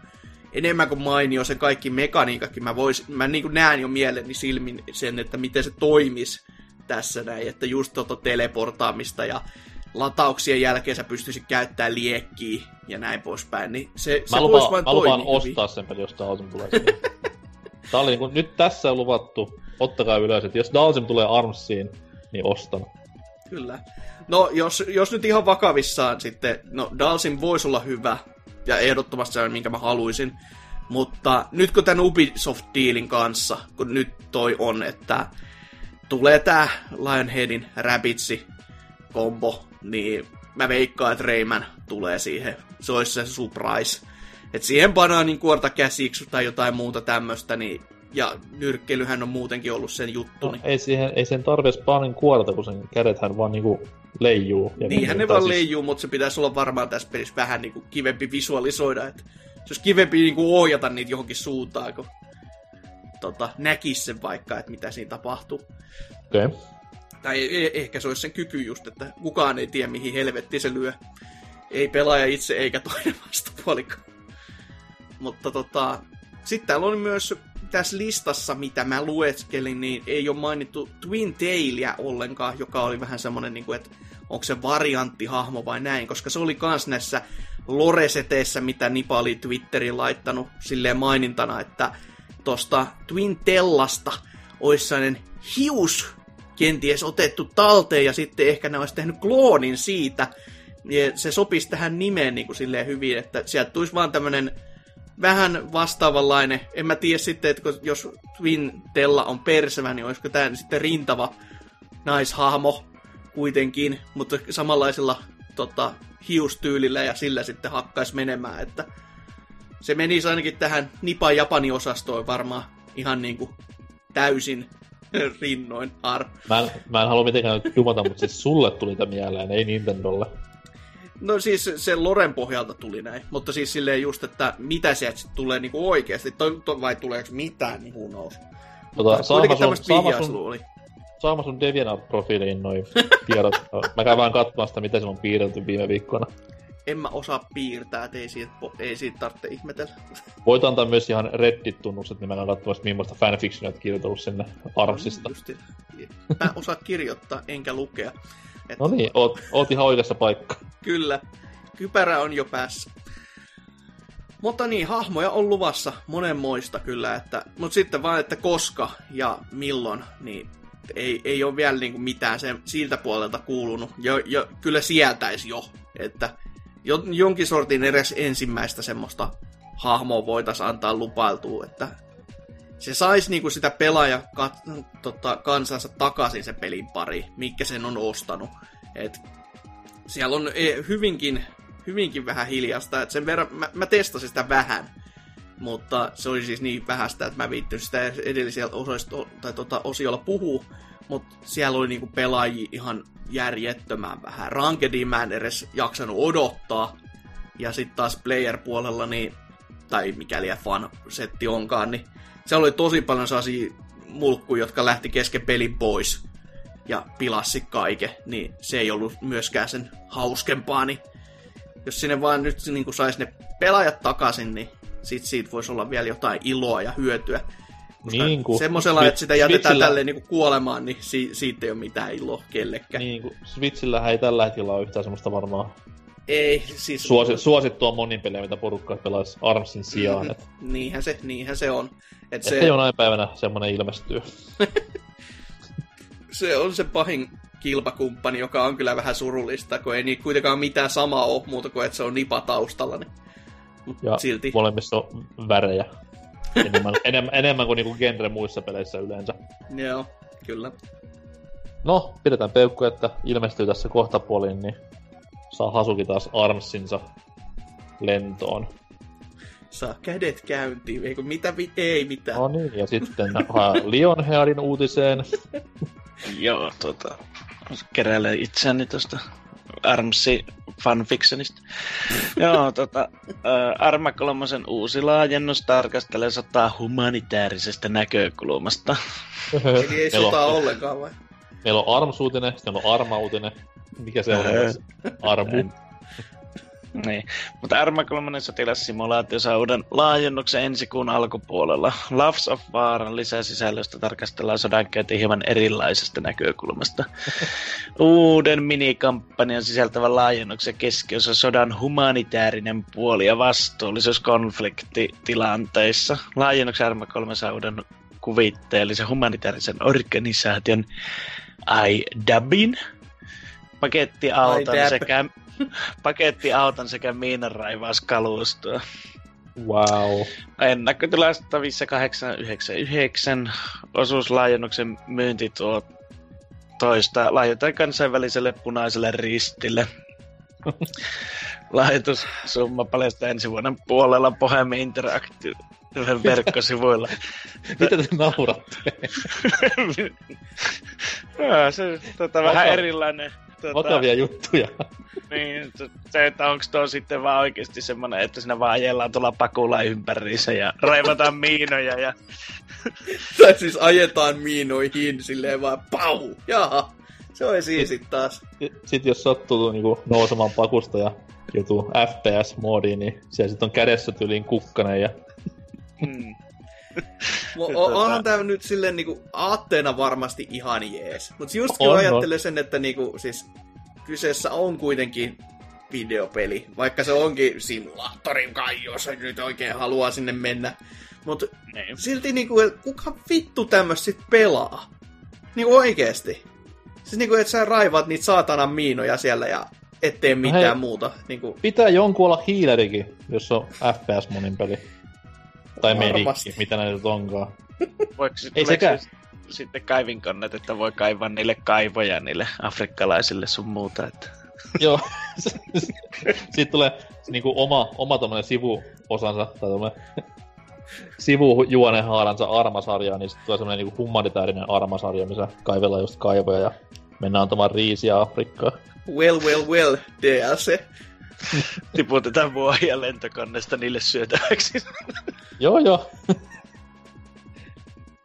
enemmän kuin mainio se kaikki mekaniikakin. Mä, vois, mä niinku näen jo mieleni silmin sen, että miten se toimisi tässä näin, että just tota teleportaamista ja latauksien jälkeen sä pystyisit käyttämään liekkiä ja näin poispäin, niin se, se mä lupaan, vain mä lupaan ostaa sen peli, jos Dalsim tulee Tää oli niin nyt tässä on luvattu, ottakaa ylös, että jos Dalsim tulee Armsiin, niin ostan. Kyllä. No, jos, jos nyt ihan vakavissaan sitten, no Dalsim voisi olla hyvä, ja ehdottomasti se on, minkä mä haluaisin, mutta nyt kun tämän Ubisoft-diilin kanssa, kun nyt toi on, että tulee tää Lionheadin Rabbitsi kombo niin mä veikkaan, että Rayman tulee siihen. Se olisi se surprise. Että siihen banaanin kuorta käsiksi tai jotain muuta tämmöistä, niin ja nyrkkeilyhän on muutenkin ollut sen juttu. No, niin... ei, siihen, ei sen tarvitse panin kuorta, kun sen kädethän vaan niinku leijuu. Ja Niinhän ne vaan siis... leijuu, mutta se pitäisi olla varmaan tässä pelissä vähän niinku kivempi visualisoida. Että se olisi kivempi niinku ohjata niitä johonkin suuntaan, kun tota, näkisi sen vaikka, että mitä siinä tapahtuu. Okei. Okay. Tai e- ehkä se olisi sen kyky just, että kukaan ei tiedä mihin helvetti se lyö. Ei pelaaja itse eikä toinen vastapuolikaan. Mutta tota, sitten täällä on myös tässä listassa, mitä mä lueskelin, niin ei ole mainittu Twin Tailia ollenkaan, joka oli vähän semmonen, niin kuin, että onko se varianttihahmo vai näin, koska se oli kans näissä loreseteissä, mitä Nipa oli Twitterin laittanut silleen mainintana, että tosta Twin Tellasta olisi sellainen hius kenties otettu talteen ja sitten ehkä ne olisi tehnyt kloonin siitä. Ja se sopisi tähän nimeen niin kuin silleen hyvin, että sieltä tulisi vaan tämmönen vähän vastaavanlainen. En mä tiedä sitten, että jos Twin Tella on persevä, niin olisiko tämä sitten rintava naishahmo kuitenkin, mutta samanlaisella tota, hiustyylillä ja sillä sitten hakkaisi menemään, että se menisi ainakin tähän Nipa Japani-osastoon varmaan ihan niinku täysin rinnoin ar. Mä en, mä en halua mitenkään nyt jumata, mutta siis sulle tuli tämä mieleen, ei Nintendolle. No siis se Loren pohjalta tuli näin, mutta siis silleen just, että mitä sieltä tulee niinku oikeasti, to, to, vai tuleeko mitään, niin who knows. Tota, Mutta saama sun, saama sun, oli. saama sun Deviana-profiiliin noin tiedot. Mä käyn vaan katsomaan sitä, mitä se on piirretty viime viikkoina. En mä osaa piirtää, et ei siitä, ei siitä tarvitse ihmetellä. Voit antaa myös ihan Reddit-tunnukset, niin käyn katsomaan, millaista fanfictionia kirjoitellut sinne Armsista. Just, mä osaa kirjoittaa enkä lukea. Et No niin, oot, oot ihan oikeassa paikka. Kyllä, kypärä on jo päässä. Mutta niin, hahmoja on luvassa monenmoista kyllä, että, mutta sitten vaan, että koska ja milloin, niin ei, ei ole vielä niin kuin mitään sen, siltä puolelta kuulunut. Jo, jo, kyllä sieltäisi jo, että jonkin sortin edes ensimmäistä semmoista hahmoa voitaisiin antaa lupailtua, että se saisi niinku sitä pelaaja kat, tota, kansansa takaisin se pelin pari, mikä sen on ostanut. Et siellä on e, hyvinkin, hyvinkin vähän hiljasta, että sen verran, mä, mä testasin sitä vähän, mutta se oli siis niin vähäistä, että mä viittyin sitä edellisellä osiolla, tai tota, osiolla puhua, mutta siellä oli niinku pelaajia ihan järjettömän vähän. Rankediin mä en edes jaksanut odottaa, ja sitten taas player-puolella, niin, tai mikäli fan-setti onkaan, niin siellä oli tosi paljon sellaisia mulkkuja, jotka lähti kesken pelin pois ja pilassi kaiken, niin se ei ollut myöskään sen hauskempaa, niin jos sinne vaan nyt niin saisi ne pelaajat takaisin, niin sit siitä voisi olla vielä jotain iloa ja hyötyä. Niin kuin Semmoisella, että sitä jätetään Switchillä- tälleen niin kuolemaan, niin si- siitä ei ole mitään iloa kellekään. Niin kuin Switchillähän ei tällä hetkellä ole yhtään semmoista varmaan Ei, siis... suosi, suosittua monin pelejä, mitä porukka pelaisi Armsin sijaan. Mm, Et, niinhän, se, niinhän se on. Et se... Ehkä jonain päivänä semmonen ilmestyy. se on se pahin kilpakumppani, joka on kyllä vähän surullista, kun ei niin kuitenkaan mitään samaa ole muuta kuin, että se on nipa taustalla. Niin. Mut Ja silti. molemmissa on värejä. Enemmän, enemmän, enemmän kuin niinku genre muissa peleissä yleensä. Joo, kyllä. No, pidetään peukku, että ilmestyy tässä kohtapuoliin, niin saa Hasuki taas Armsinsa lentoon. Saa kädet käyntiin. Eikö mitä? vi- Ei mitään. No niin, ja sitten Lionheadin uutiseen. Joo, tota, keräilen itseäni tuosta Armsi fanfictionista. Joo, tota, Arma 3 uusi laajennus tarkastelee sotaa humanitaarisesta näkökulmasta. Eli ei Meillä on- sotaa ollenkaan vai? Meillä on Arms-uutinen, sitten on Arma-uutinen. Mikä se on? Öö. Armu. Niin, mutta Arma 3 sotilassimulaatio saa uuden laajennuksen ensi kuun alkupuolella. Loves of Varan lisäsisällöstä tarkastellaan sodankäynti hieman erilaisesta näkökulmasta. Uuden minikampanjan sisältävän laajennuksen keskiössä sodan humanitaarinen puoli ja vastuullisuus konfliktitilanteissa. Laajennuksen Arma 3 saa uuden kuvitteellisen humanitaarisen organisaation IDABin pakettiauton sekä pakettiauton sekä miinanraivauskalustoa. Wow. Ennakkotilastavissa 899 osuuslaajennuksen myyntituotoista lahjoitetaan kansainväliselle punaiselle ristille. Lahjoitussumma paljastaa ensi vuoden puolella Bohemian Interactive verkkosivuilla. Mitä te nauratte? Se tota, vähän erilainen. Tota, Vakavia juttuja. niin, se- että onko tuo sitten vaan oikeasti semmoinen, että siinä vaan ajellaan tuolla pakulla ympäriinsä ja raivataan miinoja ja Tai siis ajetaan miinoihin silleen vaan pau. Jaha. Se oli siisit taas. Sitten jos sattuu niinku nousemaan pakusta ja joutuu FPS-moodiin, niin siellä sitten on kädessä tyyliin kukkanen ja mm, Tota- o- onhan tämä nyt silleen niinku aatteena varmasti ihan jees. Mutta just kun ajattelee sen, että niinku siis kyseessä on kuitenkin videopeli, vaikka se onkin simulaattori kai, jos nyt oikein haluaa sinne mennä. Mutta niin. silti niinku, kuka vittu tämmöistä sit pelaa? Niinku oikeesti. Siis niinku, että sä raivaat niitä saatanan miinoja siellä ja ettei mitään hei. muuta. Niinku, pitää jonkun olla hiilerikin, jos on FPS-monin peli. Tai medikki, mitä näitä onkaan. Voiko sit, Ei sekään. sit- sitten kaivinkonnat, että voi kaivaa niille kaivoja niille afrikkalaisille sun muuta. Että... Joo. Sitten tulee niinku oma, oma tommonen sivu osansa, tai tämmönen sivujuonehaaransa armasarjaa, niin sitten tulee semmoinen niinku humanitaarinen armasarja, missä kaivellaan just kaivoja ja mennään antamaan riisiä Afrikkaan. Well, well, well, DLC. Tiputetaan vuohia lentokonnesta niille syötäväksi. joo, joo.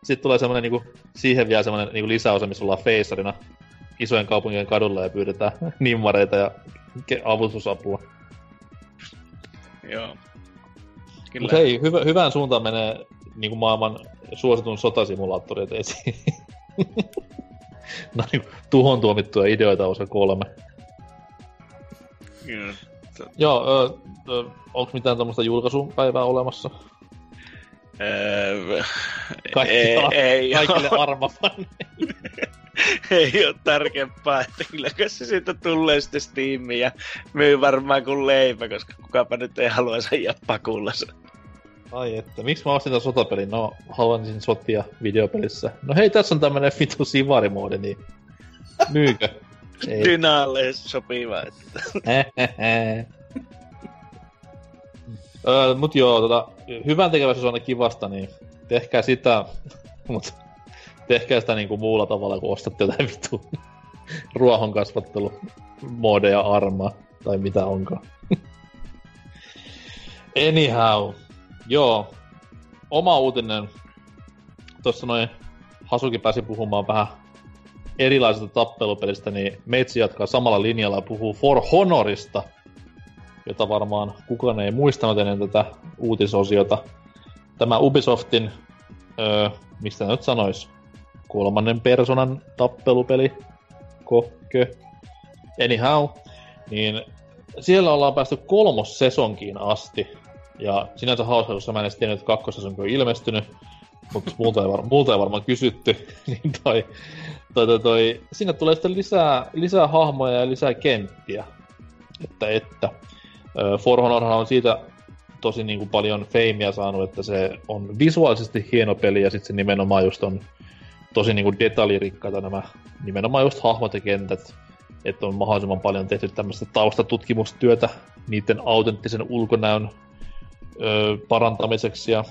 Sitten tulee semmoinen niinku, siihen vielä semmoinen niinku lisäosa, missä ollaan feissarina isojen kaupunkien kadulla ja pyydetään nimmareita ja avustusapua. Joo. Kyllä. Mutta hei, hyvä, hyvään suuntaan menee niin kuin maailman suositun sotasimulaattori, että ei no, niin, tuhon tuomittuja ideoita osa kolme. Yeah. Joo, ö, ö, onko mitään tämmöistä julkaisupäivää olemassa? Öö, Kaikki ei, ei kaikille ei ole tärkeämpää, että kyllä se siitä tulee sitten Steamiin ja myy varmaan kuin leipä, koska kukapa nyt ei halua saada pakullansa. Ai että, miksi mä ostin tämän sotapelin? No, haluaisin sotia videopelissä. No hei, tässä on tämmönen vitu sivarimoodi, niin myykö? Ei. Dynaalle sopiva. Että. öö, mut joo, tota, hyvän tekeväisyys on kivasta, niin tehkää sitä, mut tehkää sitä niinku muulla tavalla, kun ostatte jotain vittu ruohon kasvattelu modeja armaa, tai mitä onkaan. Anyhow, joo, oma uutinen, tuossa noin Hasuki pääsi puhumaan vähän erilaisesta tappelupelistä, niin Meitsi jatkaa samalla linjalla ja puhuu For Honorista, jota varmaan kukaan ei muistanut ennen tätä uutisosiota. Tämä Ubisoftin, öö, mistä nyt sanois, kolmannen personan tappelupeli, kokkö, anyhow, niin siellä ollaan päästy kolmossesonkiin asti. Ja sinänsä hauska, koska mä en edes tiennyt, että kakkosesonki on ilmestynyt, mutta multa ei, var- multa ei varmaan kysytty, niin toi, toi, toi, toi, sinne tulee sitten lisää, lisää hahmoja ja lisää kenttiä. Että, että. For Honorhan on siitä tosi niin kuin paljon feimiä saanut, että se on visuaalisesti hieno peli ja sitten se nimenomaan just on tosi niin kuin detaljirikkaita nämä nimenomaan just hahmot ja kentät. Että on mahdollisimman paljon tehty tämmöistä taustatutkimustyötä niiden autenttisen ulkonäön ö, parantamiseksi ja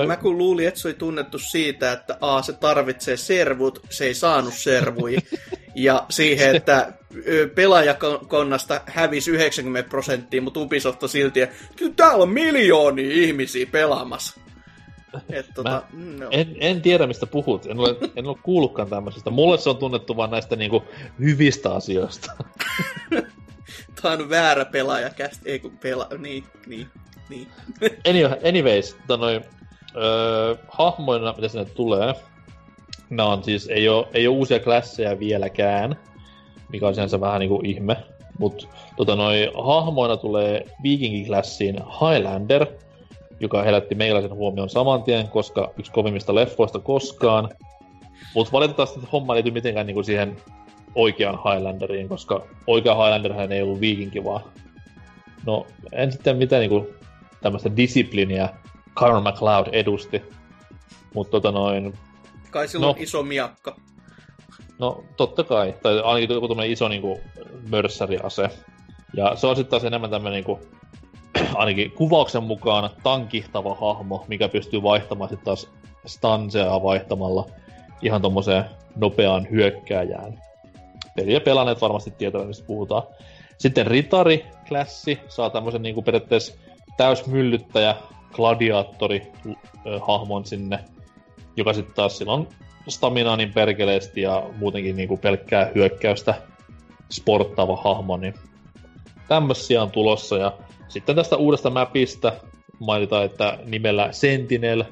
Ai, Mä kun luulin, että se oli tunnettu siitä, että A, se tarvitsee servut, se ei saanut servui. ja siihen, että ö, pelaajakonnasta hävisi 90 prosenttia, mutta Ubisoft on silti, että kyllä täällä on miljoonia ihmisiä pelaamassa. Et, tota, Mä no. En, en tiedä, mistä puhut. En ole, en ole kuullutkaan tämmöisestä. Mulle se on tunnettu vain näistä niinku hyvistä asioista. Tää on väärä pelaaja ei kun pela... Niin, niin, niin. Anyway, anyways, tota noin, öö, hahmoina, mitä sinne tulee, nämä on siis, ei ole, ei ole uusia klasseja vieläkään, mikä on sinänsä vähän niinku ihme, mutta tota noin, hahmoina tulee viikinkiklassiin Highlander, joka herätti meikäläisen huomion saman tien, koska yksi kovimmista leffoista koskaan. Mutta valitettavasti homma ei liity mitenkään niinku siihen oikeaan Highlanderiin, koska oikea Highlanderhän ei ollut viikinki vaan. No, en sitten mitä niinku tämmöistä disipliniä Conor McLeod edusti. Mutta tota noin, Kai sillä on No. iso miakka. no totta kai, tai ainakin joku tämmönen iso niinku mörssäriase. Ja se on sitten taas enemmän tämmönen niinku, ainakin kuvauksen mukaan tankihtava hahmo, mikä pystyy vaihtamaan sitten taas stanseaa vaihtamalla ihan tommoseen nopeaan hyökkääjään. Peliä pelanneet varmasti tietävät, mistä puhutaan. Sitten Ritari klassi saa tämmöisen niinku periaatteessa täysmyllyttäjä gladiaattori ö, hahmon sinne, joka sitten taas sillä on staminaa niin perkeleesti ja muutenkin niinku pelkkää hyökkäystä sporttaava hahmo, niin tämmösiä on tulossa. Ja sitten tästä uudesta mapista mainitaan, että nimellä Sentinel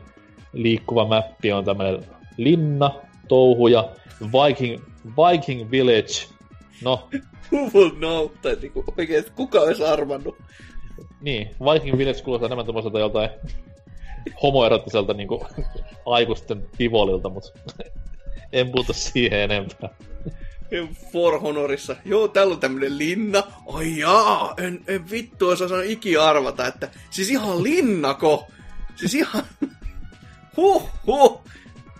liikkuva mappi on tämmöinen linna, touhu ja Viking, Viking Village. No, Who will know? Tai niinku oikeesti kuka olisi arvannut? Niin, Viking Village kuulostaa enemmän tommoselta joltain homoerottiselta niinku aikuisten pivolilta, mutta en puutu siihen enempää. For Honorissa. Joo, täällä on tämmönen linna. Ai jaa, en, en vittu osaa sanoa iki arvata, että siis ihan linnako. Siis ihan... Huh, huh.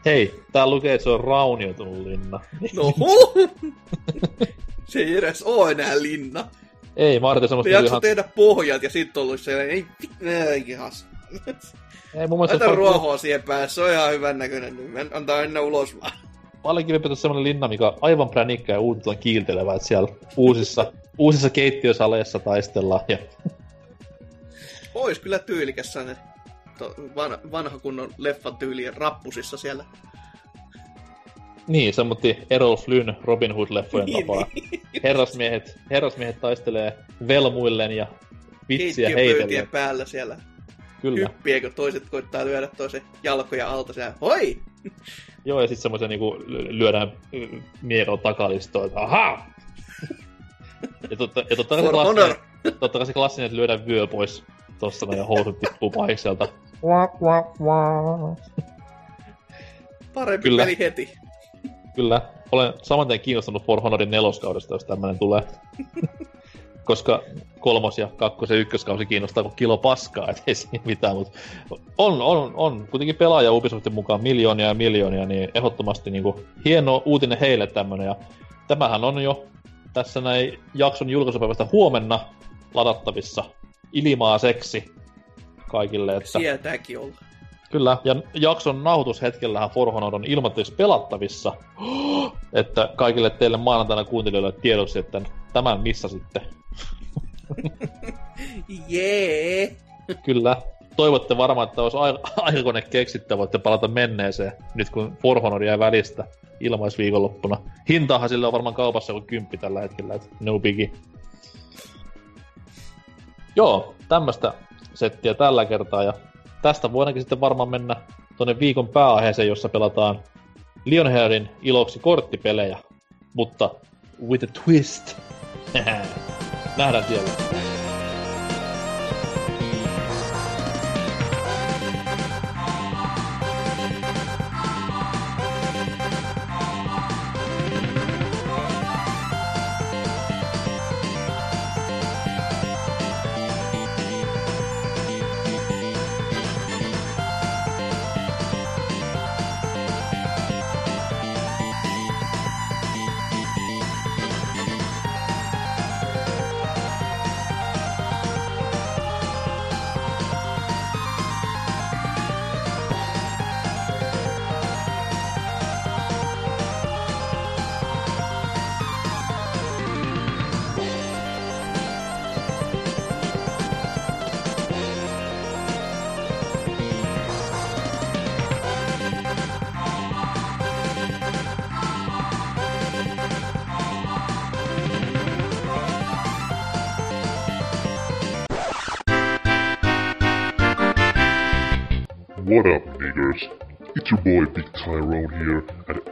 Hei, tää lukee, että se on raunioitunut linna. No huh. Se ei edes oo enää linna. Ei, mä semmoista Jakso ihan... tehdä pohjat ja sitten ollut se, ei, ei ihas. Ei, mun mielestä... Laita ruohoa siihen päässä, se on ihan hyvän näköinen. Niin antaa ennen ulos vaan. Paljonkin pitäisi semmoinen linna, mikä on aivan pränikkä ja uututaan kiiltelevä, että siellä uusissa, uusissa keittiösaleissa taistellaan. Ja... Ois kyllä tyylikäs sellainen vanha kunnon leffan tyylien rappusissa siellä. Niin, semmoitti Errol Flynn Robin Hood-leffojen Niin, tapaa. Herrasmiehet, herrasmiehet taistelee velmuilleen ja vitsiä heitellen. päällä siellä Kyllä. hyppiä, kun toiset koittaa lyödä toisen jalkoja alta siellä. Hoi! Joo, ja sitten semmoisia niinku ly- lyödään y, miekalla takalistoa, että ahaa! ja totta, ja totta kai, se klassinen, totta kai se klassinen, että lyödään vyö pois tossa noin ja housut tippuu pahikselta. Parempi Kyllä. peli heti. Kyllä, olen saman tien kiinnostunut For Honorin neloskaudesta, jos tämmönen tulee. Koska kolmos ja kakkos ja ykköskausi kiinnostaa kuin kilo paskaa, et ei siinä mitään, mutta on, on, on kuitenkin pelaaja Ubisoftin mukaan miljoonia ja miljoonia, niin ehdottomasti niin kuin, hieno uutinen heille tämmönen, ja tämähän on jo tässä näin jakson julkaisupäivästä huomenna ladattavissa ilmaiseksi kaikille, että Sietääkin olla. Kyllä, ja jakson nauhoitushetkellähän For Honor on ilmoittavissa pelattavissa, että kaikille teille maanantaina kuuntelijoille tiedoksi, että tämän missä sitten. Jee! Kyllä, toivotte varmaan, että olisi ai- aikakone keksittä, voitte palata menneeseen, nyt kun For Honor jäi välistä ilmaisviikonloppuna. Hintaahan sillä on varmaan kaupassa kuin kymppi tällä hetkellä, että no biggie. Joo, tämmöistä settiä tällä kertaa, ja tästä voidaankin sitten varmaan mennä tuonne viikon pääaiheeseen, jossa pelataan Lionhairin iloksi korttipelejä, mutta with a twist. Nähdään siellä.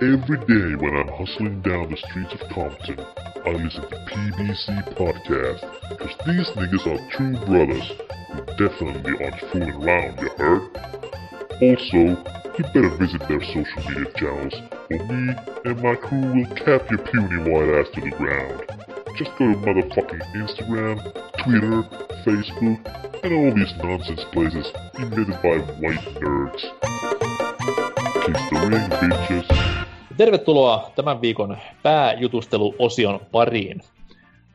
Every day when I'm hustling down the streets of Compton, I listen to PBC Podcast, cause these niggas are true brothers who definitely aren't fooling around, you heard? Also, you better visit their social media channels, or me and my crew will cap your puny white ass to the ground. Just go to motherfucking Instagram, Twitter, Facebook, and all these nonsense places invented by white nerds. Kiss the ring, bitches. Tervetuloa tämän viikon pääjutusteluosion pariin.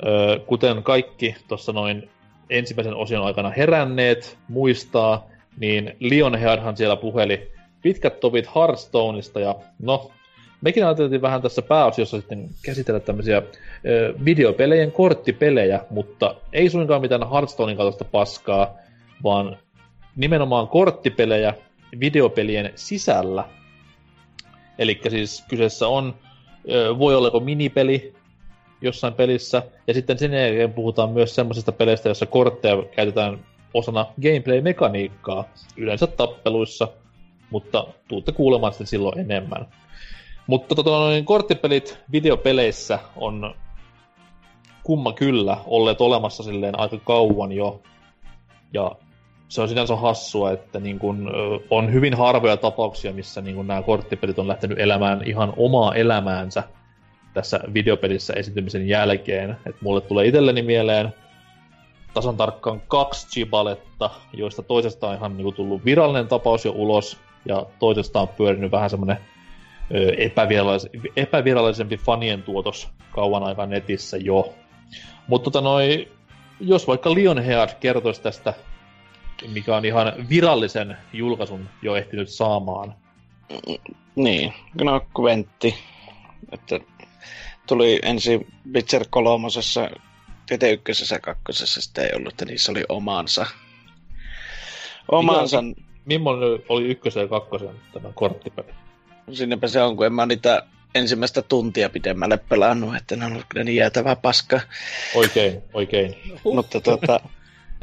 Öö, kuten kaikki tuossa noin ensimmäisen osion aikana heränneet muistaa, niin Lionheadhan siellä puheli pitkät tovit Hearthstoneista ja no, mekin ajateltiin vähän tässä pääosiossa sitten käsitellä tämmöisiä ö, videopelejen korttipelejä, mutta ei suinkaan mitään Hearthstonein kaltaista paskaa, vaan nimenomaan korttipelejä videopelien sisällä. Eli siis kyseessä on, voi olla minipeli jossain pelissä, ja sitten sen jälkeen puhutaan myös semmoisista peleistä, joissa kortteja käytetään osana gameplay-mekaniikkaa, yleensä tappeluissa, mutta tuutte kuulemaan sitten silloin enemmän. Mutta tota, noin korttipelit videopeleissä on kumma kyllä olleet olemassa silleen aika kauan jo. Ja se on sinänsä hassua, että niin kun, on hyvin harvoja tapauksia, missä niin kun nämä korttipelit on lähtenyt elämään ihan omaa elämäänsä tässä videopelissä esitymisen jälkeen. Et mulle tulee itselleni mieleen tasan tarkkaan kaksi chibaletta, joista toisesta on ihan niin tullut virallinen tapaus jo ulos, ja toisesta on pyörinyt vähän semmoinen epävirallis- epävirallisempi fanien tuotos kauan aikaa netissä jo. Mutta tota noi, jos vaikka Lionhead kertoisi tästä, mikä on ihan virallisen julkaisun jo ehtinyt saamaan. Niin, no Quentti. Että tuli ensin Witcher kolmosessa, TT ykkösessä ja kakkosessa sitä ei ollut, että niissä oli omansa. Omansa. Millainen oli ykkösen ja kakkosen tämä korttipeli? Sinnepä se on, kun en mä niitä ensimmäistä tuntia pidemmälle pelannut, että ne on ollut kyllä niin jäätävä paska. Oikein, oikein. Mutta tota,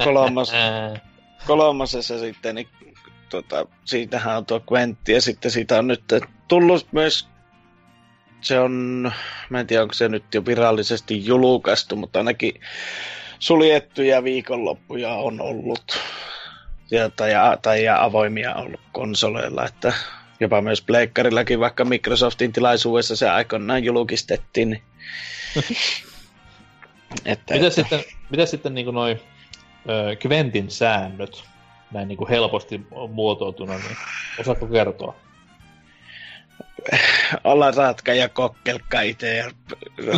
kolmas, kolmosessa sitten, niin tota, siitähän on tuo Quentti, ja sitten siitä on nyt tullut myös, se on, mä en tiedä onko se nyt jo virallisesti julkaistu, mutta ainakin suljettuja viikonloppuja on ollut ja, tai, tai ja avoimia ollut konsoleilla, että jopa myös Pleikkarillakin, vaikka Microsoftin tilaisuudessa se aikoinaan julkistettiin. Niin että, miten, että... sitten, miten sitten niin noin Quentin säännöt näin niin kuin helposti muotoutuna, niin osaatko kertoa? Olla ratka ja kokkelka itse ja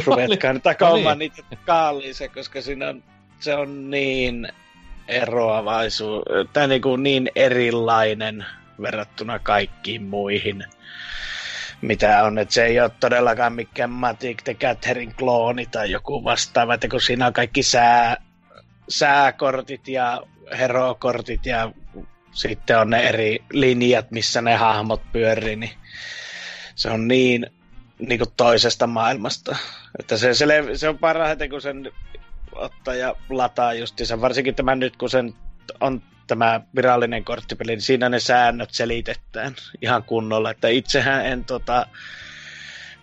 ruvetkaa nyt takaamaan niitä kalliise, koska siinä on, se on niin eroavaisu, tai niin, kuin niin erilainen verrattuna kaikkiin muihin, mitä on. Että se ei ole todellakaan mikään Matic the Gathering klooni tai joku vastaava, että kun siinä on kaikki sää, sääkortit ja herokortit ja sitten on ne eri linjat, missä ne hahmot pyörii, niin se on niin, niin kuin toisesta maailmasta. Että se, se, se on parhaiten, kun sen ottaa ja lataa justiinsa, varsinkin tämä nyt, kun sen on tämä virallinen korttipeli, niin siinä ne säännöt selitetään ihan kunnolla, että itsehän en tota,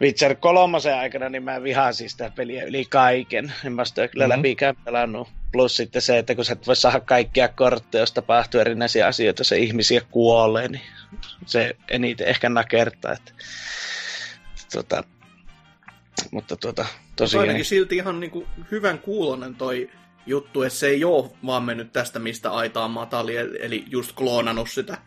Witcher kolmosen aikana, niin mä vihasin sitä peliä yli kaiken. En mä sitä kyllä mm-hmm. läpikään pelannut. Plus sitten se, että kun sä et voi saada kaikkia kortteja, jos tapahtuu erinäisiä asioita, se ihmisiä kuolee, niin se eniten ehkä nakertaa. Että, tota, mutta tuota, tosiaan... Ainakin silti ihan niin kuin hyvän kuulonen toi juttu, että se ei ole vaan mennyt tästä, mistä aitaan matali, eli just kloonannut sitä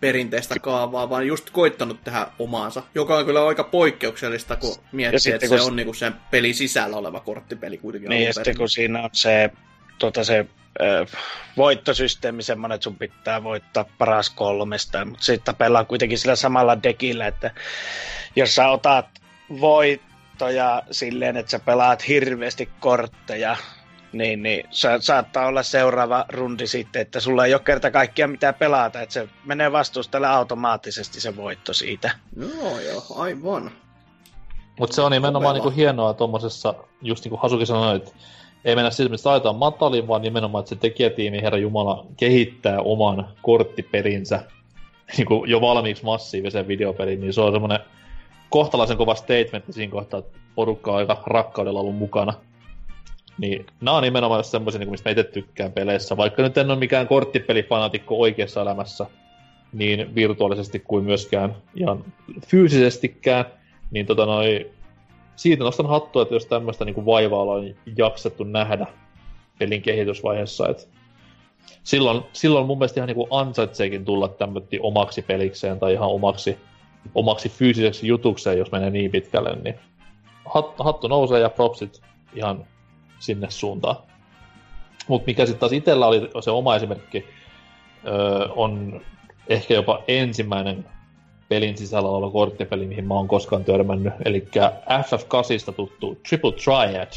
perinteistä kaavaa, vaan just koittanut tehdä omaansa, joka on kyllä aika poikkeuksellista, kun miettii, että se kun... on niinku sen pelin sisällä oleva korttipeli kuitenkin. Niin, ja sitten kun siinä on se, tota se äh, voittosysteemi semmoinen, että sun pitää voittaa paras kolmesta, mutta sitten pelaa kuitenkin sillä samalla dekillä, että jos sä otat voittoja silleen, että sä pelaat hirveästi kortteja, niin, niin sa- saattaa olla seuraava rundi sitten, että sulla ei ole kerta kaikkia mitään pelata, että se menee vastustajalle automaattisesti se voitto siitä. Joo, joo, aivan. Mutta se on nimenomaan niinku hienoa tuommoisessa, just niin kuin Hasuki sanoi, että ei mennä siitä, mistä laitetaan matalin, vaan nimenomaan, että se tekijätiimi, Herra Jumala, kehittää oman korttipelinsä niin kuin jo valmiiksi massiivisen videopelin, niin se on semmoinen kohtalaisen kova statement siinä kohtaa, että porukka on aika rakkaudella ollut mukana. Niin nämä on nimenomaan semmoisia, niin mistä mä itse tykkään peleissä. Vaikka nyt en ole mikään korttipelifanatikko oikeassa elämässä, niin virtuaalisesti kuin myöskään ihan fyysisestikään, niin tota noi, siitä nostan hattua, että jos tämmöistä niin vaivaa on jaksettu nähdä pelin kehitysvaiheessa, että silloin, silloin mun mielestä ihan niin ansaitseekin tulla tämmötti omaksi pelikseen tai ihan omaksi, omaksi fyysiseksi jutukseen, jos menee niin pitkälle, niin hattu, hattu nousee ja propsit ihan sinne suuntaan. Mutta mikä sitten taas itsellä oli se oma esimerkki, öö, on ehkä jopa ensimmäinen pelin sisällä oleva korttipeli, mihin mä oon koskaan törmännyt. Eli FF8 tuttu Triple Triad.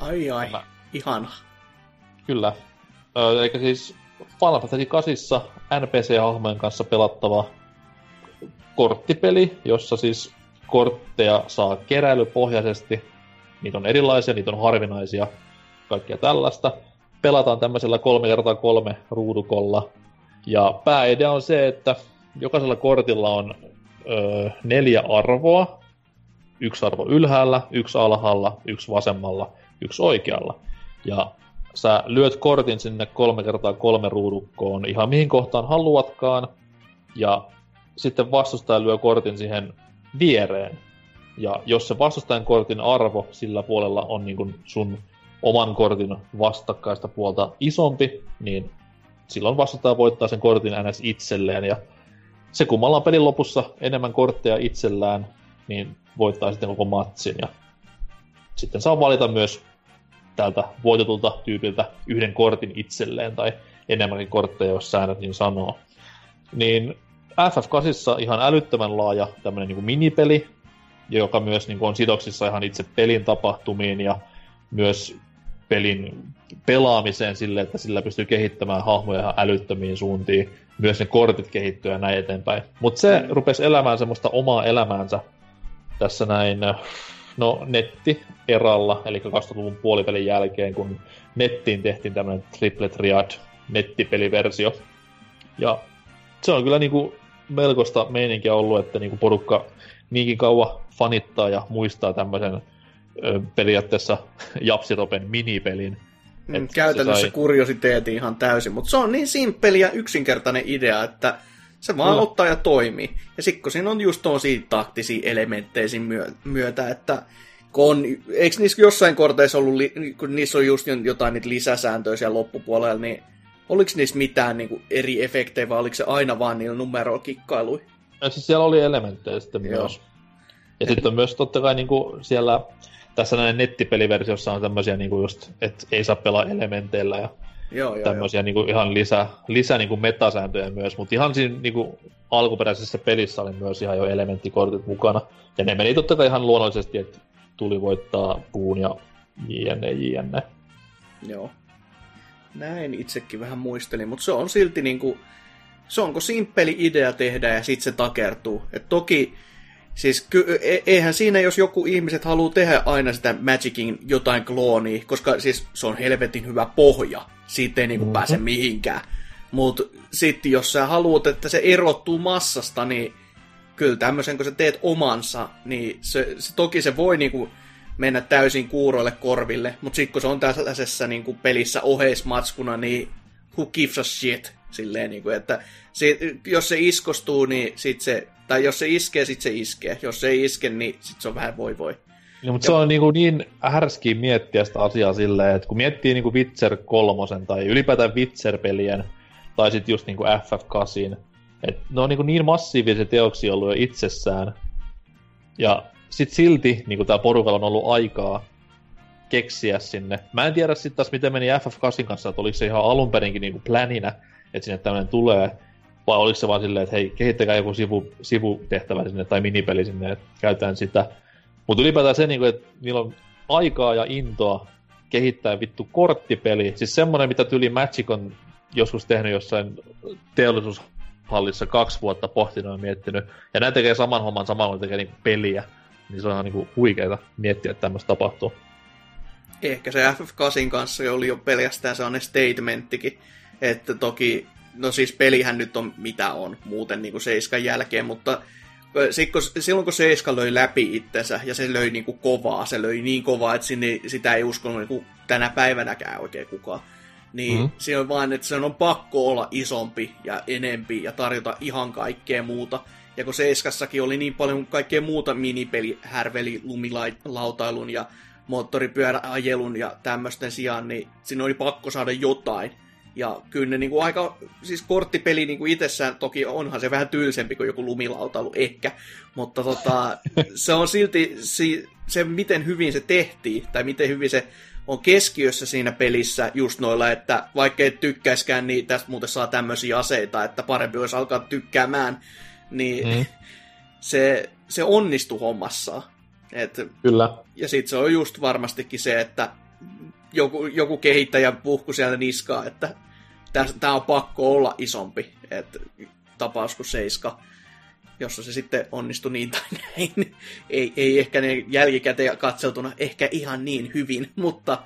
Ai ai, mä... ihana. Kyllä. Öö, eli siis Final Fantasy 8 NPC-hahmojen kanssa pelattava korttipeli, jossa siis kortteja saa keräilypohjaisesti niitä on erilaisia, niitä on harvinaisia, kaikkea tällaista. Pelataan tämmöisellä 3x3 ruudukolla. Ja pääidea on se, että jokaisella kortilla on ö, neljä arvoa. Yksi arvo ylhäällä, yksi alhaalla, yksi vasemmalla, yksi oikealla. Ja sä lyöt kortin sinne 3x3 ruudukkoon ihan mihin kohtaan haluatkaan. Ja sitten vastustaja lyö kortin siihen viereen. Ja jos se vastustajan kortin arvo sillä puolella on niin kuin sun oman kortin vastakkaista puolta isompi, niin silloin vastustaja voittaa sen kortin ns. itselleen. Ja se kummalla on pelin lopussa enemmän kortteja itsellään, niin voittaa sitten koko matsin. Ja sitten saa valita myös tältä voitetulta tyypiltä yhden kortin itselleen tai enemmänkin kortteja, jos säännöt niin sanoo. Niin FF8 ihan älyttömän laaja tämmöinen niin minipeli, joka myös niin kuin, on sidoksissa ihan itse pelin tapahtumiin ja myös pelin pelaamiseen sille, että sillä pystyy kehittämään hahmoja ihan älyttömiin suuntiin, myös ne kortit kehittyy ja näin eteenpäin. Mutta se mm. rupesi elämään semmoista omaa elämäänsä tässä näin, no netti-eralla, eli 2000-luvun puolivälin jälkeen, kun nettiin tehtiin tämmöinen Triple Triad nettipeliversio. Ja se on kyllä niinku melkoista meininkiä ollut, että niinku porukka niinkin kauan fanittaa ja muistaa tämmöisen periaatteessa Japsiropen minipelin. Mm, käytännössä sai... kuriositeetti ihan täysin, mutta se on niin simppeli ja yksinkertainen idea, että se vaan no. ottaa ja toimii. Ja sitten kun siinä on just tosi taktisia elementtejä myö- myötä, että kun on, eikö niissä jossain korteissa ollut, kun niissä on just jotain niitä lisäsääntöjä siellä loppupuolella, niin oliko niissä mitään niin kuin, eri efektejä vai oliko se aina vaan niillä numeroilla kikkailuja? Ja siis siellä oli elementtejä sitten Joo. myös. Ja sitten on myös totta kai niin kuin siellä tässä näin nettipeliversiossa on tämmöisiä niin kuin just, että ei saa pelaa elementeillä ja joo, joo, tämmöisiä joo. Niin kuin ihan lisä, lisä niin kuin metasääntöjä myös, mutta ihan siinä niin kuin alkuperäisessä pelissä oli myös ihan jo elementtikortit mukana. Ja ne meni totta kai ihan luonnollisesti, että tuli voittaa puun ja jne, jne. Joo. Näin itsekin vähän muistelin, mutta se on silti niinku, se onko simppeli idea tehdä ja sitten se takertuu. Et toki Siis ky- e- eihän siinä, jos joku ihmiset haluaa tehdä aina sitä Magicin jotain kloonia, koska siis se on helvetin hyvä pohja. Siitä ei niinku mm-hmm. pääse mihinkään. Mutta sitten jos sä haluat, että se erottuu massasta, niin kyllä tämmöisen, kun sä teet omansa, niin se, se toki se voi niinku mennä täysin kuuroille korville, mutta sitten kun se on tällaisessa niinku pelissä oheismatskuna, niin who gives a shit? Silleen, niinku, että se, jos se iskostuu, niin sit se tai jos se iskee, sit se iskee. Jos se ei iske, niin sit se on vähän voi voi. No, mutta ja... se on niin, kuin niin härskiä miettiä sitä asiaa silleen, että kun miettii niin kuin Witcher 3 tai ylipäätään Witcher-pelien, tai sitten just niin kuin FF8, että ne on niin, niin massiivisia teoksia ollut jo itsessään, ja sit silti niin tää porukalla on ollut aikaa keksiä sinne. Mä en tiedä sitten taas, miten meni FF8 kanssa, että oliko se ihan alun perinkin niin kuin plänina, että sinne tämmöinen tulee, vai oliko se vaan silleen, että hei, kehittäkää joku sivu, sivutehtävä sinne tai minipeli sinne, että käytetään sitä. Mutta ylipäätään se, niin että niillä on aikaa ja intoa kehittää vittu korttipeli. Siis semmonen, mitä tyli Magic on joskus tehnyt jossain teollisuushallissa kaksi vuotta pohtinut ja miettinyt. Ja näin tekee saman homman samalla, kun tekee niin peliä. Niin se on ihan niin huikeeta miettiä, että tämmöistä tapahtuu. Ehkä se FF8 kanssa oli jo pelkästään sellainen statementtikin. Että toki no siis pelihän nyt on mitä on muuten niin kuin Seiskan jälkeen, mutta silloin kun Seiska löi läpi itsensä ja se löi niin kuin kovaa, se löi niin kovaa, että sinne, sitä ei uskonut niin kuin tänä päivänäkään oikein kukaan. Niin mm-hmm. siinä on vaan, että se on pakko olla isompi ja enempi ja tarjota ihan kaikkea muuta. Ja kun Seiskassakin oli niin paljon kaikkea muuta minipeli, härveli, lumilautailun ja moottoripyöräajelun ja tämmöisten sijaan, niin siinä oli pakko saada jotain. Ja kyllä ne niin kuin aika, siis korttipeli niin kuin itsessään toki onhan se vähän tylsempi kuin joku lumilautailu ehkä, mutta tota, se on silti se, se, miten hyvin se tehtiin, tai miten hyvin se on keskiössä siinä pelissä just noilla, että vaikka et tykkäiskään, niin tästä muuten saa tämmöisiä aseita, että parempi olisi alkaa tykkäämään, niin mm. se, se onnistui hommassa. Et, Kyllä. Ja sitten se on just varmastikin se, että joku, joku kehittäjä puhku sieltä niskaa, että tämä on pakko olla isompi, että tapaus kuin Seiska, jossa se sitten onnistui niin tai näin. Ei, ei ehkä ne jälkikäteen katseltuna ehkä ihan niin hyvin, mutta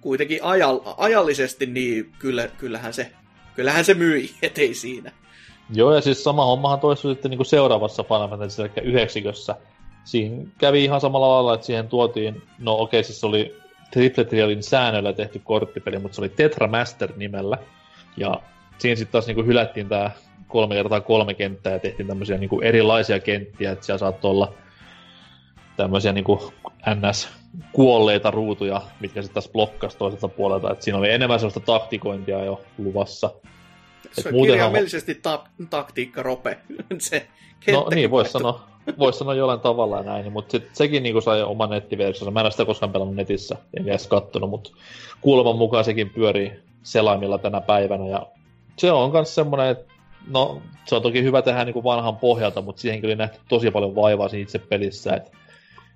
kuitenkin ajal, ajallisesti niin kyllä, kyllähän, se, kyllähän se myi, ettei siinä. Joo, ja siis sama hommahan toistui sitten niin seuraavassa Final Fantasy, eli yhdeksikössä. Siinä kävi ihan samalla lailla, että siihen tuotiin, no okei, okay, siis oli Triple Trialin säännöllä tehty korttipeli, mutta se oli Tetra Master nimellä. Ja siinä sitten taas niinku hylättiin tämä kolme kertaa kolme kenttää ja tehtiin tämmöisiä niinku erilaisia kenttiä, että siellä saattoi olla tämmöisiä niinku NS-kuolleita ruutuja, mitkä sitten taas blokkasi toiselta puolelta. Et siinä oli enemmän sellaista taktikointia jo luvassa. Se on kirjaimellisesti ta- taktiikka rope. se no niin, voisi sanoa. voisi sanoa jollain tavalla ja näin, mutta sit, sekin niinku sai oman nettiversionsa. Mä en ole sitä koskaan pelannut netissä, en edes kattonut, mutta kuuleman mukaan sekin pyörii selaimilla tänä päivänä. Ja se on myös semmoinen, että no, se on toki hyvä tehdä niinku vanhan pohjalta, mutta siihenkin oli nähty tosi paljon vaivaa siinä itse pelissä, että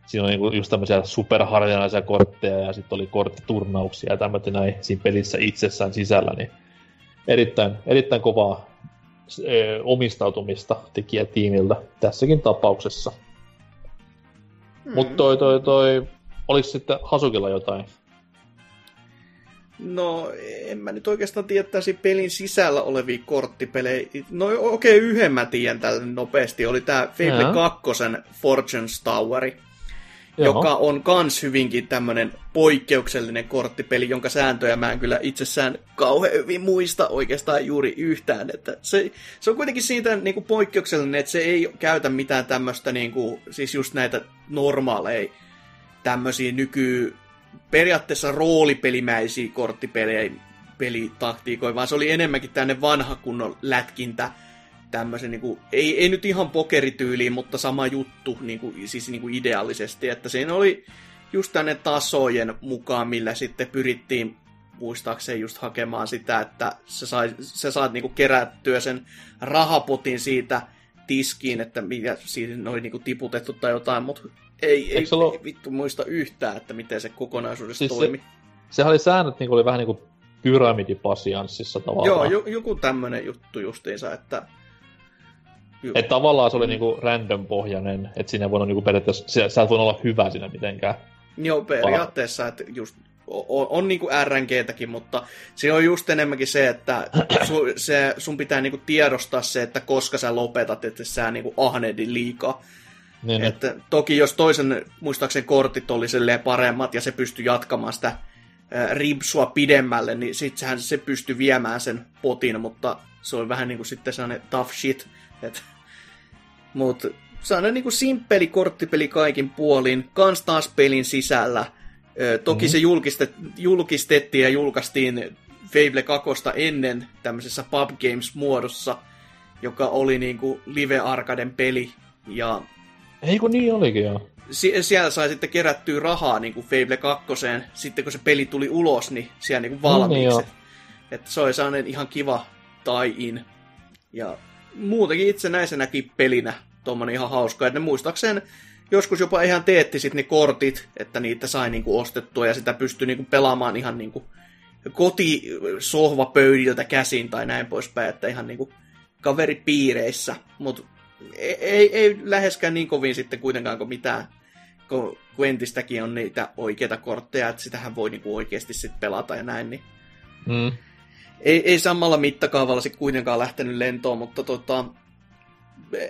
siinä on niinku just tämmöisiä superharvinaisia kortteja ja sitten oli korttiturnauksia ja tämmöitä näin siinä pelissä itsessään sisällä, niin erittäin, erittäin kovaa e, omistautumista tekijätiimiltä tässäkin tapauksessa. Mm. Mutta toi, toi, toi, oliko sitten Hasukilla jotain? No, en mä nyt oikeastaan tietäisi pelin sisällä olevia korttipelejä. No okei, okay, yhden mä tiedän tällä nopeasti. Oli tää Fable 2 Fortune's Toweri Joo. joka on kans hyvinkin tämmönen poikkeuksellinen korttipeli, jonka sääntöjä mä en kyllä itsessään kauhean hyvin muista oikeastaan juuri yhtään. Että se, se on kuitenkin siitä niin kuin poikkeuksellinen, että se ei käytä mitään tämmöistä, niin kuin, siis just näitä normaaleja tämmöisiä nyky periaatteessa roolipelimäisiä korttipelejä, pelitaktiikoja, vaan se oli enemmänkin tänne vanha kunnon lätkintä, tämmöisen, niin kuin, ei, ei nyt ihan pokerityyliin, mutta sama juttu niin kuin, siis niin kuin ideaalisesti, että siinä oli just tänne tasojen mukaan, millä sitten pyrittiin muistaakseni just hakemaan sitä, että sä, sai, sä saat niinku kerättyä sen rahapotin siitä tiskiin, että mitä siinä oli niinku tiputettu tai jotain, mutta ei, ei, ollut... ei vittu muista yhtään, että miten se kokonaisuudessa siis toimi. Se, sehän oli säännöt niinku oli vähän niin kuin pyramidipasianssissa tavallaan. Joo, joku tämmöinen juttu justiinsa, että että tavallaan se oli niinku random-pohjainen, että siinä voi niinku periaatteessa, sä, et voi olla hyvä siinä mitenkään. Joo, periaatteessa, että just on, on niinku RNGtäkin, mutta se on just enemmänkin se, että su, se, sun pitää niinku tiedostaa se, että koska sä lopetat, että sä niinku ahnedin liikaa. Niin, niin, että toki jos toisen, muistaakseni kortit oli paremmat ja se pystyi jatkamaan sitä ribsua pidemmälle, niin sittenhän se pystyi viemään sen potin, mutta se oli vähän niin kuin sitten sellainen tough shit, että mutta sellainen niinku simppeli korttipeli kaikin puolin, kans taas pelin sisällä. Ö, toki mm-hmm. se julkistet, julkistettiin ja julkaistiin Fable 2 ennen tämmöisessä Pub Games-muodossa, joka oli niinku Live Arcaden peli. Ja Ei kun niin olikin joo. Sie- siellä sai sitten kerättyä rahaa niin kuin Fable 2, sitten kun se peli tuli ulos, niin siellä niin kuin valmiiksi. Niin, että se oli sellainen ihan kiva tie-in. Ja muutenkin itsenäisenäkin pelinä tuommoinen ihan hauska. Että ne muistaakseen joskus jopa ihan teettisit ne kortit, että niitä sai niinku ostettua ja sitä pystyi niinku pelaamaan ihan niinku kotisohvapöydiltä käsin tai näin poispäin, että ihan niinku kaveripiireissä, mutta ei, ei, läheskään niin kovin sitten kuitenkaan kuin mitään, kun, kun entistäkin on niitä oikeita kortteja, että sitähän voi niinku oikeasti sitten pelata ja näin, niin mm ei, ei samalla mittakaavalla se kuitenkaan lähtenyt lentoon, mutta tota,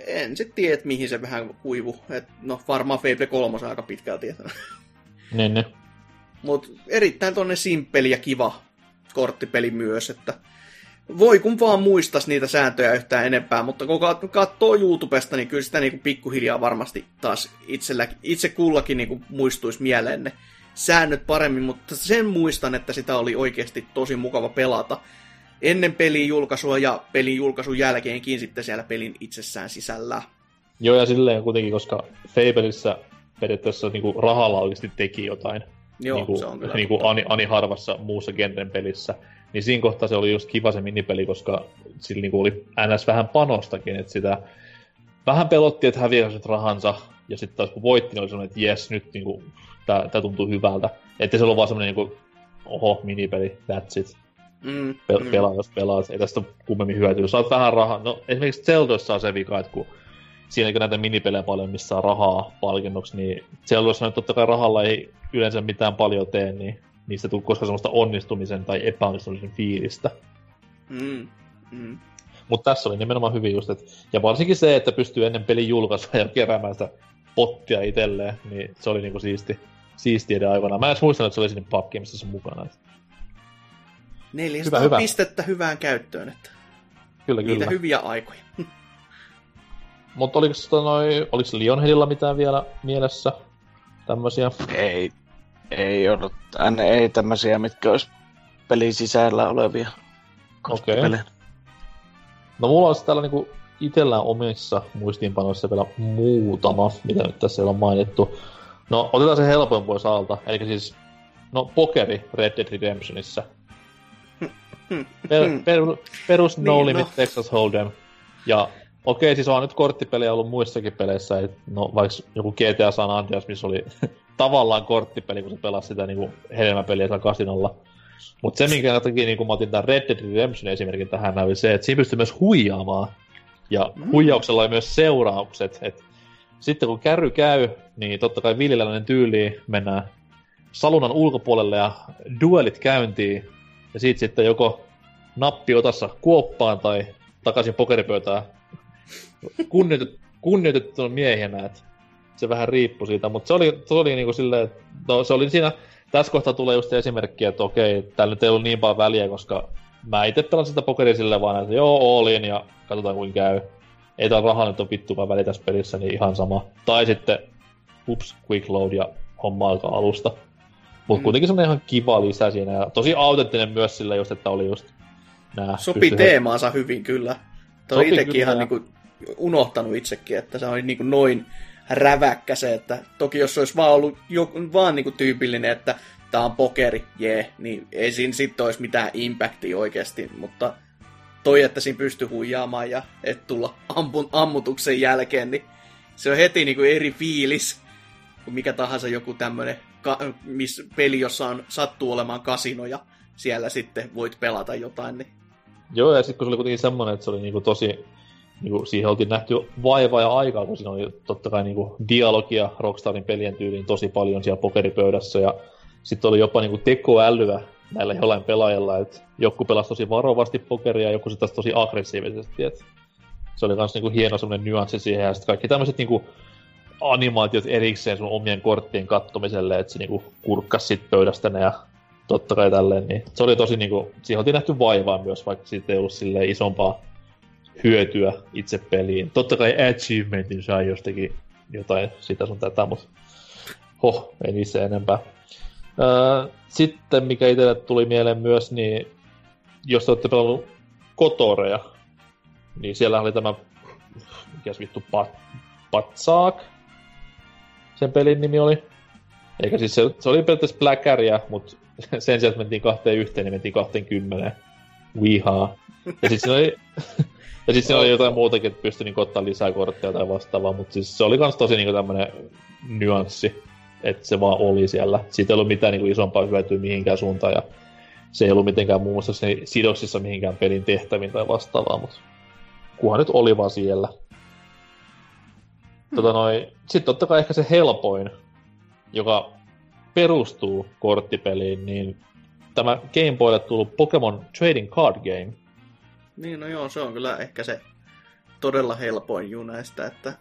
en sitten tiedä, mihin se vähän kuivu. Et, no varmaan Fable 3 aika pitkään tietää. Niin, niin. Mut erittäin tonne simppeli ja kiva korttipeli myös, että voi kun vaan muistas niitä sääntöjä yhtään enempää, mutta kun katsoo YouTubesta, niin kyllä sitä niinku pikkuhiljaa varmasti taas itsellä, itse kullakin niinku muistuisi mieleen ne säännöt paremmin, mutta sen muistan, että sitä oli oikeasti tosi mukava pelata ennen pelin julkaisua ja pelin julkaisun jälkeenkin sitten siellä pelin itsessään sisällä. Joo, ja silleen kuitenkin, koska Fableissa periaatteessa niin kuin rahalla oikeasti teki jotain. Joo, niin kuin, se on kyllä. Niin kuin ani, ani harvassa muussa genren pelissä. Niin siinä kohtaa se oli just kiva se minipeli, koska sillä niin kuin oli ns. vähän panostakin, että sitä vähän pelotti, että häviäisit rahansa, ja sitten taas kun voitti, niin oli sellainen, että jes, nyt niin kuin, tää, tää tuntuu hyvältä. Että se ollut vaan semmoinen niin kuin, oho, minipeli, that's it. Mm, Pel- mm. Pelaa, jos pelaat, ei tästä kummemmin hyötyä. Saat vähän rahaa, no esimerkiksi Zeldoissa on se vika, että kun siinä on näitä minipelejä paljon, missä saa rahaa palkinnoksi, niin Zeldoissa nyt totta kai rahalla ei yleensä mitään paljon tee, niin niistä tule koskaan semmoista onnistumisen tai epäonnistumisen fiilistä. Mm, mm. Mutta tässä oli nimenomaan hyvin just, että, ja varsinkin se, että pystyy ennen pelin julkaisua ja keräämään sitä pottia itselleen, niin se oli niinku siisti, siistiä aikana. Mä en edes muistanut, että se oli sinne Pub mukana. Että 400 hyvä, pistettä hyvä. hyvään käyttöön, että kyllä, niitä kyllä. hyviä aikoja. Mutta oliko, tota noi, oliko Lionheadilla mitään vielä mielessä tämmöisiä? Ei, ei ollut. Tänne ei tämmöisiä, mitkä olisi pelin sisällä olevia Okei. Okay. No mulla olisi täällä niinku itellä omissa muistiinpanoissa vielä muutama, mitä nyt tässä ei ole mainittu. No, otetaan se helpoin pois alta. Eli siis, no, pokeri Red Dead Redemptionissa. Per, per, perus No Niin, Limit no. Texas Hold'em. Ja okei, siis on nyt korttipelejä ollut muissakin peleissä. Et, no, vaikka joku GTA San Andreas, missä oli tavallaan korttipeli, kun se pelasi sitä niinku hedelmäpeliä siellä kasinolla. Mutta se, minkä takia niin mä otin tämän Red Dead Redemption esimerkin tähän, oli se, että siinä pystyy myös huijaamaan. Ja Mm. huijauksella on myös seuraukset. Et sitten kun kärry käy, niin totta kai viljelijäinen tyyli mennään salunan ulkopuolelle ja duelit käyntiin. Ja siitä sitten joko nappi otassa kuoppaan tai takaisin pokeripöytään kunnioitet, kunnioitettuna miehenä. Et se vähän riippui siitä, mutta se oli, se oli niinku silleen, että no, se oli siinä, tässä kohtaa tulee just esimerkki, että okei, täällä nyt ei ollut niin paljon väliä, koska mä itse pelasin sitä pokeria silleen vaan, että joo, olin ja katsotaan kuin käy. Ei tää raha nyt on vittukaan väli tässä pelissä, niin ihan sama. Tai sitten, ups, quick load ja homma alkaa alusta. Mutta Mm. kuitenkin semmonen ihan kiva lisä siinä ja tosi autenttinen myös sillä just, että oli just nää. Pystyi- teemaansa hyvin kyllä. Toi itsekin ihan ja- niinku unohtanut itsekin, että se oli niinku noin räväkkä se, että toki jos se olisi vaan ollut jo, vaan niinku tyypillinen, että tää on pokeri, jee, niin ei siinä sitten olisi mitään impactia oikeasti, mutta toi, että siinä pystyy huijaamaan ja et tulla ampun, ammutuksen jälkeen, niin se on heti niinku eri fiilis kuin mikä tahansa joku tämmönen ka- miss, peli, jossa on, sattuu olemaan kasino ja siellä sitten voit pelata jotain, niin Joo, ja sitten kun se oli kuitenkin semmoinen, että se oli niinku tosi, niinku, siihen oltiin nähty vaivaa ja aikaa, kun siinä oli totta kai niinku dialogia Rockstarin pelien tyyliin tosi paljon siellä pokeripöydässä, ja sitten oli jopa niinku tekoälyä näillä jollain pelaajilla, että joku pelasi tosi varovasti pokeria, ja joku se taas tosi aggressiivisesti, että se oli myös niinku hieno semmoinen nyanssi siihen, ja sitten kaikki tämmöiset niinku animaatiot erikseen sun omien korttien kattomiselle, että se niinku kurkkas sit pöydästä ne ja totta kai tälleen, niin se oli tosi niinku, siihen oltiin nähty vaivaa myös, vaikka siitä ei ollut isompaa hyötyä itse peliin. Totta kai achievementin sai jostakin jotain sitä sun tätä, mutta hoh, ei niissä enempää. Sitten mikä itselle tuli mieleen myös, niin jos te olette pelannut Kotoreja, niin siellä oli tämä, mikäs vittu, Pat, Patsaak, sen pelin nimi oli. Eikä siis se, se oli periaatteessa Blackeria, mutta sen sijaan, että mentiin kahteen yhteen, niin mentiin kahteen kymmeneen. Vihaa. Ja sitten siinä oli, ja sit siinä oli jotain muutakin, että pystyi niinku ottaa lisää kortteja tai vastaavaa, mutta siis se oli kans tosi niinku tämmönen nyanssi, että se vaan oli siellä. Siitä ei ollut mitään niinku isompaa hyötyä mihinkään suuntaan, ja se ei ollut mitenkään muun muassa se sidoksissa mihinkään pelin tehtäviin tai vastaavaa, mutta kunhan nyt oli vaan siellä. Tota noi, sitten totta kai ehkä se helpoin, joka perustuu korttipeliin, niin tämä Game Boylle tullut Pokemon Trading Card Game. Niin, no joo, se on kyllä ehkä se todella helpoin juu näistä, että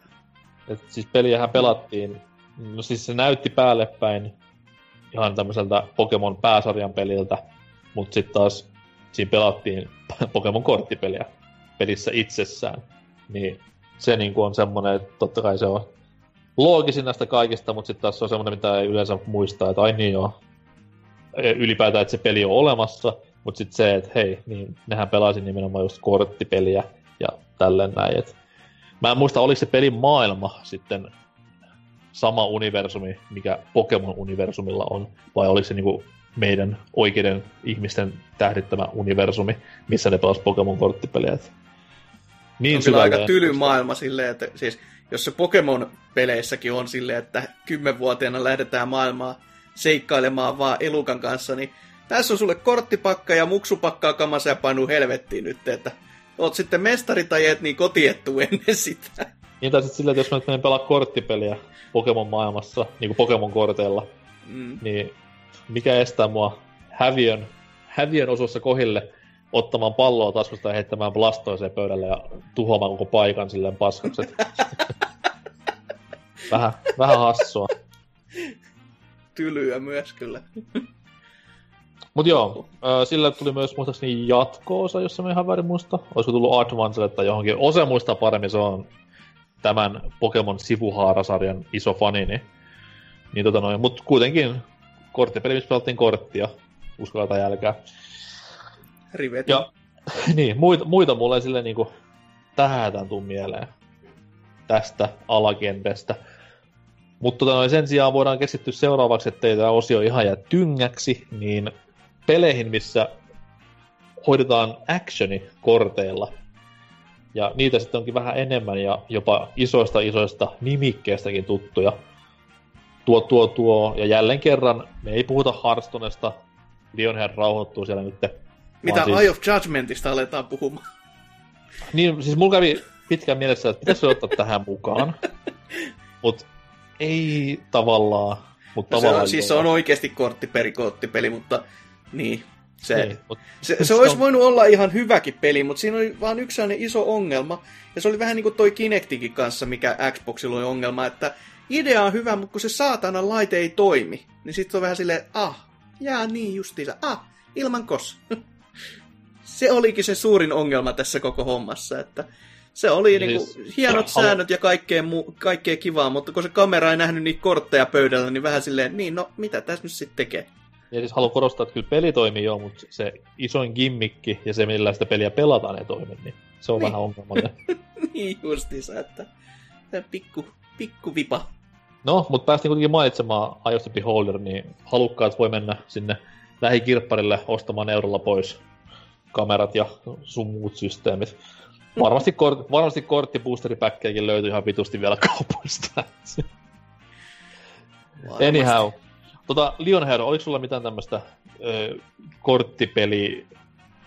Et siis peliähän pelattiin, no siis se näytti päälle päin ihan tämmöiseltä Pokemon pääsarjan peliltä, mutta sitten taas siinä pelattiin Pokemon korttipeliä pelissä itsessään. Niin se niinku on semmonen, että totta kai se on loogisin näistä kaikista, mutta sitten taas se on semmoinen, mitä ei yleensä muistaa, että ai niin joo, E, ylipäätään, että se peli on olemassa, mutta sitten se, että hei, niin nehän pelasin nimenomaan just korttipeliä ja tälleen näin, et Mä en muista, oliko se pelin maailma sitten sama universumi, mikä Pokemon-universumilla on, vai oliko se niinku meidän oikeiden ihmisten tähdittämä universumi, missä ne pelas Pokemon-korttipelejä. Et Niin on kyllä aika tyly maailma silleen, että siis jos se Pokemon-peleissäkin on silleen, että kymmenvuotiaana lähdetään maailmaa seikkailemaan vaan elukan kanssa, niin tässä on sulle korttipakka ja muksupakkaa kamassa ja painu helvettiin nyt, että oot sitten mestari tai et, niin kotiettu ennen sitä. Niin tai sitten silleen, että jos mä nyt menen pelaa korttipeliä Pokemon-maailmassa, niin kuin Pokemon-korteilla, Mm. niin mikä estää mua häviön, häviön osuessa kohille ottamaan palloa taskusta ja heittämään blastoiseen pöydälle ja tuhoamaan koko paikan silleen paskakset. vähän, vähän hassua. Tylyä myös kyllä. Mut joo, sillä tuli myös muistaakseni jatko-osa, jos mä ihan väärin muista. Olisiko tullut Advancelle tai johonkin. Osa muistaa paremmin, se on tämän Pokemon sivuhaarasarjan iso fani, niin, niin tota noin. Mut kuitenkin korttipeli, missä pelattiin korttia, uskaltaa tai jälkää. Rivet. Ja niin, muita, muita mulla ei silleen niinku tähän tuu mieleen tästä alakendestä. Mutta tota, noin sen sijaan voidaan keskittyä seuraavaksi, ettei tämä osio ihan jää tyngäksi, niin peleihin, missä hoidetaan actioni korteilla. Ja niitä sitten onkin vähän enemmän ja jopa isoista isoista nimikkeistäkin tuttuja. Tuo, tuo, tuo. Ja jälleen kerran, me ei puhuta Hearthstonesta. Lionhead rauhoittuu siellä nyt. Mitä siis... Eye of Judgmentista aletaan puhumaan? Niin, siis mulla kävi pitkään mielessä, että pitäisi ottaa tähän mukaan. Mut ei tavallaan. Mut no tavallaan se on, siis se on oikeasti korttiperi, korttipeli, mutta niin. Se, Niin, mut se, se olisi voinut olla ihan hyväkin peli, mutta siinä oli vaan yksi sellainen iso ongelma. Ja se oli vähän niin kuin toi Kinectikin kanssa, mikä Xboxilla oli ongelma, että idea on hyvä, mutta kun se saatana laite ei toimi, niin sitten on vähän silleen, ah, jaa niin justiinsa, ah, ilman kos. se olikin se suurin ongelma tässä koko hommassa, että se oli Niin, niinku siis- hienot halu- säännöt ja kaikkea, mu- kaikkea kivaa, mutta kun se kamera ei nähnyt niitä kortteja pöydällä, niin vähän silleen, niin no, mitä tässä nyt sitten tekee? Ja siis haluan korostaa, että kyllä peli toimii jo, mutta se isoin gimmikki ja se, millä sitä peliä pelataan, ei toimi, niin se on Niin. vähän ongelmallinen. niin justiinsa, että pikku, pikku vipa. No, mutta päästiin kuitenkin mainitsemaan the Beholder, niin halukkaat voi mennä sinne lähikirpparille ostamaan eurolla pois kamerat ja sun muut systeemit. Varmasti, kort, varmasti korttiboosteripackkejäkin löytyy ihan vitusti vielä kaupoista. Anyhow. Tota, Lionhead, oliko sulla mitään tämmöistä korttipeli...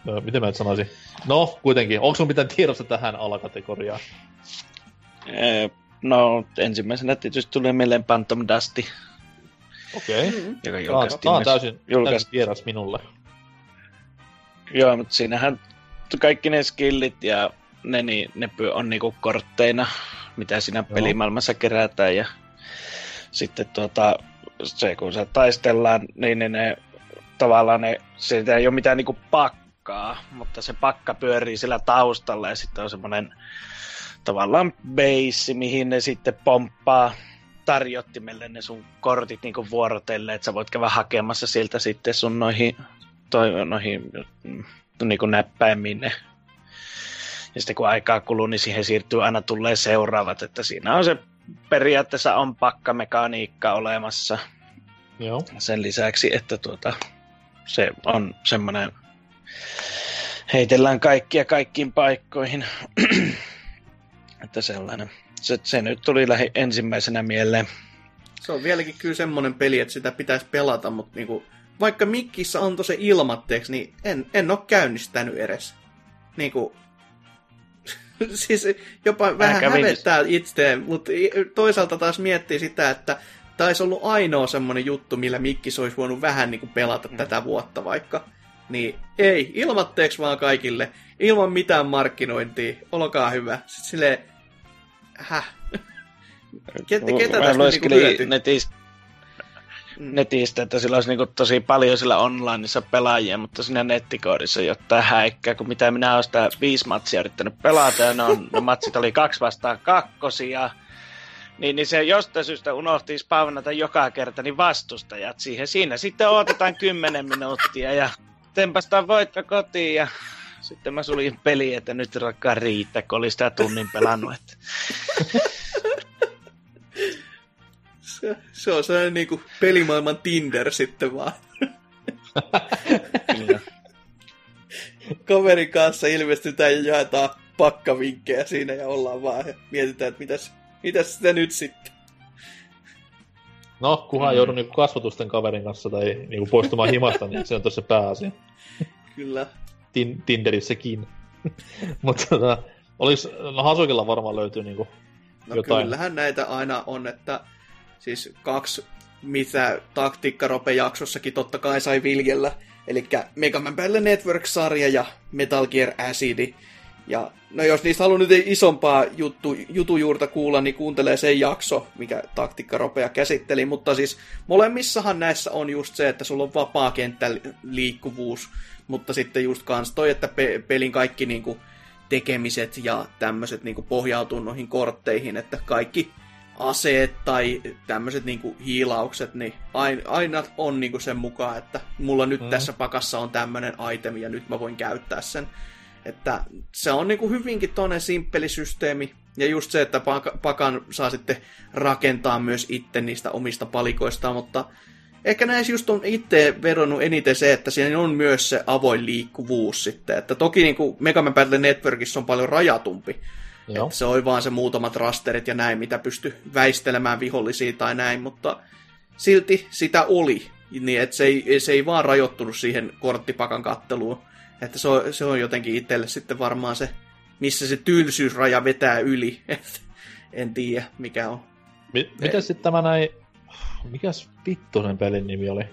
Ö, miten mä nyt sanoisin? No, kuitenkin. Onko sulla mitään tiedosta tähän alakategoriaan? Ee, No, ensimmäisenä tietysti tulee mieleen Phantom Dusty, Okei. Okay. Mm. joka Tämä on, julkaistiin tää on täysin, julkaist- täysin vieras minulle. Joo, mutta siinähän kaikki ne skillit ja ne, niin, ne on niinku kortteina, mitä siinä Joo. pelimaailmassa kerätään. Ja sitten tuota, se kun se taistellaan, niin ne, ne tavallaan ne, siitä ei ole mitään niinku pakkaa, mutta se pakka pyörii sillä taustalla ja sitten on semmoinen tavallaan base, mihin ne sitten pomppaa tarjottimelle ne sun kortit niinku vuorotelle, että sä voit käydä hakemassa siltä sitten sun noihin, toi, noihin niinku näppäimiin ne. Ja sitten kun aikaa kuluu, niin siihen siirtyy aina tulee seuraavat, että siinä on se periaatteessa on pakkamekaniikka olemassa Joo. sen lisäksi, että tuota, se on semmoinen heitellään kaikkia kaikkiin paikkoihin. että sellainen. Se, se nyt tuli lähi ensimmäisenä mieleen. Se on vieläkin kyllä semmoinen peli, että sitä pitäisi pelata, mutta niinku, vaikka Mikkissä antoi se ilmatteeksi, niin en, en ole käynnistänyt edes. Niinku, siis jopa vähän hävettää itseään, mutta toisaalta taas miettii sitä, että taisi ollut ainoa semmoinen juttu, millä Mikkis olisi voinut vähän niinku pelata Mm. tätä vuotta vaikka. Niin ei, ilmatteeksi vaan kaikille, ilman mitään markkinointia, olkaa hyvä. Sitten silleen, häh? Ketä, ketä tästä niinku hyötyy? Netistä, että sillä olisi niinku tosi paljon sillä onlineissa pelaajia, mutta siinä nettikoodissa ei ole tähän häikkää, kun mitä minä olen sitä viisi matsia yrittänyt pelata, ja ne, on, ne matsit oli kaksi vastaan kakkosia, niin, niin se jostain syystä unohti spawnata joka kerta niin vastustajat siihen. Siinä sitten odotetaan kymmenen minuuttia ja tempastaan voitto kotiin ja sitten mä suljin peli, että nyt rakkaa riittää, kun oli sitä tunnin pelannut. Että. Se, se on sellainen niinku pelimaailman Tinder sitten vaan. Kyllä. Kaverin kanssa ilmestytään ja jaetaan pakkavinkkejä siinä ja ollaan vaan ja mietitään, että mitäs, mitäs sitä nyt sitten. No, kunhan Mm. joudun niinku kasvatusten kaverin kanssa tai niinku poistumaan himasta, niin se on tuossa pääasia. Kyllä. Tin- Tinderissäkin. Mutta tota, oliks, no Hasukilla varmaan löytyy niinku No Jotain. kyllähän näitä aina on, että siis kaksi mitä taktiikkarope jaksossakin totta kai sai viljellä. Eli Mega Man Battle Network-sarja ja Metal Gear Acid. Ja no jos niistä haluaa nyt isompaa juttu, jutujuurta kuulla, niin kuuntelee sen jakso, mikä taktiikkaropea käsitteli. Mutta siis molemmissahan näissä on just se, että sulla on vapaa kenttäliikkuvuus, mutta sitten just kans toi, että pe- pelin kaikki niinku tekemiset ja tämmöiset niinku pohjautuu noihin kortteihin, että kaikki aseet tai tämmöiset niinku hiilaukset, niin aina, on niinku sen mukaan, että mulla nyt Mm. tässä pakassa on tämmönen item ja nyt mä voin käyttää sen. Että se on niinku hyvinkin toinen simppeli systeemi. Ja just se, että pakan saa sitten rakentaa myös itse niistä omista palikoistaan, mutta ehkä näissä just on itse vedonnut eniten se, että siinä on myös se avoin liikkuvuus sitten. Että toki niin kuin Mega Man Battle Networkissa on paljon rajatumpi. Joo. Että se oli vaan se muutamat rasterit ja näin, mitä pysty väistelemään vihollisia tai näin, mutta silti sitä oli. Niin, että se ei, se ei vaan rajoittunut siihen korttipakan katteluun. Että se on, se on jotenkin itselle sitten varmaan se, missä se tylsyysraja vetää yli. en tiedä, mikä on. Mi- Miten sitten tämä näin mikäs vittu sen pelin nimi oli?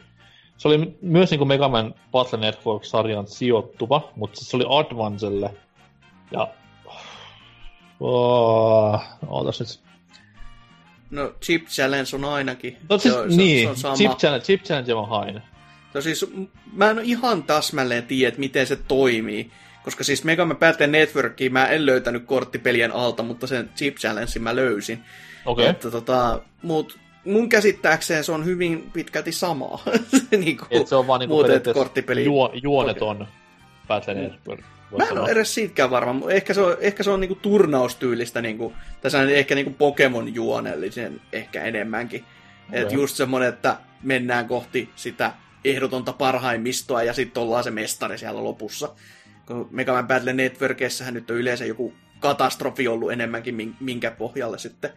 Se oli myös niin kuin Mega Man Battle Network-sarjan sijoittuva, mutta se oli Advancelle. Ja... Oh, ootas nyt. No, Chip Challenge on ainakin. No siis, se on, niin, se on sama. Chip Challenge, Chip Challenge on hain. No siis, mä en ihan täsmälleen tiedä, että miten se toimii. Koska siis Mega Man Battle Networkia mä en löytänyt korttipelien alta, mutta sen Chip Challenge mä löysin. Okei. Okay. tota, mut mun käsittääkseen se on hyvin pitkälti samaa. niin kuin, Et se on vaan niin kuin korttipeli. Juo, juoneton okay. Battle Network. Mä en ole edes siitäkään varma. Ehkä se on, ehkä se on niinku turnaustyylistä, niinku, tässä on ehkä niinku Pokemon juonellisen ehkä enemmänkin. Okay. Et just semmonen, että mennään kohti sitä ehdotonta parhaimmistoa ja sitten ollaan se mestari siellä lopussa. Kun Mega Man Battle Networkissähän nyt on yleensä joku katastrofi ollut enemmänkin, minkä pohjalle sitten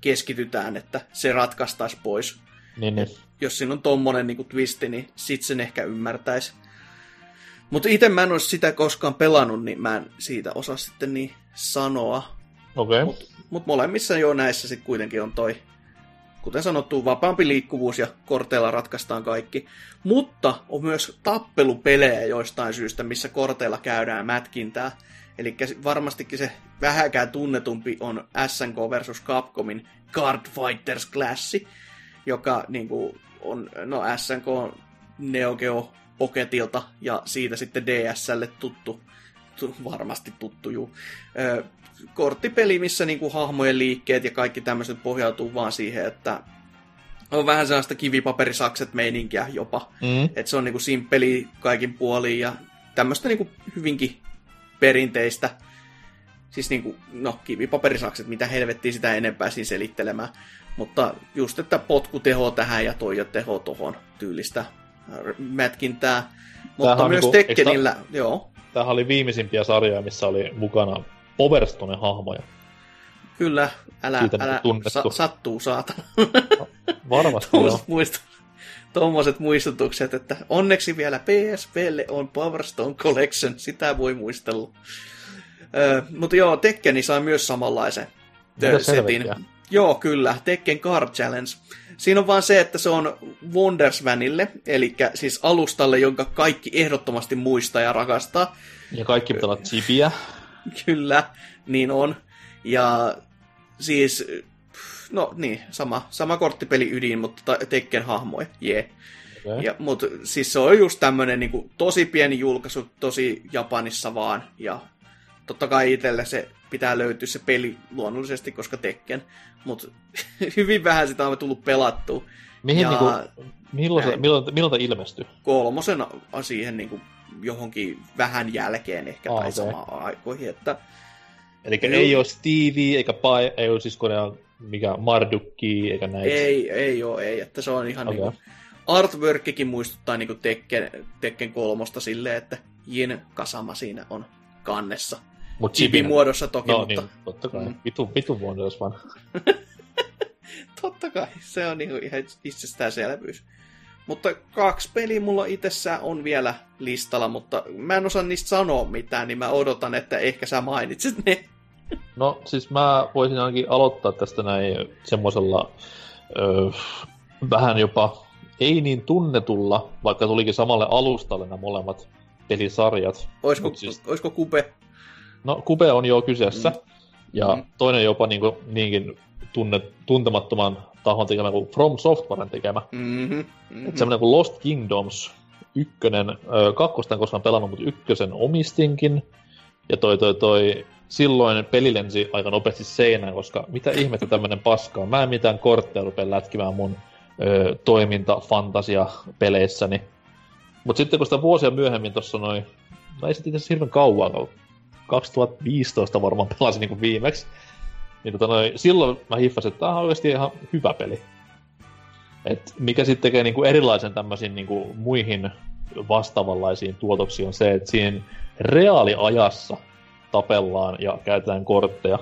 keskitytään, että se ratkaistaisi pois. Niin, niin. Jos siinä on tommonen niin twisti, niin sit sen ehkä ymmärtäisi. Mutta itse mä en olisi sitä koskaan pelannut, niin mä en siitä osaa sitten niin sanoa. Okei. Okay. Mutta mut molemmissa jo näissä sitten kuitenkin on toi, kuten sanottu, vapaampi liikkuvuus ja korteilla ratkaistaan kaikki. Mutta on myös tappelupelejä joistain syystä, missä korteilla käydään mätkintää. Eli varmastikin se vähäkään tunnetumpi on SNK versus Capcomin Card Fighters Classi, joka niin kuin, on no, SNK Neo Geo Pocketilta ja siitä sitten DSlle tuttu, tu, varmasti tuttu juu. Ö, korttipeli, missä niin kuin, hahmojen liikkeet ja kaikki tämmöiset pohjautuu vaan siihen, että on vähän sellaista kivipaperisakset meininkiä jopa. Mm. Että se on niin kuin, simppeli kaikin puolin ja tämmöistä niin kuin, hyvinkin perinteistä. Siis niinku, no kivipaperisakset, mitä helvettiä sitä enempää siinä selittelemään. Mutta just, että potkuteho tähän ja toi teho tohon tyylistä mätkintää. Mutta Tämähän myös niinku, Tekkenillä, ta... joo. Tämähän oli viimeisimpiä sarjoja, missä oli mukana Powerstone hahmoja. Kyllä, älä, Siitä älä sa- sattuu saatana. Varmasti joo. Muistu, tuommoiset muistutukset, että onneksi vielä PSPlle on Power Stone Collection, sitä voi muistella. Öö, mutta joo, Tekkeni sai myös samanlaisen setin. Joo, kyllä, Tekken Card Challenge. Siinä on vaan se, että se on Wondersvanille, eli siis alustalle, jonka kaikki ehdottomasti muistaa ja rakastaa. Ja kaikki pitää olla chipiä. Kyllä, niin on. Ja siis no niin, sama, sama korttipeli ydin, mutta Tekken hahmoja, jee. Yeah. Okay. Ja, mutta siis se on just tämmönen niin tosi pieni julkaisu, tosi Japanissa vaan, ja totta kai itselle se pitää löytyä se peli luonnollisesti, koska Tekken, mutta hyvin vähän sitä on tullut pelattua. Mihin ja, niinku, milloin, se, milloin, milloin ilmestyi? Kolmosen siihen niinku johonkin vähän jälkeen ehkä ah, tai okay. samaan aikoihin, että Eli ei ole Stevie, eikä Pai, ei ole siis Korean mikä Mardukki, eikä näitä. Ei, ei ole, ei. Että se on ihan okay. niinku, artworkikin muistuttaa niinku Tekken, Tekken kolmosta silleen, että Jin Kasama siinä on kannessa. Mut muodossa toki, no, mutta... Niin, totta kai. Mm. Vitu, vitu Wonders vaan. totta kai, se on niinku ihan itsestäänselvyys. Mutta kaksi peliä mulla itsessään on vielä listalla, mutta mä en osaa niistä sanoa mitään, niin mä odotan, että ehkä sä mainitsit ne. No siis mä voisin ainakin aloittaa tästä näin semmoisella vähän jopa ei niin tunnetulla, vaikka tulikin samalle alustalle nämä molemmat pelisarjat. Oisko, siis, oisko Kube? No Kube on jo kyseessä. Mm. Ja mm. toinen jopa niin kuin, niinkin tunne, tuntemattoman tahon tekemä kuin From Softwaren tekemä. Mm-hmm. Mm-hmm. Semmoinen kuin Lost Kingdoms ykkönen, kakkosta en koskaan pelannut, mutta ykkösen omistinkin. Ja toi, toi, toi, silloin peli lensi aika nopeasti seinään, koska mitä ihmettä tämmönen paska on. Mä en mitään kortteja rupea lätkimään mun ö, toiminta fantasia peleissäni. Mutta sitten kun sitä vuosia myöhemmin tuossa noin, no ei se itse hirveän kauan 2015 varmaan pelasin niin viimeksi. Niin tota noin, silloin mä hiffasin, että tämä on oikeasti ihan hyvä peli. Et mikä sitten tekee niin kuin erilaisen tämmöisiin niin kuin muihin vastaavanlaisiin tuotoksiin on se, että siinä reaaliajassa tapellaan ja käytetään kortteja.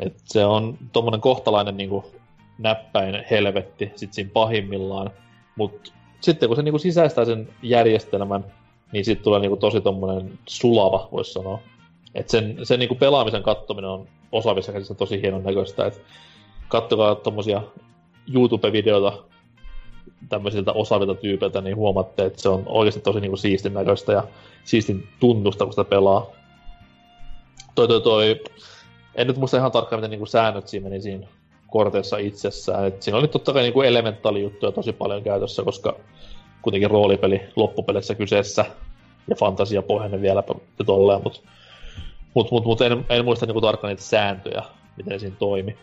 Et se on tuommoinen kohtalainen niin kuin näppäin helvetti sit siinä pahimmillaan. Mutta sitten kun se niin kuin sisäistää sen järjestelmän, niin sitten tulee niin kuin tosi tommonen sulava, voisi sanoa. Et sen, sen niin kuin pelaamisen kattominen on osaavissa käsissä tosi hienon näköistä. Et kattokaa tommosia YouTube-videoita tämmöisiltä osaavilta tyypeiltä, niin huomaatte, että se on oikeasti tosi niin kuin siistin näköistä ja siistin tunnusta, kun sitä pelaa. Toi, toi, toi, en nyt muista ihan tarkkaan, miten niin kuin säännöt siinä meni siinä korteissa itsessään. Et siinä oli totta kai niin elementaali-juttuja tosi paljon käytössä, koska kuitenkin roolipeli loppupeleissä kyseessä ja fantasiapohjainen vielä ja tolleen, mutta mut, mut, mut en, en muista niinku tarkkaan niitä sääntöjä, miten siinä toimi.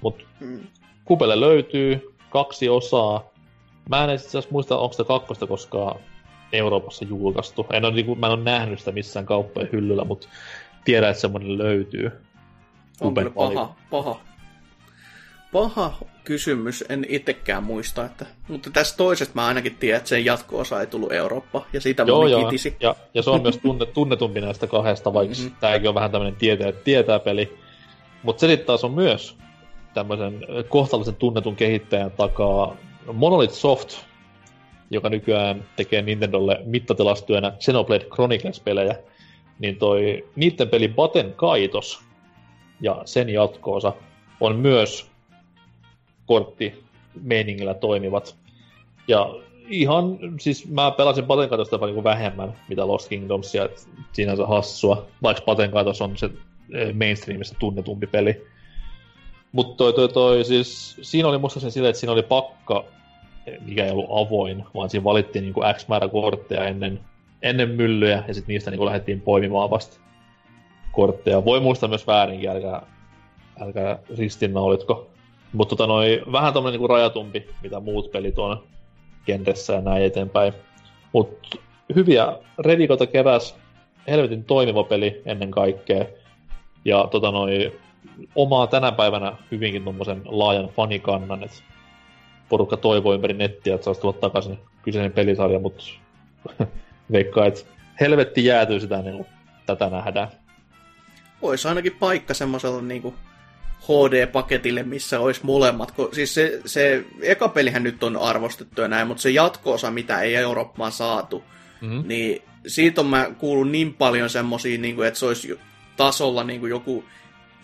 Mut mm. Kupelle löytyy kaksi osaa. Mä en itse asiassa muista, onko sitä kakkosta koskaan Euroopassa julkaistu. En ole, niinku, mä en ole nähnyt sitä missään kauppojen hyllyllä, mutta tiedän, että semmoinen löytyy. On kyllä paha, paha paha kysymys, en itsekään muista. Että, mutta tässä toisesta mä ainakin tiedän, että sen jatko-osa ei tullut Eurooppa, ja siitä joo, joo. kitisi. Ja, ja se on myös tunne, tunnetumpi näistä kahdesta, vaikka mm-hmm. tämäkin on vähän tämmöinen tietää, tietää peli. Mutta se sitten taas on myös tämmöisen kohtalaisen tunnetun kehittäjän takaa Monolith Soft, joka nykyään tekee Nintendolle mittatilastyönä Xenoblade Chronicles-pelejä, niin toi niiden peli Baten Kaitos ja sen jatkoosa on myös kortti meiningillä toimivat. Ja ihan, siis mä pelasin Patenkatosta jopa niin vähemmän, mitä Lost Kingdomsia, sinänsä hassua, vaikka Patenkatos on se e, mainstreamissa tunnetumpi peli. Mutta toi, toi, toi, siis siinä oli musta se sille, että siinä oli pakka, mikä ei ollut avoin, vaan siinä valittiin niin kuin X määrä kortteja ennen, ennen myllyjä, ja sitten niistä niin kuin lähdettiin poimimaan vasta kortteja. Voi muistaa myös väärinkin, älkää, älkää ristiinnaulitko. Mutta tota noi, vähän tämmönen niinku rajatumpi, mitä muut pelit on kentässä ja näin eteenpäin. Mut hyviä revikoita keräs, helvetin toimiva peli ennen kaikkea. Ja tota noi, omaa tänä päivänä hyvinkin tommosen laajan fanikannan, että porukka toivoo ympäri nettiä, että saisi tulla takaisin kyseinen pelisarja, mutta veikkaa, että helvetti jäätyy sitä niin tätä nähdään. Olisi ainakin paikka semmoisella niin kuin HD-paketille, missä olisi molemmat. Siis se, se eka pelihän nyt on arvostettu ja näin, mutta se jatko-osa, mitä ei Eurooppaan saatu, mm-hmm. niin siitä on mä kuullut niin paljon semmosia, niin kuin, että se olisi tasolla niin kuin joku,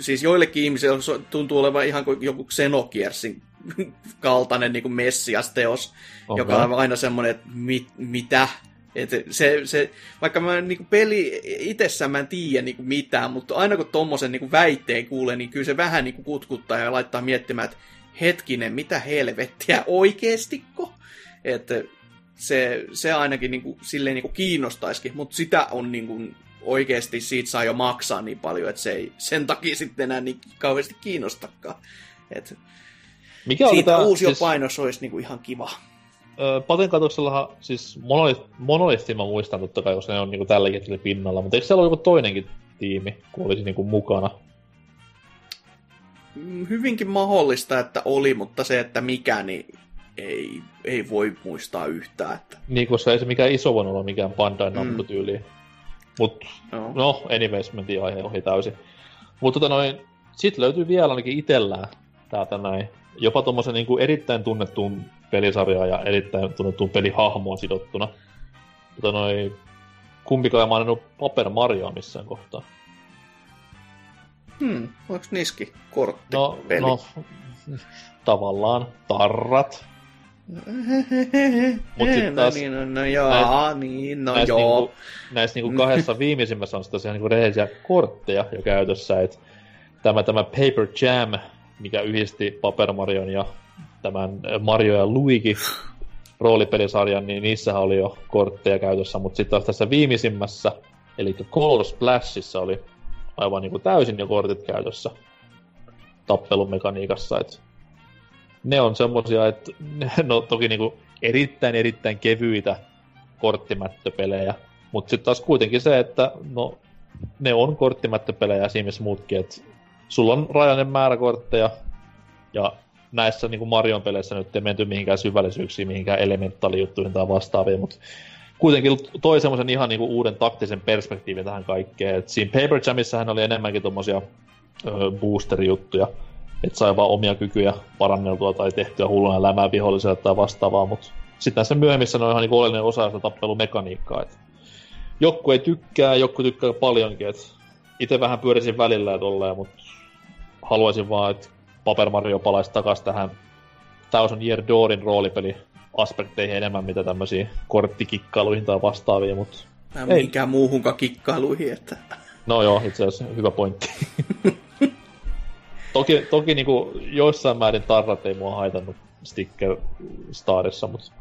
siis joillekin ihmisille tuntuu olevan ihan kuin joku Xenokiersin kaltainen niin kuin Messias-teos, okay. joka on aina semmoinen, että mit, mitä, et se, se, vaikka mä niin peli itsessään mä en tiedä niin mitään, mutta aina kun tommosen niin väitteen kuulee, niin kyllä se vähän niin kutkuttaa ja laittaa miettimään, että hetkinen, mitä helvettiä oikeestiko? Että se, se ainakin niin kuin, silleen niin kiinnostaisikin, mutta sitä on niin kuin, oikeasti siitä saa jo maksaa niin paljon, että se ei sen takia sitten enää niin kauheasti kiinnostakaan. Et Mikä siitä uusi siis... painos olisi niin kuin ihan kiva. Paten katoksellahan, siis Monolith, Monolithin mä muistan totta kai, koska ne on niinku tälläkin hetkellä pinnalla, mutta eikö siellä ole joku toinenkin tiimi, kun olisi niinku mukana? Mm, hyvinkin mahdollista, että oli, mutta se, että mikä, niin ei, ei voi muistaa yhtään. Että... Niin, koska ei se mikään iso voinut olla mikään Bandai Namco mm. tyyli. Mut, no. no, anyways, mentiin aihe ohi täysin. Mutta tota noin, sit löytyy vielä ainakin itellään täältä näin. Jopa tommosen niinku erittäin tunnettuun pelisarjaa ja erittäin tunnettuun pelihahmoon sidottuna. Mutta noi, kumpikaan ei maininnut Paper Marioa missään kohtaa. Hmm, onko niski kortti no, peli? no, tavallaan tarrat. Mut sit no taas, no niin, no, no joo, näis, niin, no näissä joo. Niinku, näissä niinku kahdessa viimeisimmässä on tosiaan niinku rehellisiä kortteja jo käytössä, että tämä, tämä Paper Jam, mikä yhdisti Paper Marion ja tämän Mario ja Luigi roolipelisarjan, niin niissähän oli jo kortteja käytössä, mutta sitten tässä viimeisimmässä, eli Color Splashissa oli aivan niin kuin täysin jo kortit käytössä tappelumekaniikassa, että ne on semmosia, että no toki niin kuin erittäin erittäin kevyitä korttimättöpelejä, mutta sitten taas kuitenkin se, että no ne on korttimättöpelejä siinä muutkin, että sulla on rajainen määrä kortteja, ja näissä niin kuin Marion peleissä nyt ei menty mihinkään syvällisyyksiin, mihinkään elementaalijuttuihin tai vastaaviin, mutta kuitenkin toi semmoisen ihan niin kuin uuden taktisen perspektiivin tähän kaikkeen. Et siinä Paper Jamissähän oli enemmänkin tommosia ö, booster-juttuja, että sai vaan omia kykyjä paranneltua tai tehtyä hulluna lämää viholliselle tai vastaavaa, mutta sitten näissä myöhemmissä on ihan niin oleellinen osa sitä tappelumekaniikkaa. Et joku ei tykkää, joku tykkää paljonkin, itse vähän pyörisin välillä tolleen, mutta haluaisin vaan, että Paper Mario palaisi takaisin tähän Thousand Year Doorin roolipeli aspekteihin enemmän, mitä tämmöisiä korttikikkailuihin tai vastaaviin, mutta Mä mihinkään muuhunkaan kikkailuihin, että... No joo, itse asiassa hyvä pointti. toki toki niinku joissain määrin tarrat ei mua haitannut Sticker Starissa, mutta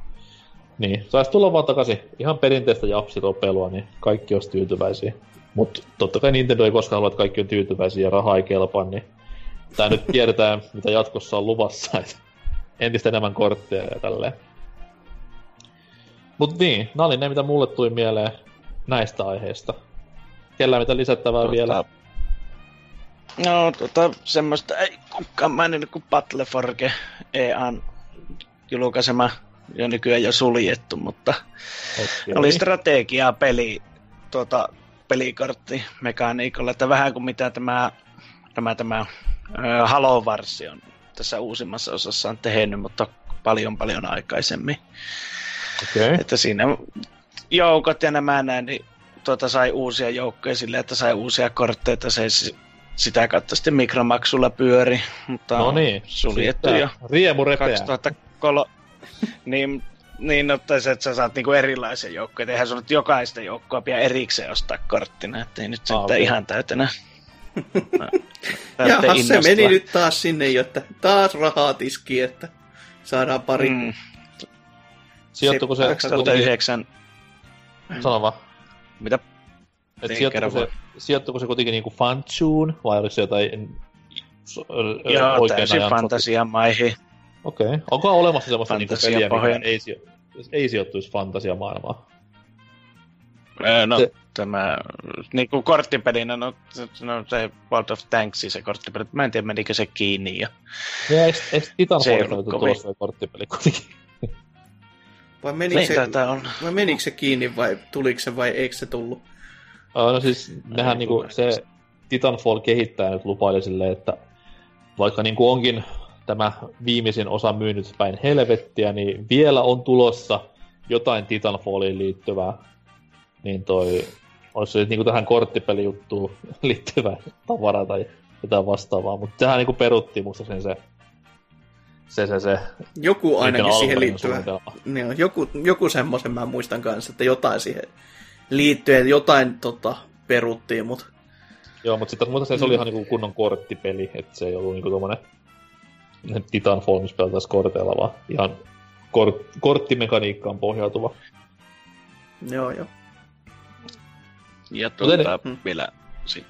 niin, saisi tulla vaan takaisin ihan perinteistä japsitopelua, niin kaikki olisi tyytyväisiä. Mutta totta kai Nintendo ei koskaan halua, että kaikki on tyytyväisiä ja raha ei kelpaa, niin tää nyt tiedetään, mitä jatkossa on luvassa, että entistä enemmän kortteja ja tälleen. Mut niin, nämä oli ne, mitä mulle tuli mieleen näistä aiheista. Kellä mitä lisättävää tota, vielä? No, tota, semmoista ei kukaan maininnut kuin Battleforge EAN julkaisema jo nykyään jo suljettu, mutta okay. oli strategiaa peli, tuota, pelikortti mekaniikolla, että vähän kuin mitä tämä, tämä, tämä Halo Wars on tässä uusimmassa osassa on tehnyt, mutta paljon paljon aikaisemmin. Okay. Että siinä joukot ja nämä näin, niin tuota sai uusia joukkoja silleen, että sai uusia kortteja, se sitä kautta sitten mikromaksulla pyöri, mutta no niin, suljettu jo. Riemu repeää. 2003, niin, niin ottaisi, että sä saat niinku erilaisia joukkoja. Eihän sun nyt jokaista joukkoa pidä erikseen ostaa korttina, ettei nyt sitten okay. ihan täytänä. Ja se meni nyt taas sinne, jotta taas rahaa tiski, että saadaan pari. Mm. Sijoittuko se... 2009... Sano vaan. Mitä? Et sijoittuko, se, sijoittuko se kuitenkin niinku Fanchuun, vai oliko se jotain Joo, täysin fantasiamaihin. Okei. Okay. Onko olemassa semmoista niinku peliä, mikä ei, sijo- ei sijoittuisi fantasiamaailmaan? Öö, no, se... tämä niinku korttipelinä, no, no se World of Tanks, se korttipeli, mä en tiedä menikö se kiinni. Ja, ja eikö, eikö Titanfallista löyty tulossa korttipeli kuitenkin? Vai menikö, se, on. vai menikö se kiinni vai tuliko se vai eikö se tullut? No siis nehän niinku se Titanfall kehittää nyt lupaili silleen, että vaikka niinku onkin tämä viimeisin osa myynyt päin helvettiä, niin vielä on tulossa jotain Titanfalliin liittyvää. Niin toi, olisi se niinku tähän korttipelijuttuun liittyvä tavara tai jotain vastaavaa, mutta sehän niinku peruttiin musta sen se se, se, se. Joku ainakin siihen liittyvä. Niin, joku, joku semmoisen mä muistan kanssa, että jotain siihen liittyen, jotain tota, peruttiin, mutta... Joo, mutta sitten muuta se, se oli ihan niinku kunnon korttipeli, että se ei ollut niinku tommonen Titanfall, missä pelataan korteilla, vaan ihan kort, korttimekaniikkaan pohjautuva. Joo, joo. Ja tuota, hmm. vielä sit,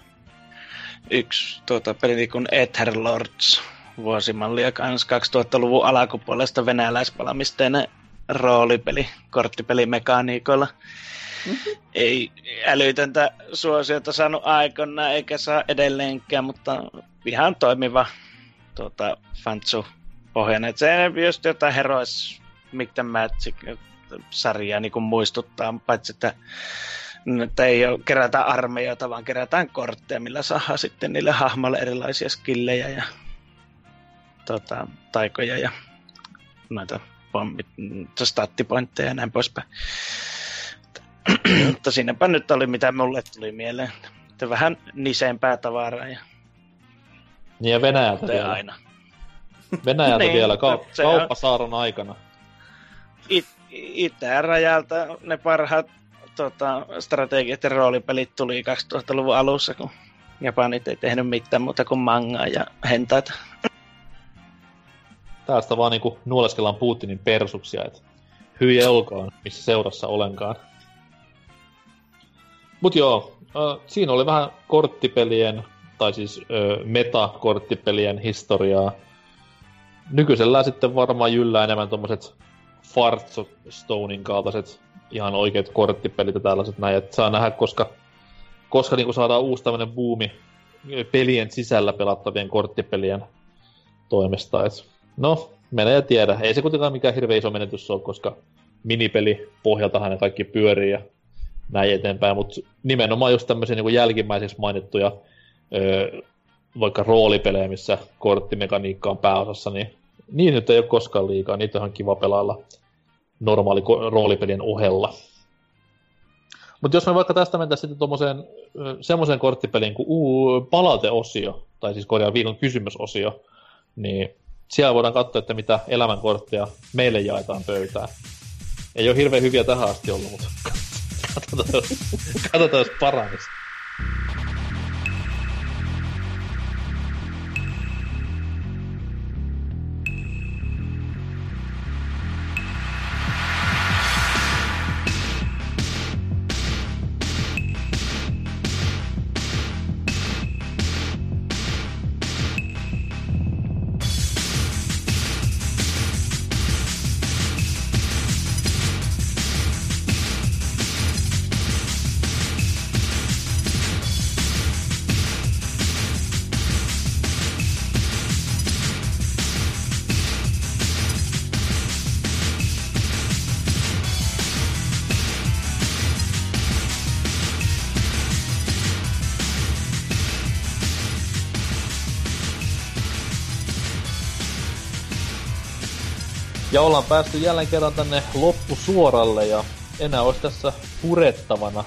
yksi tuota, peli kuin Etherlords vuosimallia kans 2000-luvun alkupuolesta venäläispalamisteinen roolipeli, korttipelimekaniikoilla. Mm-hmm. Ei älytöntä suosiota saanut aikana eikä saa edelleenkään, mutta ihan toimiva tuota, fantsu pohjainen. Se just jotain Heroes Mick Magic sarjaa niin muistuttaa, paitsi että nyt ei ole, kerätä armeijoita, vaan kerätään kortteja, millä saa sitten niille hahmoille erilaisia skillejä ja tota, taikoja ja noita pommit, stattipointteja ja näin poispäin. Mutta siinäpä nyt oli mitä mulle tuli mieleen. Että vähän niseempää tavaraa. Ja... Niin ja Venäjältä vielä. aina. Venäjältä niin, vielä, Ka- kauppasaaron aikana. It, itärajalta ne parhaat tota, strategiat ja roolipelit tuli 2000-luvun alussa, kun Japanit ei tehnyt mitään muuta kuin mangaa ja hentaita. Tästä vaan niinku nuoleskellaan Putinin persuksia, että hyi olkoon, missä seurassa olenkaan. Mut joo, siinä oli vähän korttipelien, tai siis meta-korttipelien historiaa. Nykyisellään sitten varmaan jyllää enemmän tommoset Fartstonein kaltaiset ihan oikeat korttipelit ja tällaiset näin, että saa nähdä, koska koska niin saadaan uusi tämmöinen buumi pelien sisällä pelattavien korttipelien toimesta. Et, no, menee ja tiedä. Ei se kuitenkaan mikään hirveän iso menetys ole, koska minipeli pohjaltahan ne kaikki pyörii ja näin eteenpäin, mutta nimenomaan just tämmöisiä niin jälkimmäiseksi mainittuja öö, vaikka roolipelejä, missä korttimekaniikka on pääosassa, niin niin nyt ei ole koskaan liikaa. Niitä on kiva pelailla normaali roolipelien ohella. Mutta jos me vaikka tästä mentäisiin sitten tuommoiseen semmoiseen korttipeliin kuin uu, palauteosio, tai siis korjaa viikon kysymysosio, niin siellä voidaan katsoa, että mitä elämänkortteja meille jaetaan pöytään. Ei ole hirveän hyviä tähän asti ollut, mutta katsotaan, katsotaan jos paranisi. Päästy jälleen kerran tänne loppusuoralle ja enää olisi tässä purettavana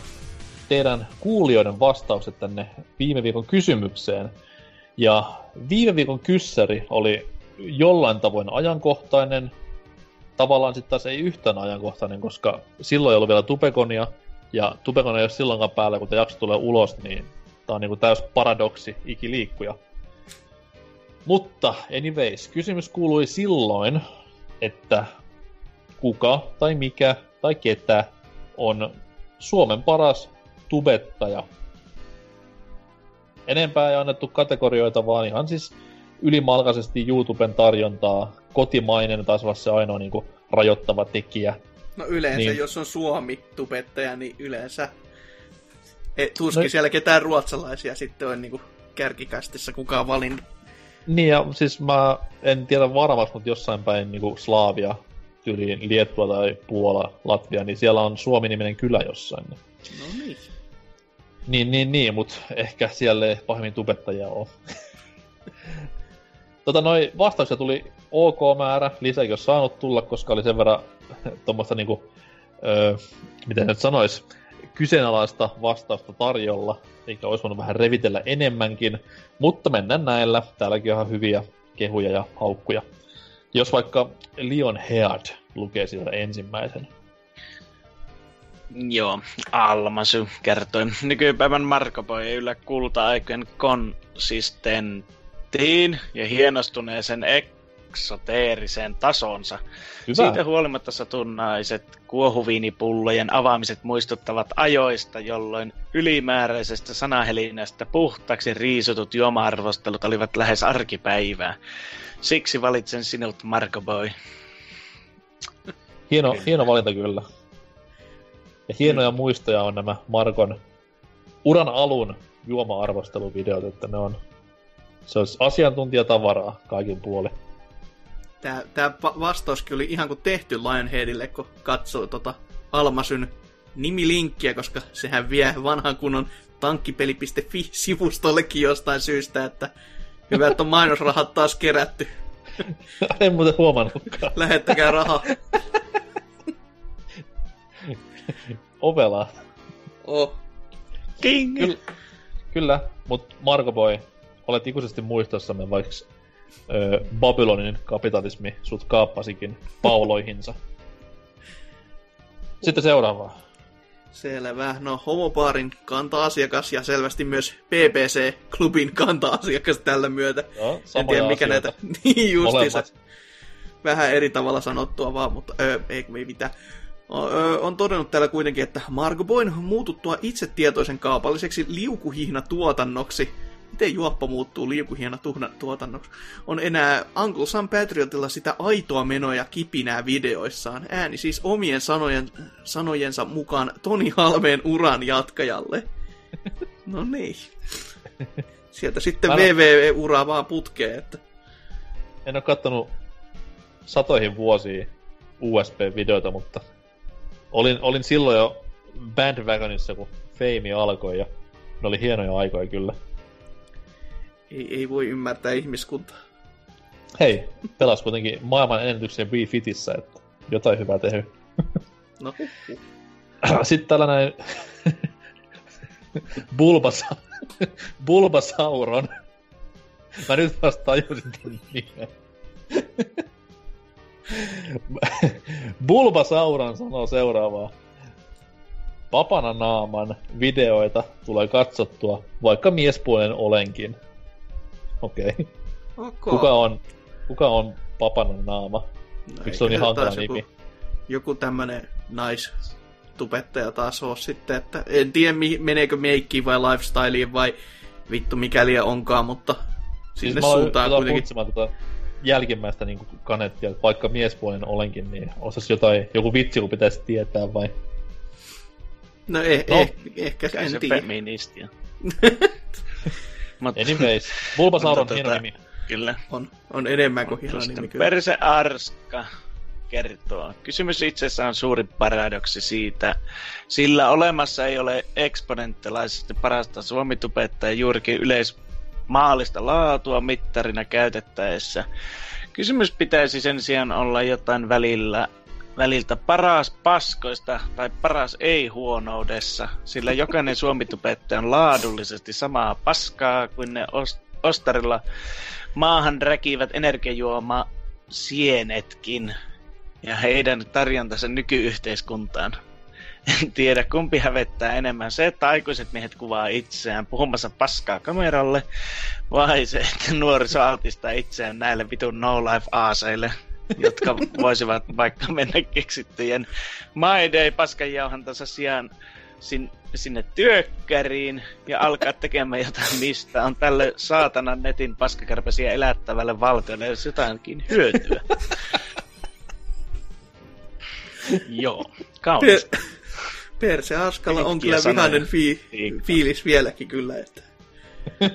teidän kuulijoiden vastaukset tänne viime viikon kysymykseen. Ja viime viikon kyssäri oli jollain tavoin ajankohtainen, tavallaan sitten taas ei yhtään ajankohtainen, koska silloin ei ollut vielä Tupekonia, ja Tupekon ei ole silloinkaan päällä, kun tämä jakso tulee ulos, niin tämä on niinku täys paradoksi ikiliikkuja. Mutta anyways, kysymys kuului silloin, että kuka tai mikä tai ketä on Suomen paras tubettaja. Enempää ei annettu kategorioita, vaan ihan siis ylimalkaisesti YouTuben tarjontaa. Kotimainen taisi olla se ainoa niin kuin, rajoittava tekijä. No yleensä, niin. jos on Suomi-tubettaja, niin yleensä e, tuskin no, siellä ketään ruotsalaisia sitten on niin kuin, kärkikästissä kukaan valinnut. Niin ja siis mä en tiedä varmasti, mutta jossain päin niin Slaavia, tyyliin Liettua tai Puola, Latvia, niin siellä on Suomi-niminen kylä jossain. Niin. No niin. Niin, niin, niin, mutta ehkä siellä ei pahemmin tubettajia ole. tota, noi vastauksia tuli ok määrä, lisäkin olisi saanut tulla, koska oli sen verran tuommoista niinku, öö, miten nyt sanois, kyseenalaista vastausta tarjolla, eikä olisi voinut vähän revitellä enemmänkin, mutta mennään näillä. Täälläkin on hyviä kehuja ja haukkuja. Jos vaikka Leon Heard lukee sieltä ensimmäisen. Joo, Almasy kertoi. Nykypäivän Marko Boy ei yllä kulta-aikojen konsistenttiin ja hienostuneeseen eksoteeriseen tasonsa. Hyvä. Siitä huolimatta satunnaiset kuohuviinipullojen avaamiset muistuttavat ajoista, jolloin ylimääräisestä sanahelinästä puhtaksi riisutut juoma-arvostelut olivat lähes arkipäivää. Siksi valitsen sinut, Marko Boy. Hieno, hieno valinta kyllä. Ja hienoja mm. muistoja on nämä Markon uran alun juoma-arvosteluvideot, että ne on se olisi asiantuntijatavaraa kaikin puolin. Tää, tää vastauskin oli ihan kuin tehty Lionheadille, kun katsoo tota Almasyn nimilinkkiä, koska sehän vie vanhan kunnon tankkipeli.fi-sivustollekin jostain syystä, että hyvä, että on mainosrahat taas kerätty. en muuten huomannutkaan. Lähettäkää rahaa. Ovela. Oh. King. Kyllä, kyllä mutta Marko Boy, olet ikuisesti muistossamme, vaikka ö, Babylonin kapitalismi sut kaappasikin pauloihinsa. Sitten seuraavaa. Selvä. No, homopaarin kanta-asiakas ja selvästi myös PPC-klubin kanta-asiakas tällä myötä. Joo, en tiedä mikä näitä... niin justiinsa. Vähän eri tavalla sanottua vaan, mutta ö, ei, ei mitään. Ö, on todennut täällä kuitenkin, että Margo Boyn muututtua itsetietoisen kaupalliseksi liukuhihna-tuotannoksi miten juoppa muuttuu liukuhiena tuotannoksi, on enää Uncle Sam Patriotilla sitä aitoa menoa ja kipinää videoissaan. Ääni siis omien sanojen, sanojensa mukaan Toni Halmeen uran jatkajalle. No niin. Sieltä sitten Mä- VV-uraa vaan putkeen, että En ole kattonut satoihin vuosiin USB-videoita, mutta olin, olin silloin jo bandwagonissa, kun Fame alkoi ja ne oli hienoja aikoja kyllä. Ei, ei voi ymmärtää ihmiskuntaa. Hei, pelas kuitenkin maailman ennätyksen Wii Fitissä, että jotain hyvää tehnyt. No, Sitten tällainen Bulbasa... Bulbasauron. Mä nyt vasta tajusin tämän nimen. Bulbasauran sanoo seuraavaa. Papana naaman videoita tulee katsottua, vaikka miespuolen olenkin. Okei. Okay. okay. Kuka on, kuka on papanan naama? No, Miksi se on niin eikä hankala taas nimi? Joku, joku tämmönen naistubettaja taas on sitten, että en tiedä mi- meneekö meikkiin vai lifestyleen vai vittu mikäli onkaan, mutta sinne mä aloin- suuntaan kuitenkin. tota jälkimmäistä niin kanettia, että vaikka miespuolinen olenkin, niin osas jotain, joku vitsi, kun pitäisi tietää vai? No, eh, No. eh, ehkä en se tiedä. feministi on. Mut, Anyways, Bulbasauron Mutta hieno tota- nimi. Kyllä. On, on enemmän kuin hieno nimi kyllä. Perse Arska kertoo. Kysymys itsessään on suuri paradoksi siitä, sillä olemassa ei ole eksponenttilaisesti parasta suomitubettaa juurikin yleismaallista laatua mittarina käytettäessä. Kysymys pitäisi sen sijaan olla jotain välillä, väliltä paras paskoista tai paras ei-huonoudessa, sillä jokainen suomitubettaja on laadullisesti samaa paskaa kuin ne ost- ostarilla maahan räkivät energiajuoma sienetkin ja heidän tarjontansa nykyyhteiskuntaan. En tiedä, kumpi hävettää enemmän se, että aikuiset miehet kuvaa itseään puhumassa paskaa kameralle, vai se, että nuoriso altistaa itseään näille vitun no-life-aaseille, jotka voisivat vaikka mennä keksittyjen My Day paskanjauhantansa sijaan sin, sinne työkkäriin ja alkaa tekemään jotain, mistä on tälle saatanan netin paskakärpäsiä elättävälle valtiolle jos jotainkin hyötyä. Joo, kaunis. Per, Perse Askalla on kyllä vihainen fi, Niin. fiilis vieläkin kyllä, että...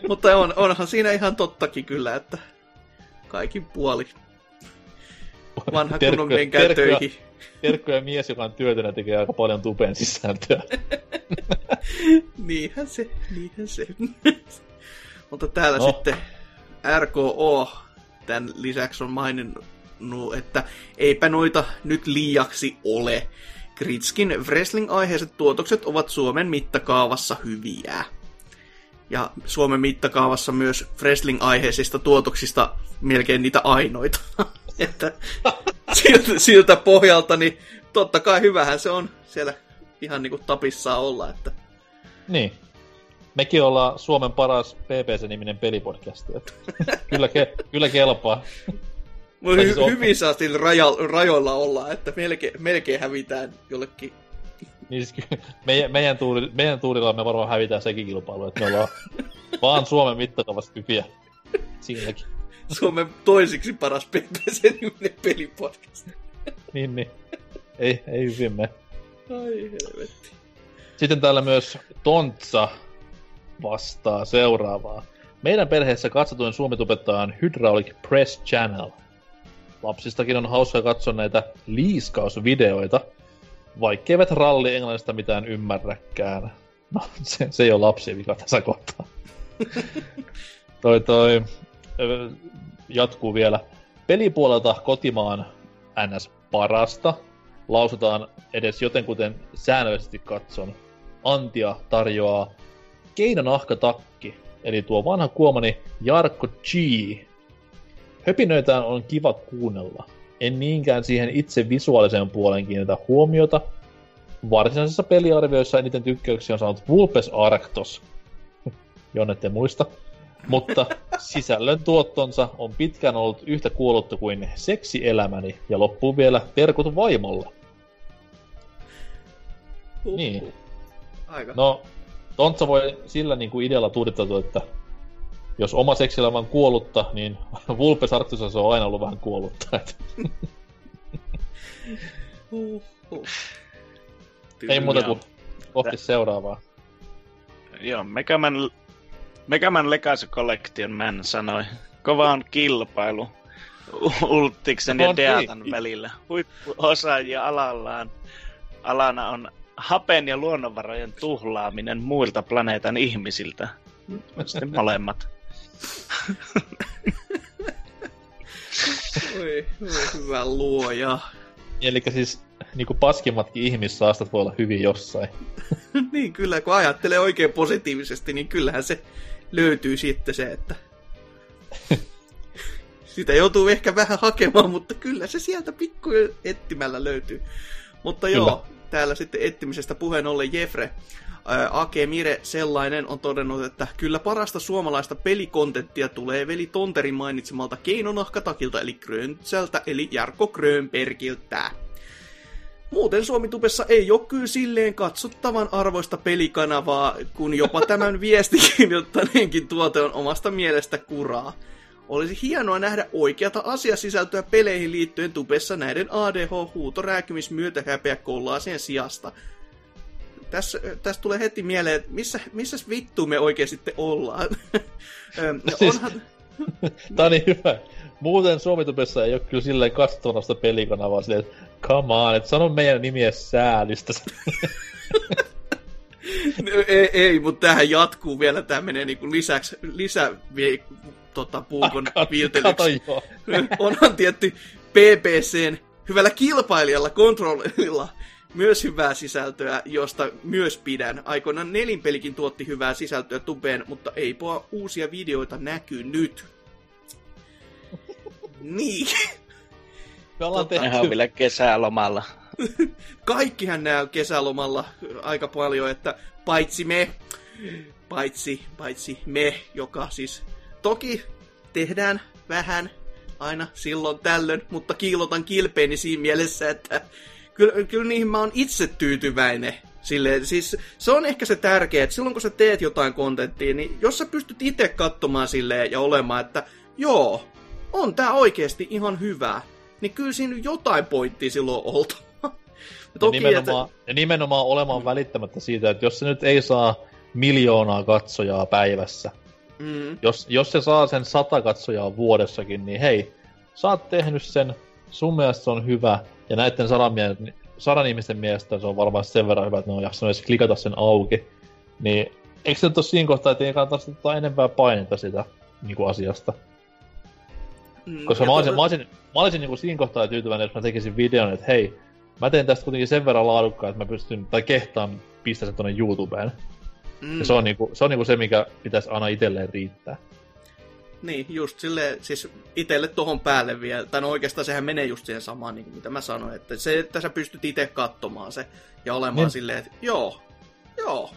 Mutta on, onhan siinä ihan tottakin kyllä, että kaikin puoli. Vanha Terkkuja- kunnon menkää terkkuja- töihin. Terkkoja mies, joka on työtönä, tekee aika paljon tupen sisältöä. Niinhän se, niinhän se. Mutta täällä No. sitten RKO tämän lisäksi on maininnut, että eipä noita nyt liiaksi ole. Gritskin wrestling-aiheiset tuotokset ovat Suomen mittakaavassa hyviä. Ja Suomen mittakaavassa myös wrestling-aiheisista tuotoksista melkein niitä ainoita. että siltä, siltä pohjalta, niin totta kai hyvähän se on siellä ihan niinku tapissaan olla, että Niin. Mekin ollaan Suomen paras PPC-niminen pelipodcast. että kyllä, ke, kyllä kelpaa. Tai hy- siis on- hyvin saa sillä raja- rajoilla olla, että melkein, melkein hävitään jollekin. Niin siis meidän, meidän, tuuri, meidän tuurilla me varmaan hävitään sekin kilpailu, että me ollaan vaan Suomen mittakaavassa hyviä. Siinäkin. Suomen toisiksi paras PPC-niminen pelipodcast. Niin, niin. Ei, ei hyvin me. Ai helvetti. Sitten täällä myös Tontsa vastaa seuraavaa. Meidän perheessä katsotuin suomitubettaja on Hydraulic Press Channel. Lapsistakin on hauska katsoa näitä liiskausvideoita, vaikkeivät ralli englannista mitään ymmärräkään. No, se, se ei ole lapsien vika tässä kohtaa. toi toi jatkuu vielä. Pelipuolelta kotimaan NS parasta. Lausutaan edes jotenkuten säännöllisesti katson. Antia tarjoaa keinonahkatakki, eli tuo vanha kuomani Jarkko G. Höpinöitään on kiva kuunnella. En niinkään siihen itse visuaaliseen puoleen kiinnitä huomiota. Varsinaisissa peliarvioissa eniten tykkäyksiä on saanut Vulpes Arctos, jonne ette muista. Mutta sisällön tuottonsa on pitkään ollut yhtä kuollutta kuin seksielämäni ja loppuu vielä terkut vaimolle. Huh. Niin. Aika. No, Tontsa voi sillä niin kuin idealla tuudittautua, että jos oma seksielämä on kuollutta, niin Vulpes Arctusessa se on aina ollut vähän kuollutta. Et Huh, huh. ei muuta kuin kohti seuraavaa. joo, Megaman, Megaman Legacy Collection Man sanoi. Kova on kilpailu Ultiksen ja Deatan välillä. Huippuosaajia alallaan. Alana on hapen ja luonnonvarojen tuhlaaminen muilta planeetan ihmisiltä. Sitten molemmat. Oi, oi, hyvä luoja. Eli siis niinku paskimmatkin ihmissaastat voi olla hyvin jossain. niin kyllä, kun ajattelee oikein positiivisesti, niin kyllähän se löytyy sitten se, että sitä joutuu ehkä vähän hakemaan, mutta kyllä se sieltä pikku etsimällä löytyy. Mutta joo, kyllä. täällä sitten etsimisestä puheen ollen Jefre, Ake Mire sellainen on todennut, että kyllä parasta suomalaista pelikontenttia tulee veli Tonterin mainitsemalta keinonahkatakilta eli Gröntsältä eli Jarkko Grönbergiltä. Muuten Suomitupessa ei ole kyllä silleen katsottavan arvoista pelikanavaa, kun jopa tämän viestikirjoittaneenkin tuote on omasta mielestä kuraa. Olisi hienoa nähdä oikeata asiasisältöä peleihin liittyen tupessa näiden ADH-huutorääkymis myötähäpeä kollaasien sijasta. Tässä, tässä tulee heti mieleen, että missä, missä vittu me oikein sitten ollaan. siis, Onhan... Tämä on niin hyvä. Muuten Suomitupessa ei ole kyllä silleen katsottavasta pelikanavaa silleen, että come on, että sano meidän nimiä säälistä. No, ei, ei, mutta tähän jatkuu vielä, tämä menee niinku lisäksi, lisä tota, puukon viiltelyksi. Onhan tietty PPCn hyvällä kilpailijalla, kontrollilla, myös hyvää sisältöä, josta myös pidän. Aikoinaan nelinpelikin tuotti hyvää sisältöä tubeen, mutta ei poa uusia videoita näkyy nyt. niin. Me ollaan tota, tehty... vielä kesälomalla. Kaikkihan nämä on kesälomalla aika paljon, että paitsi me, paitsi, paitsi me, joka siis toki tehdään vähän aina silloin tällöin, mutta kiilotan kilpeeni siinä mielessä, että kyllä, kyllä niihin mä oon itse tyytyväinen. Sille, siis se on ehkä se tärkeä, että silloin kun sä teet jotain kontenttia, niin jos sä pystyt itse katsomaan silleen ja olemaan, että joo, on tää oikeasti ihan hyvä, niin kyllä siinä jotain pointtia silloin oltava. Toki, ja, nimenomaan, että... ja nimenomaan olemaan välittämättä siitä, että jos se nyt ei saa miljoonaa katsojaa päivässä, mm. jos, jos se saa sen sata katsojaa vuodessakin, niin hei, sä oot tehnyt sen, sun mielestä se on hyvä, ja näiden sadan, mie- sadan ihmisten mielestä se on varmaan sen verran hyvä, että ne on jaksanut edes klikata sen auki, niin eikö se nyt ole siinä kohtaa, että ei kannata ottaa enempää painetta sitä niin kuin asiasta? Mm, Koska mä olisin, mä olisin, mä olisin niin kuin siinä kohtaa tyytyväinen, jos mä tekisin videon, että hei, mä teen tästä kuitenkin sen verran laadukkaan, että mä pystyn, tai kehtaan pistää sen tonne YouTubeen. Mm. Ja se on, niinku, se on niinku se, mikä pitäisi aina itselleen riittää. Niin, just sille, siis itelle tohon päälle vielä, tai no oikeastaan sehän menee just siihen samaan, niin kuin mitä mä sanoin, että se, että sä pystyt itse katsomaan se ja olemaan niin. silleen, että joo, joo,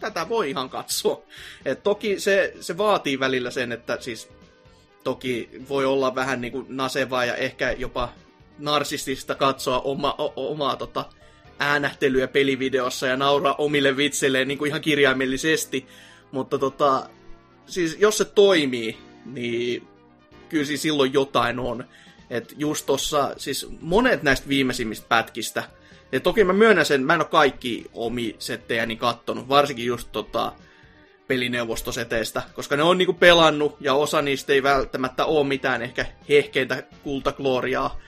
tätä voi ihan katsoa. Et toki se, se vaatii välillä sen, että siis toki voi olla vähän niin kuin nasevaa ja ehkä jopa narsistista katsoa oma, o, omaa tota, äänähtelyä pelivideossa ja nauraa omille vitseilleen niin kuin ihan kirjaimellisesti. Mutta tota, siis jos se toimii, niin kyllä siis silloin jotain on. Et just tossa, siis monet näistä viimeisimmistä pätkistä, ja toki mä myönnän sen, mä en ole kaikki omi settejäni kattonut, varsinkin just tota, pelineuvostoseteistä, koska ne on niinku pelannut, ja osa niistä ei välttämättä ole mitään ehkä hehkeintä kultakloriaa,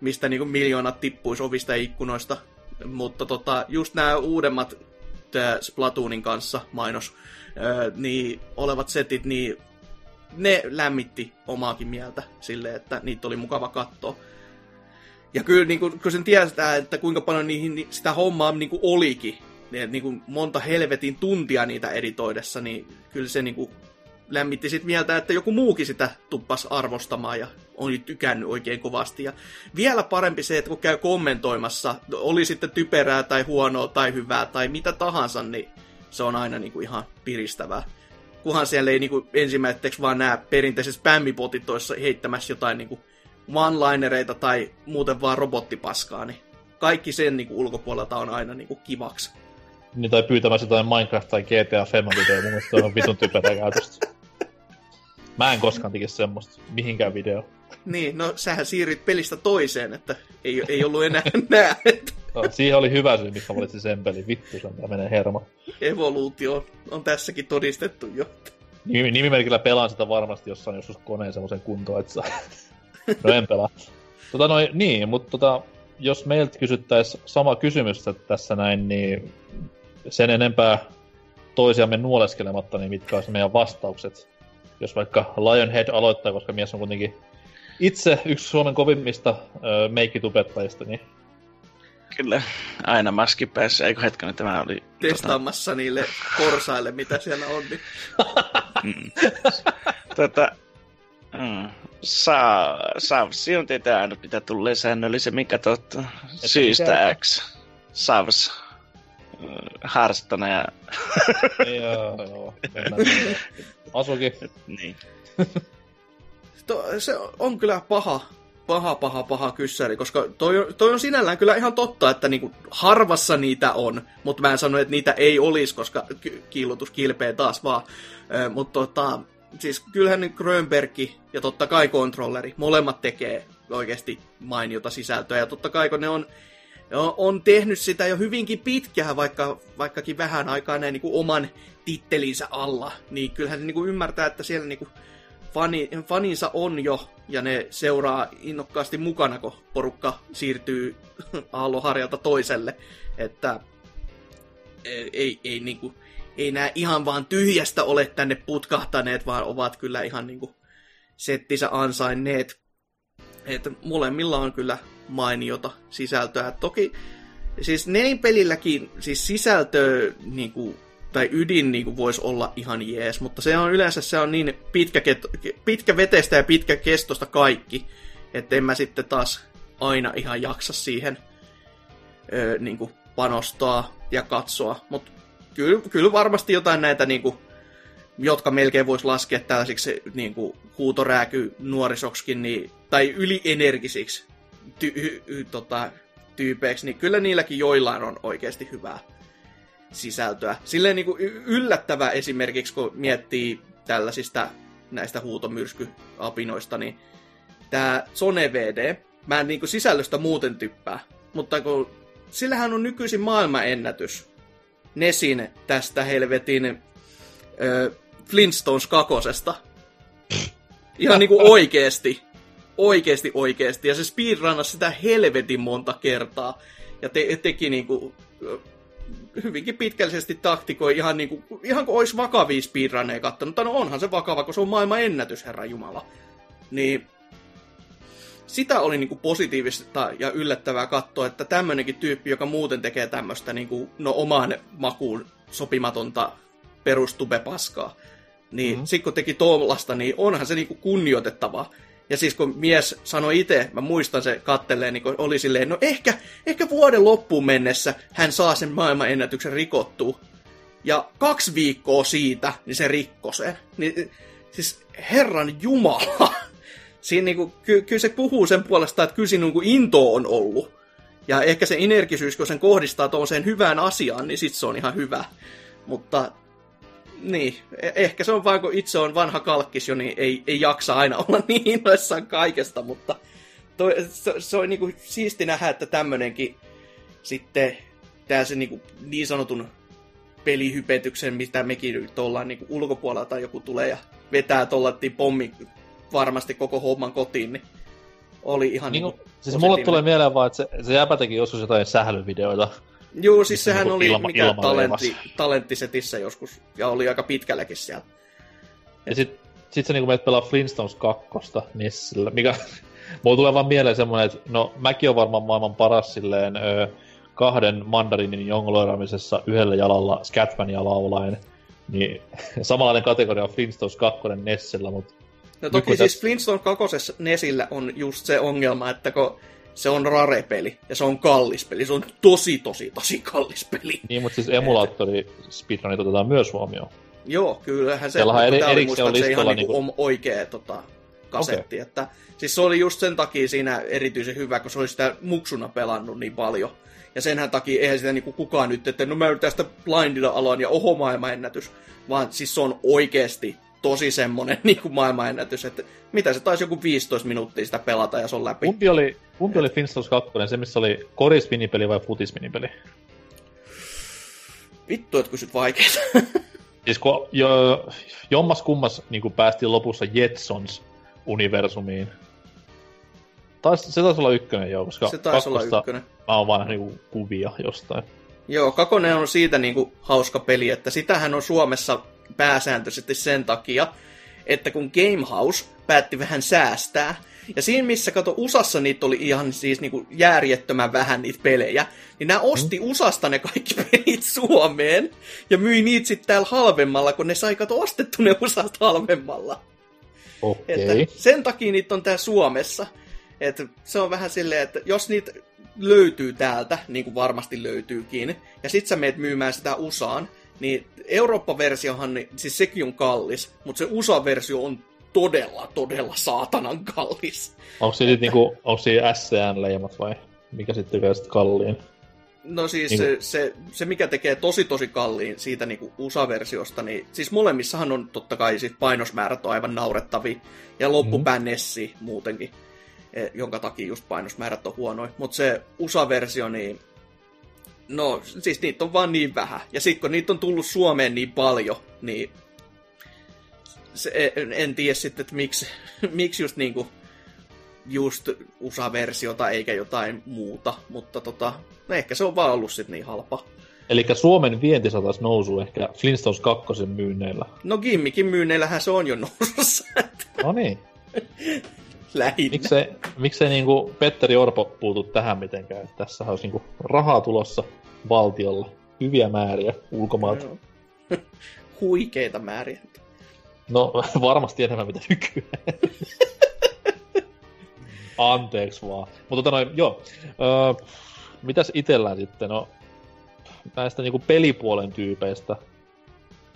mistä niinku miljoonat tippuisi ovista ja ikkunoista. Mutta tota, just nämä uudemmat Splatoonin kanssa mainos, niin olevat setit, niin ne lämmitti omaakin mieltä silleen, että niitä oli mukava katsoa. Ja kyllä niin kun, kun sen tietää, että kuinka paljon niihin sitä hommaa niin kuin olikin, niin, kuin monta helvetin tuntia niitä editoidessa, niin kyllä se niin kuin lämmitti sit mieltä, että joku muukin sitä tuppas arvostamaan ja oli tykännyt oikein kovasti. Ja vielä parempi se, että kun käy kommentoimassa, oli sitten typerää tai huonoa tai hyvää tai mitä tahansa, niin se on aina niin kuin ihan piristävää. Kuhan siellä ei niin kuin ensimmäiseksi vaan nämä perinteiset spämmipotit toissa heittämässä jotain niin kuin one-linereita tai muuten vaan robottipaskaa, niin kaikki sen niin kuin ulkopuolelta on aina niin kuin kivaksi. Niin, tai pyytämässä jotain Minecraft tai GTA Femma video, mun mielestä on vitun typerää käytöstä. Mä en koskaan tekisi semmoista, mihinkään video. Niin, no sähän siirryt pelistä toiseen, että ei, ei ollut enää nää. Että... Siihen oli hyvä syy, miksi mä valitsin sen pelin. Vittu, sen menee hermo. Evoluutio on tässäkin todistettu jo. Nimi, nimimerkillä pelaan sitä varmasti jossain joskus koneen semmoisen kuntoon, että saa. No en pelaa. Tota noin, niin, mutta tota, jos meiltä kysyttäisiin sama kysymys tässä näin, niin sen enempää toisiamme nuoleskelematta, niin mitkä olisi meidän vastaukset? Jos vaikka Lionhead aloittaa, koska mies on kuitenkin itse yksi Suomen kovimmista öö, meikkitubettajista, niin Kyllä, aina maski päässä. Eikö hetkinen, tämä oli... Testaamassa tota... niille korsaille, mitä siellä on. Niin... mm. tota, mm. Saa, Savsi on tietää aina, mitä tulee säännöllisen, mikä totta. Syystä X. Savs. Harstana ja... joo, joo. Asukin. Niin. se on kyllä paha, paha, paha, paha kyssäri, koska toi, toi on sinällään kyllä ihan totta, että niinku harvassa niitä on, mutta mä en sano, että niitä ei olisi, koska kiillotus kilpee taas vaan. mutta tota, siis kyllähän Grönbergki ja totta kai kontrolleri, molemmat tekee oikeasti mainiota sisältöä, ja totta kai kun ne on, on tehnyt sitä jo hyvinkin pitkään, vaikka, vaikkakin vähän aikaa näin niin kuin oman tittelinsä alla, niin kyllähän se niin kuin ymmärtää, että siellä niin kuin fani, faninsa on jo, ja ne seuraa innokkaasti mukana, kun porukka siirtyy aalloharjalta toiselle. Että ei, ei, niin kuin, ei nämä ihan vaan tyhjästä ole tänne putkahtaneet, vaan ovat kyllä ihan niin kuin settinsä ansainneet. Että molemmilla on kyllä mainiota sisältöä. Toki siis nelinpelilläkin siis sisältö niin kuin tai ydin niin kuin voisi olla ihan jees, mutta se on yleensä se on niin pitkä, pitkä vetestä ja pitkä kestosta kaikki, että en mä sitten taas aina ihan jaksa siihen öö, niin kuin panostaa ja katsoa, mutta kyllä, kyllä varmasti jotain näitä niin kuin, jotka melkein voisi laskea tällaisiksi niin kuin, huutorääky nuorisoksikin, niin, tai ylienergisiksi ty, hy, tota, tyypeiksi, niin kyllä niilläkin joillain on oikeasti hyvää sisältöä. Silleen niin kuin yllättävä esimerkiksi, kun miettii tällaisista näistä huutomyrskyapinoista, niin tämä Zone VD, mä en niin kuin sisällöstä muuten typpää, mutta kun sillähän on nykyisin maailmanennätys Nesin tästä helvetin ö, Flintstones kakosesta. Ihan niinku oikeesti. Oikeesti oikeesti. Ja se speedrunnasi sitä helvetin monta kertaa. Ja te, teki niinku hyvinkin pitkällisesti taktikoi ihan, niin kuin, ihan kuin olisi vakavia speedrunneja kattonut. No onhan se vakava, kun se on maailman ennätys, herra Jumala. Niin sitä oli niin kuin positiivista ja yllättävää katsoa, että tämmöinenkin tyyppi, joka muuten tekee tämmöistä niin kuin, no omaan makuun sopimatonta perustubepaskaa, niin mm-hmm. sitten kun teki tuollaista, niin onhan se niin kuin kunnioitettavaa. Ja siis kun mies sanoi itse, mä muistan se katteleen, niin oli silleen, no ehkä, ehkä vuoden loppuun mennessä hän saa sen maailmanennätyksen rikottua. Ja kaksi viikkoa siitä, niin se rikko sen. Niin, siis herran jumala. Siinä niinku, ky- kyllä se puhuu sen puolesta, että kyllä siinä niinku into on ollut. Ja ehkä se energisyys, kun sen kohdistaa tuollaiseen hyvään asiaan, niin sit se on ihan hyvä. Mutta niin, e- ehkä se on vaan, kun itse on vanha kalkkis jo, niin ei, ei jaksa aina olla niin innoissaan kaikesta, mutta toi, se, se on niinku siisti nähdä, että tämmönenkin sitten tää se niinku niin sanotun pelihypetyksen, mitä mekin nyt ollaan niinku ulkopuolella tai joku tulee ja vetää tuolla pommi varmasti koko homman kotiin, niin oli ihan niin, niinku Siis mulle tulee mieleen vaan, että se, se jäpä teki joskus jotain sählyvideoita Joo, siis sehän niin oli ilma, mikä talentti, talenttisetissä joskus, ja oli aika pitkälläkin siellä. Ja sit, sit sä niinku menet pelaa Flintstones 2 Nessillä, mikä... Mulla tulee vaan mieleen semmonen, että no mäkin on varmaan maailman paras silleen ö, kahden mandarinin jongloiraamisessa yhdellä jalalla Scatmania laulaen. Niin samanlainen kategoria on Flintstones 2 Nessillä, mutta... No toki siis täs... Flintstones 2 Nessillä on just se ongelma, että kun se on rare-peli ja se on kallis peli. Se on tosi, tosi, tosi kallis peli. Niin, mutta siis emulaattori speedrunit otetaan myös huomioon. Joo, kyllähän se, Siellähän eri, erikseen on se ihan niinku... niinku oikea tota, kasetti. Okay. Että, siis se oli just sen takia siinä erityisen hyvä, kun se oli sitä muksuna pelannut niin paljon. Ja senhän takia eihän sitä niinku kukaan nyt, että no mä yritän sitä blindilla aloin ja oho maailmanennätys. Vaan siis se on oikeasti tosi semmonen niin kuin maailmanennätys, että mitä se taisi joku 15 minuuttia sitä pelata ja se on läpi. Kumpi oli, Kumpi oli Finstars 2? Se, missä oli korisminipeli vai futisminipeli? Vittu, että kysyt vaikeita. Siis kun jo, jommas kummas niin päästiin lopussa Jetsons-universumiin. Tais, se taisi olla ykkönen joo, koska Se taisi olla ykkönen. mä oon vaan niinku kuvia jostain. Joo, Kakonen on siitä niinku hauska peli, että sitähän on Suomessa pääsääntöisesti sen takia, että kun Gamehouse päätti vähän säästää, ja siinä missä kato Usassa niitä oli ihan siis niinku järjettömän vähän niitä pelejä, niin nämä osti mm. Usasta ne kaikki pelit Suomeen, ja myi niitä sitten täällä halvemmalla, kun ne sai kato ostettu ne Usasta halvemmalla. Okei. Että sen takia niitä on täällä Suomessa. Et se on vähän silleen, että jos niitä löytyy täältä, niin kuin varmasti löytyykin, ja sit sä meet myymään sitä USAan, niin Eurooppa-versiohan, niin- siis sekin on kallis, mutta se USA-versio on todella, todella saatanan kallis. Onko siinä että... niinku, onko siinä SCN-leimat vai mikä sitten tekee sit kalliin? No siis Niin se, se, se, mikä tekee tosi tosi kalliin siitä niin USA-versiosta, niin siis molemmissahan on totta kai sit painosmäärät on aivan naurettavia, ja loppupään Nessi muutenkin, eh, jonka takia just painosmäärät on huonoja. Mutta se USA-versio, niin no siis niitä on vaan niin vähän. Ja sitten kun niitä on tullut Suomeen niin paljon, niin se, en, en tiedä sitten, että miksi, miksi just niinku just USA-versiota eikä jotain muuta, mutta tota, no ehkä se on vaan ollut sit niin halpa. Eli Suomen vienti saatais nousu ehkä Flintstones 2 myynneillä. No Gimmikin myynneillähän se on jo nousussa, No niin. lähinnä. Miksei, miksei niinku Petteri Orpo puutu tähän mitenkään? että Tässä olisi niinku rahaa tulossa valtiolla. Hyviä määriä ulkomailta. Huikeita määriä. No varmasti enemmän mitä nykyään. Anteeksi vaan. Mutta tota noin, joo. Öö, mitäs itellään sitten? No, näistä niinku pelipuolen tyypeistä,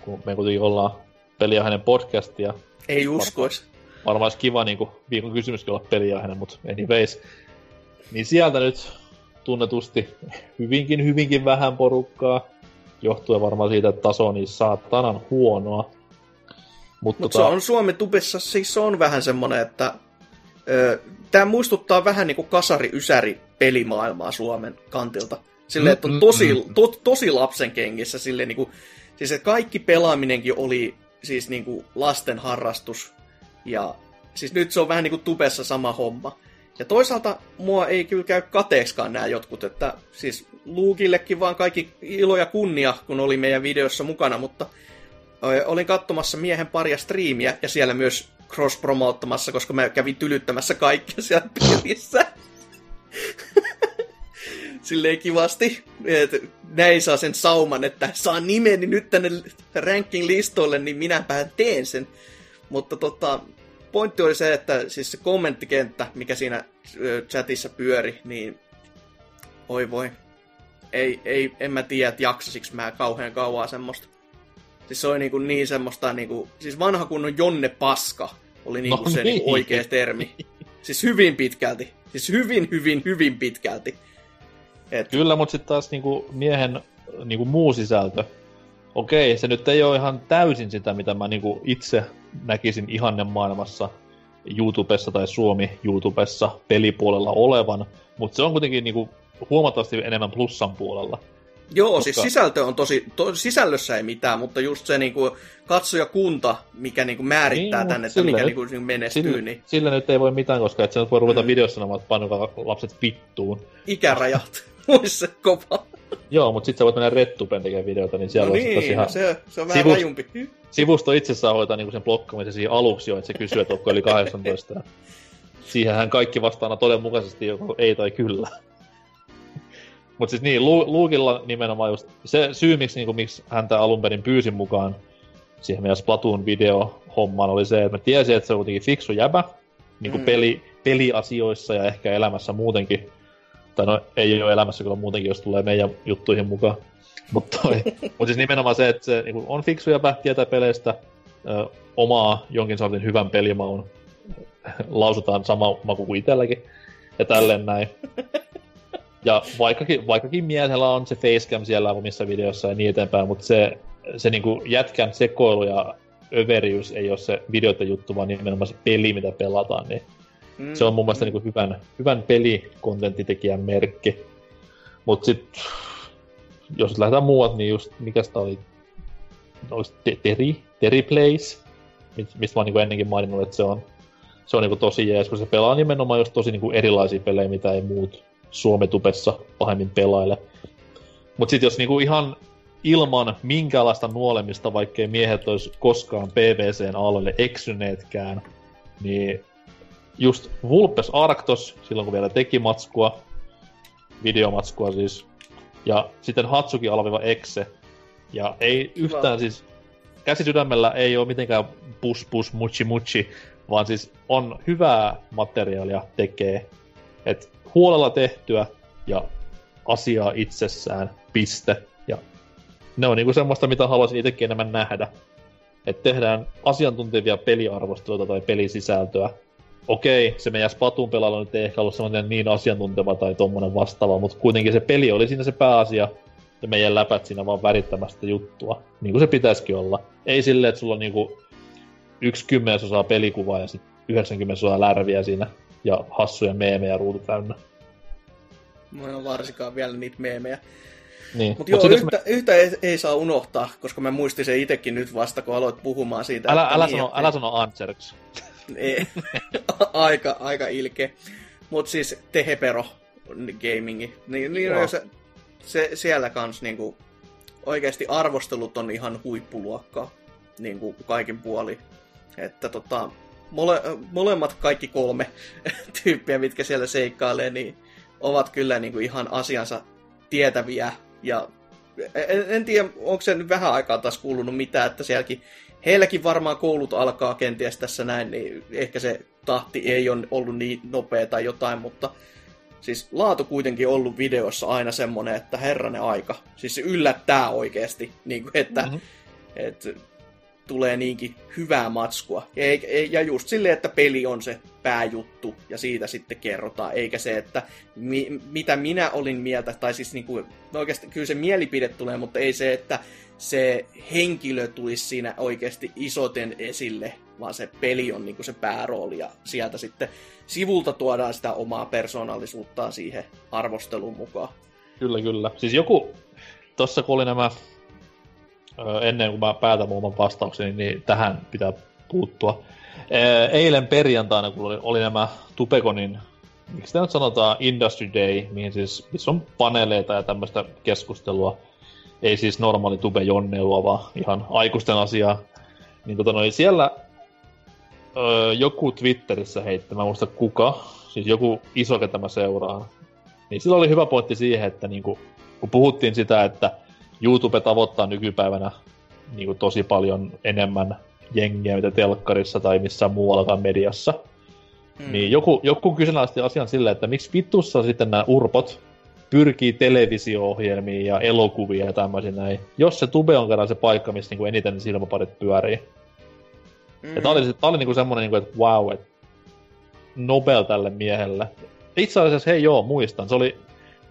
kun me kuitenkin ollaan peliaihinen podcast ja Ei uskois. varmaan olisi kiva niinku viikon kysymyskin olla peliaihinen, mutta anyways. Niin sieltä nyt tunnetusti hyvinkin, hyvinkin vähän porukkaa, johtuen varmaan siitä, että taso on niin saatanan huonoa. Mut Mutta se on Suomen tubessa, siis se on vähän semmonen, että tämä muistuttaa vähän niinku kasari-ysäri pelimaailmaa Suomen kantilta. Silleen, että on tosi, to, tosi lapsen kengissä. Silleen, niinku, siis että kaikki pelaaminenkin oli siis niinku lasten harrastus. Ja siis nyt se on vähän niinku tubessa sama homma. Ja toisaalta mua ei kyllä käy kateeksikaan nämä jotkut, että siis Luukillekin vaan kaikki ilo ja kunnia, kun oli meidän videossa mukana, mutta olin katsomassa miehen paria striimiä ja siellä myös cross-promoottamassa, koska mä kävin tylyttämässä kaikkia siellä pelissä. Silleen kivasti, että näin saa sen sauman, että saan nimeni nyt tänne ranking-listoille, niin minäpä teen sen. Mutta tota, pointti oli se, että siis se kommenttikenttä, mikä siinä chatissa pyöri, niin oi voi. Ei, ei, en mä tiedä, että jaksasiks mä kauhean kauaa semmoista. Siis se oli niinku niin semmoista, niinku, siis vanha kunnon Jonne Paska oli niinku No se niin. niinku oikea termi. Siis hyvin pitkälti. Siis hyvin, hyvin, hyvin pitkälti. Et, Kyllä, mutta sitten taas niinku miehen niinku muu sisältö. Okei, se nyt ei ole ihan täysin sitä, mitä mä niinku itse näkisin ihanne maailmassa YouTubessa tai Suomi YouTubessa pelipuolella olevan, mutta se on kuitenkin niinku huomattavasti enemmän plussan puolella. Joo, koska- siis sisältö on tosi, to, sisällössä ei mitään, mutta just se niinku katsojakunta, mikä niinku määrittää Niin, niin, tänne, että mikä nyt- niinku menestyy, Sillä, niin sillä nyt ei voi mitään, koska et sä voi ruveta Mm. videossa sanomaan, että painokaa lapset vittuun. ikärajat se kova. Joo, mutta sitten sä voit mennä Rettupen tekemään videota, niin siellä No on niin, ihan... se, se on vähän Sivus- rajumpi. sivusto itsessään hoitaa niinku sen blokkaamisen siihen aluksi jo, että se kysyy, että onko yli 18. Ja Siihenhän kaikki vastaa aina todenmukaisesti joko ei tai kyllä. Mutta siis niin, Lu- Luukilla nimenomaan just se syy, miksi, niinku, miksi häntä alun perin pyysin mukaan siihen meidän Splatoon video hommaan oli se, että mä tiesin, että se on kuitenkin fiksu jäbä, niinku Mm. mm. peli, peliasioissa ja ehkä elämässä muutenkin. Tai no ei ole elämässä kyllä muutenkin, jos tulee meidän juttuihin mukaan. Mutta mut siis nimenomaan se, että se niinku, on fiksu jäbä, tietää peleistä, ö, omaa jonkin sortin hyvän pelimaun. Lausutaan sama maku kuin itselläkin. Ja tälleen näin. Ja vaikkakin, vaikkakin miehellä on se facecam siellä omissa videoissa ja niin eteenpäin, mutta se, se niinku jätkän sekoilu ja överiys ei ole se videoiden juttu, vaan nimenomaan se peli, mitä pelataan, niin Mm. Se on mun mielestä niin hyvän, hyvän pelikontentitekijän merkki. Mut sit, jos lähdetään muuat, niin just, mikä sitä oli, Te- Teri, Teri mistä mä oon niin ennenkin maininnut, että se on, se on niin tosi jees, kun se pelaa nimenomaan just tosi niin erilaisia pelejä, mitä ei muut Suometupessa pahemmin pelaile. Mut sit jos niinku ihan ilman minkäänlaista nuolemista, vaikkei miehet olisi koskaan PVCn alueelle eksyneetkään, niin just Vulpes Arctos, silloin kun vielä teki matskua, videomatskua siis, ja sitten Hatsuki alviva Exe, ja ei yhtään siis, käsisydämellä ei ole mitenkään pus pus muchi muchi, vaan siis on hyvää materiaalia tekee, et huolella tehtyä ja asiaa itsessään, piste. Ja ne on niinku semmoista, mitä haluaisin itsekin enemmän nähdä. Että tehdään asiantuntevia peliarvosteluita tai pelisisältöä. Okei, se meidän Spatun pelailla nyt ei ehkä ollut semmoinen niin asiantunteva tai tommonen vastaava, mutta kuitenkin se peli oli siinä se pääasia, ja meidän läpät siinä vaan värittämästä juttua. Niin kuin se pitäisikin olla. Ei silleen, että sulla on niinku yksi kymmenesosaa pelikuvaa ja sitten 90 osaa lärviä siinä ja hassuja meemejä ruutu täynnä. En ole varsinkaan vielä niitä meemejä. Niin. Mutta joo, sit jos yhtä, me... yhtä ei, ei, saa unohtaa, koska mä muistin sen itekin nyt vasta, kun aloit puhumaan siitä. Älä, älä, niin, sano, että- älä sano Anserks. Ei. aika, aika ilkeä. Mutta siis Tehepero Gamingi. Niin, niin Joo. se, se, siellä kans niinku, oikeasti arvostelut on ihan huippuluokkaa. Niinku kaikin puoli. Että tota, mole, molemmat kaikki kolme tyyppiä, mitkä siellä seikkailee, niin ovat kyllä niinku ihan asiansa tietäviä. Ja en, en tiedä, onko se nyt vähän aikaa taas kuulunut mitään, että sielläkin heilläkin varmaan koulut alkaa kenties tässä näin, niin ehkä se tahti ei ole ollut niin nopea tai jotain, mutta siis laatu kuitenkin ollut videossa aina semmonen, että herranen aika. Siis se yllättää oikeasti, niin kuin, että Mhm. mm-hmm. et, tulee niinkin hyvää matskua. Ja, just silleen, että peli on se pääjuttu ja siitä sitten kerrotaan, eikä se, että mi, mitä minä olin mieltä, tai siis niin kuin, no oikeasti kyllä se mielipide tulee, mutta ei se, että se henkilö tulisi siinä oikeasti isoten esille, vaan se peli on niin kuin se päärooli ja sieltä sitten sivulta tuodaan sitä omaa persoonallisuuttaan siihen arvosteluun mukaan. Kyllä, kyllä. Siis joku, tossa kun oli nämä, ennen kuin mä päätän mun oman vastaukseni, niin tähän pitää puuttua. Eilen perjantaina, kun oli, oli nämä Tupekonin, miksi sitä nyt sanotaan, Industry Day, mihin siis, missä on paneeleita ja tämmöistä keskustelua. Ei siis normaali tube-jonneilua, vaan ihan aikuisten asiaa. Niin tota noin, siellä ö, joku Twitterissä heitti, mä muista kuka, siis joku iso, ketä mä seuraan, niin sillä oli hyvä pointti siihen, että niinku, kun puhuttiin sitä, että YouTube tavoittaa nykypäivänä niinku tosi paljon enemmän jengiä, mitä telkkarissa tai missään muuallakaan mediassa, Mm. mm. niin joku, joku kyseenalaisti asian silleen, että miksi vitussa sitten nämä urpot pyrkii televisio-ohjelmiin ja elokuvia ja tämmöisiä näin, jos se tube on kerran se paikka, missä niinku eniten silmäparit pyörii. Mm. Ja tää oli, tää oli niinku semmonen, niinku, että wow, että Nobel tälle miehelle. Itse asiassa, hei joo, muistan. Se oli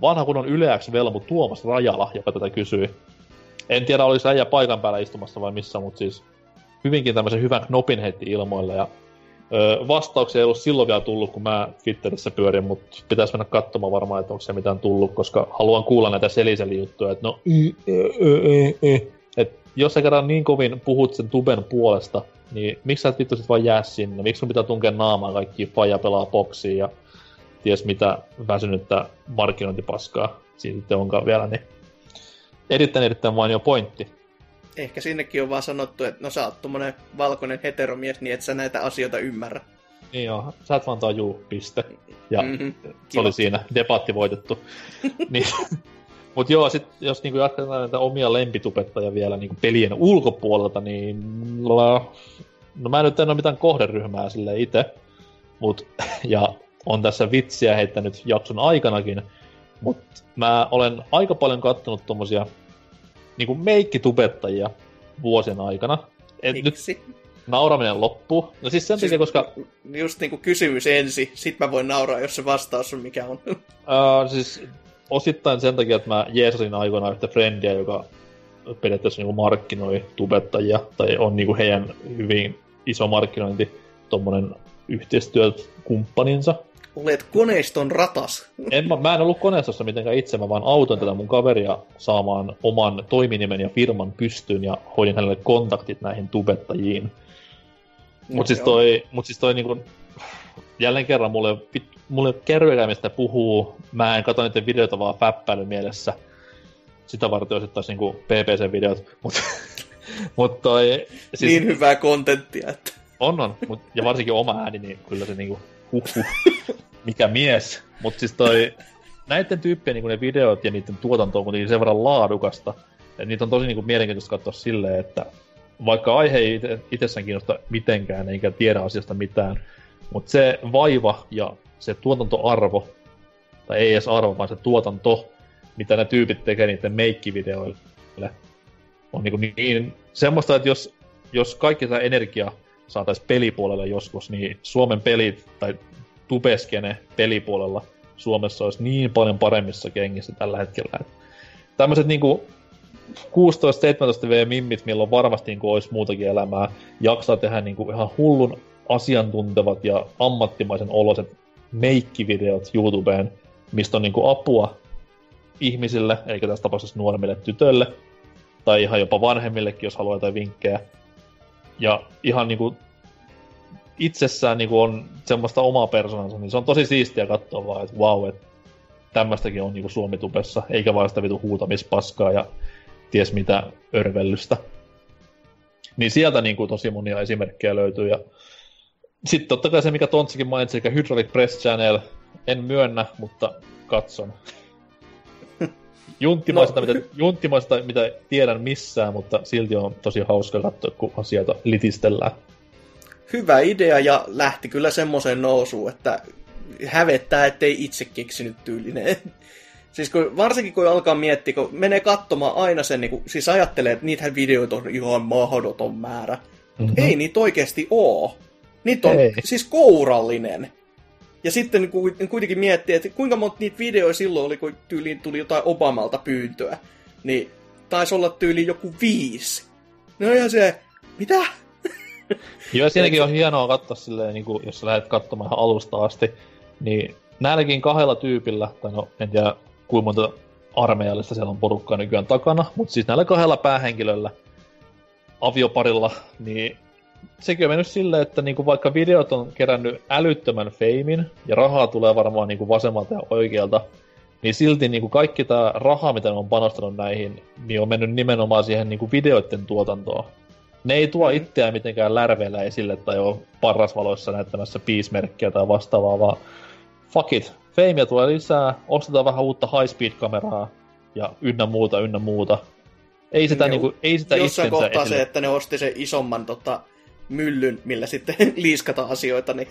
vanha kunnon yleäks velmu Tuomas Rajala, joka tätä kysyi. En tiedä, olisi äijä paikan päällä istumassa vai missä, mutta siis hyvinkin tämmöisen hyvän knopin heitti ilmoille. Ja ö, vastauksia ei ollut silloin vielä tullut, kun mä Twitterissä pyörin, mutta pitäisi mennä katsomaan varmaan, että onko se mitään tullut, koska haluan kuulla näitä seliseli-juttuja, että no, y, ö, ö, ö. Et jos sä kerran niin kovin puhut sen tuben puolesta, niin miksi sä et vittu sit vaan jää sinne? Miksi sun pitää tunkea naamaan kaikki faija pelaa boksiin ja ties mitä väsynyttä markkinointipaskaa siinä sitten onkaan vielä, niin erittäin erittäin mainio pointti. Ehkä sinnekin on vaan sanottu, että no sä oot tommonen valkoinen heteromies, niin et sä näitä asioita ymmärrä. Niin joo, sä et vaan tajuu, piste. Ja Mhm. se Kiva. oli siinä, debatti voitettu. niin, Mut joo, sit jos niinku jatketaan näitä omia lempitupettajia vielä niinku pelien ulkopuolelta, niin no mä nyt en ole mitään kohderyhmää sille itse, mut, ja on tässä vitsiä heittänyt jakson aikanakin, mut mä olen aika paljon kattonut tommosia niinku meikkitubettajia vuosien aikana. Et nyt Miksi? nauraminen loppuu. No siis sen takia, koska Just niinku kysymys ensin, sit mä voin nauraa, jos se vastaus on mikä on. Uh, siis osittain sen takia, että mä jeesasin aikoinaan yhtä frendiä, joka periaatteessa niinku markkinoi tubettajia, tai on niinku heidän hyvin iso markkinointi, tommonen yhteistyökumppaninsa. Olet koneiston ratas. En, mä, mä en ollut koneistossa mitenkään itse, mä vaan autoin tätä mun kaveria saamaan oman toiminimen ja firman pystyyn ja hoidin hänelle kontaktit näihin tubettajiin. Mutta siis toi, mut siis toi niinku, jälleen kerran mulle, mulle kervekäimistä puhuu, mä en katso niiden videoita vaan fäppäily mielessä. Sitä varten olisi taas niinku PPC-videot, mutta mut toi... Siis, niin hyvää kontenttia, että... On, on, mut, ja varsinkin oma ääni, niin kyllä se niinku, huh, huh, mikä mies. Mutta siis toi, näiden tyyppien niin ne videot ja niiden tuotanto on kuitenkin sen verran laadukasta, että niitä on tosi niin kuin, mielenkiintoista katsoa silleen, että vaikka aihe ei itsessään kiinnosta mitenkään, eikä tiedä asiasta mitään, mutta se vaiva ja se tuotantoarvo, tai ei edes arvo, vaan se tuotanto, mitä ne tyypit tekee niiden meikkivideoille, on niin, niin semmoista, että jos, jos kaikki tämä energia saataisiin pelipuolelle joskus, niin Suomen pelit tai tubeskene pelipuolella Suomessa olisi niin paljon paremmissa kengissä tällä hetkellä. Tämmöiset niinku 16-17 V-mimmit, milloin varmasti niinku olisi muutakin elämää, jaksaa tehdä niinku ihan hullun asiantuntevat ja ammattimaisen oloset meikkivideot YouTubeen, mistä on niinku apua ihmisille, eikä tässä tapauksessa nuoremmille tytöille, tai ihan jopa vanhemmillekin, jos haluaa jotain vinkkejä. Ja ihan niinku itsessään niin on semmoista omaa persoonansa, niin se on tosi siistiä katsoa vaan, että vau, wow, että tämmöistäkin on niin Suomitupessa, eikä vaan sitä vitu huutamispaskaa ja ties mitä örvellystä. Niin sieltä niin kuin tosi monia esimerkkejä löytyy. Ja sitten totta kai se, mikä Tontsikin mainitsi, eli Hydraulic Press Channel, en myönnä, mutta katson. Junttimaista, no. mitä, junttimaista, mitä tiedän missään, mutta silti on tosi hauska katsoa, kun asioita litistellään hyvä idea ja lähti kyllä semmoiseen nousuun, että hävettää, ettei itse keksinyt tyylinen. Siis kun, varsinkin kun alkaa miettiä, kun menee katsomaan aina sen, niin kun, siis ajattelee, että niitä videoita on ihan mahdoton määrä. Mm-hmm. Ei niitä oikeasti oo. Niitä on Ei. siis kourallinen. Ja sitten kuitenkin miettii, että kuinka monta niitä videoita silloin oli, kun tyyliin tuli jotain Obamalta pyyntöä. Niin taisi olla tyyli joku viisi. No ihan se, mitä? Joo, siinäkin on hienoa katsoa silleen, niin kuin, jos sä lähdet katsomaan ihan alusta asti, niin näilläkin kahdella tyypillä, tai no en tiedä kuinka monta armeijallista siellä on porukkaa nykyään takana, mutta siis näillä kahdella päähenkilöllä, avioparilla, niin sekin on mennyt silleen, että niinku vaikka videot on kerännyt älyttömän feimin, ja rahaa tulee varmaan niinku vasemmalta ja oikealta, niin silti niinku kaikki tämä raha, mitä ne on panostanut näihin, niin on mennyt nimenomaan siihen niinku videoiden tuotantoon ne ei tuo itseään mitenkään lärveillä esille tai ole parrasvaloissa näyttämässä piismerkkiä tai vastaavaa, vaan fuck it, feimiä tulee lisää, ostetaan vähän uutta high-speed-kameraa ja ynnä muuta, ynnä muuta. Ei sitä, niinku, ei sitä Jossain kohtaa esille. se, että ne osti sen isomman tota, myllyn, millä sitten liiskata asioita, niin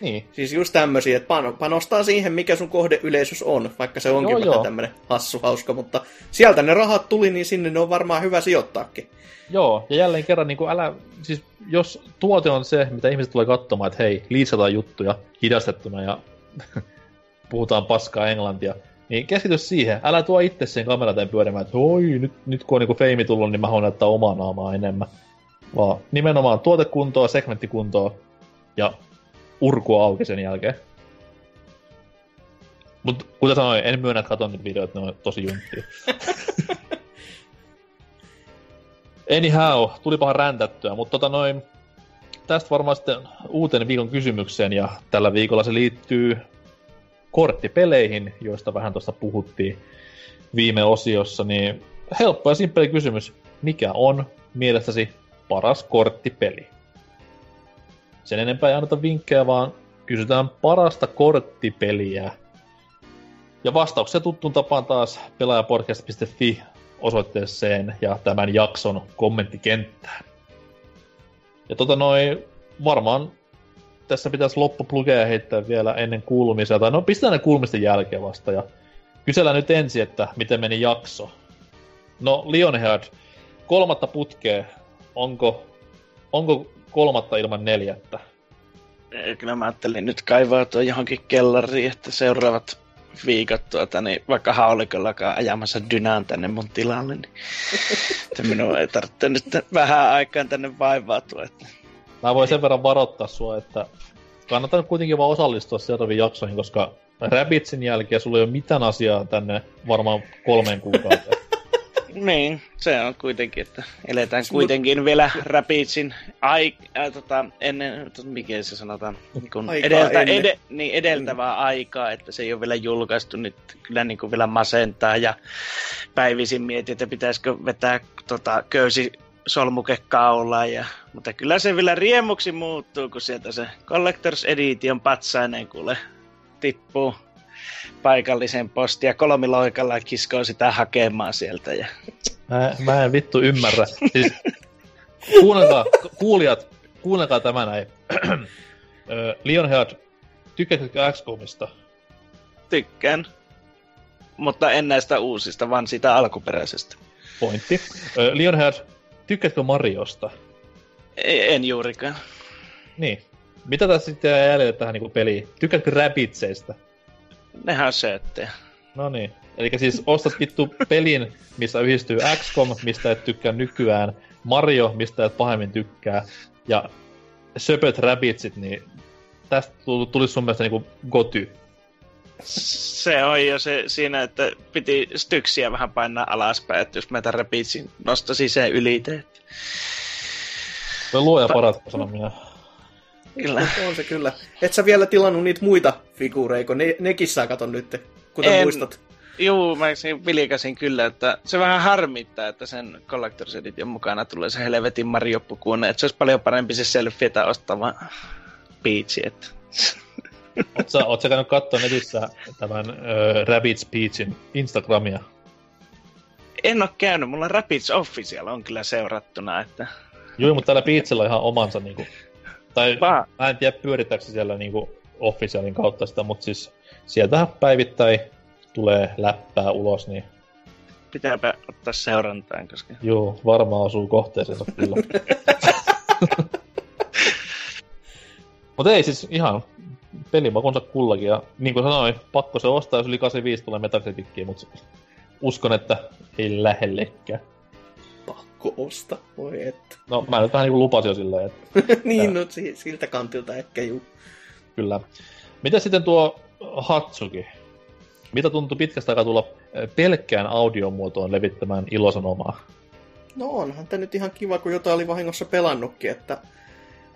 niin. Siis just tämmöisiä, että panostaa siihen, mikä sun kohdeyleisös on, vaikka se onkin joo, vähän tämmönen hassu hauska, mutta sieltä ne rahat tuli, niin sinne ne on varmaan hyvä sijoittaakin. Joo, ja jälleen kerran, niin kuin älä, siis jos tuote on se, mitä ihmiset tulee katsomaan, että hei, liisataan juttuja hidastettuna ja puhutaan paskaa englantia, niin keskity siihen. Älä tuo itse sen kamerateen pyörimään, että oi, nyt, nyt kun on niin feimi tullut, niin mä haluan näyttää omaa naamaa enemmän. Vaan nimenomaan tuotekuntoa, segmenttikuntoa ja urkua auki sen jälkeen. Mutta kuten sanoin, en myönnä, että katon niitä videoita, ne on tosi junttia. Anyhow, tulipahan räntättyä, mutta tota noin, tästä varmaan sitten uuteen viikon kysymykseen, ja tällä viikolla se liittyy korttipeleihin, joista vähän tuosta puhuttiin viime osiossa, niin helppo ja simppeli kysymys. Mikä on mielestäsi paras korttipeli? Sen enempää ei anneta vinkkejä, vaan kysytään parasta korttipeliä. Ja vastauksia tuttuun tapaan taas pelaajapodcast.fi osoitteeseen ja tämän jakson kommenttikenttään. Ja tota noin, varmaan tässä pitäisi loppuplugeja heittää vielä ennen kuulumisia, tai no pistetään ne kuulumisten jälkeen vasta, ja kysellään nyt ensin, että miten meni jakso. No, Lionhead, kolmatta putkea, onko, onko kolmatta ilman neljättä? Kyllä mä ajattelin nyt kaivaa tuo johonkin kellariin, että seuraavat viikot tuota, niin vaikka haulikollakaan ajamassa dynään tänne mun tilalle, niin että minun ei tarvitse nyt vähän aikaan tänne vaivautua. Että... Mä voin sen verran varoittaa sua, että kannattaa kuitenkin vaan osallistua seuraaviin jaksoihin, koska Rabbitsin jälkeen sulla ei ole mitään asiaa tänne varmaan kolmeen kuukauteen. Niin, se on kuitenkin, että eletään kuitenkin vielä Rapidsin ai, äh, tota, ennen, mikä se sanotaan, kun Aikaa edeltä, ennen. ede, niin edeltävää aikaa, että se ei ole vielä julkaistu, nyt kyllä niin kuin vielä masentaa ja päivisin mietin, että pitäisikö vetää tota, köysi solmuke kaulaan, ja, mutta kyllä se vielä riemuksi muuttuu, kun sieltä se Collectors Edition patsainen kuule tippuu paikallisen postiin ja kolmiloikalla kiskoo sitä hakemaan sieltä. Ja... Mä, mä en vittu ymmärrä. Siis, kuunnelkaa, kuulijat, kuunnelkaa tämä näin. Lionhead, tykkäätkö XCOMista? Tykkään. Mutta en näistä uusista, vaan sitä alkuperäisestä. Pointti. Lionhead, tykkäätkö Mariosta? En juurikaan. Niin. Mitä tässä sitten jää jäljelle tähän niinku peliin? Tykkäätkö Rabbitseista? Nehän on sööttejä. No niin. Eli siis ostat vittu pelin, missä yhdistyy XCOM, mistä et tykkää nykyään, Mario, mistä et pahemmin tykkää, ja söpöt Rabbitsit, niin tästä tuli- tulisi sun mielestä niinku goty. Se on jo se siinä, että piti styksiä vähän painaa alaspäin, että jos meitä repitsin nostasi sen ylite. Se luoja paras, sanon minä. Kyllä. On se kyllä. Et sä vielä tilannut niitä muita figuureja, kun ne, nekin saa katon nyt, kuten En. muistat. Juu, mä vilikasin kyllä, että se vähän harmittaa, että sen Collector's Edition mukana tulee se helvetin Mario-pukuun, että se olisi paljon parempi se selfietä ostava Peach, että Oot sä, oot sä käynyt katsoa netissä tämän ö, Rabbids Peachin Instagramia? en ole käynyt, mulla Rapids Official on kyllä seurattuna, että Joo, mutta täällä Peachillä on ihan omansa niinku... Tai Vaan. mä en tiedä pyörittääkö se siellä niinku officialin kautta sitä, mutta siis sieltähän päivittäin tulee läppää ulos, niin pitääpä ottaa seurantaan, koska joo, varmaan osuu kohteeseensa kyllä. Mutta ei siis ihan pelimakunsa kullakin, ja niin kuin sanoin, pakko se ostaa, jos yli 85 tulee Metacritickiin, mutta uskon, että ei lähellekään. Pakko osta, voi että. No mä nyt vähän niin kuin lupasin jo silleen, että niin, no si- siltä kantilta ehkä juu. Kyllä. Mitä sitten tuo Hatsuki? Mitä tuntui pitkästä aikaa tulla eh, pelkkään audiomuotoon levittämään ilosanomaa? No onhan tämä nyt ihan kiva, kun jotain oli vahingossa pelannutkin, että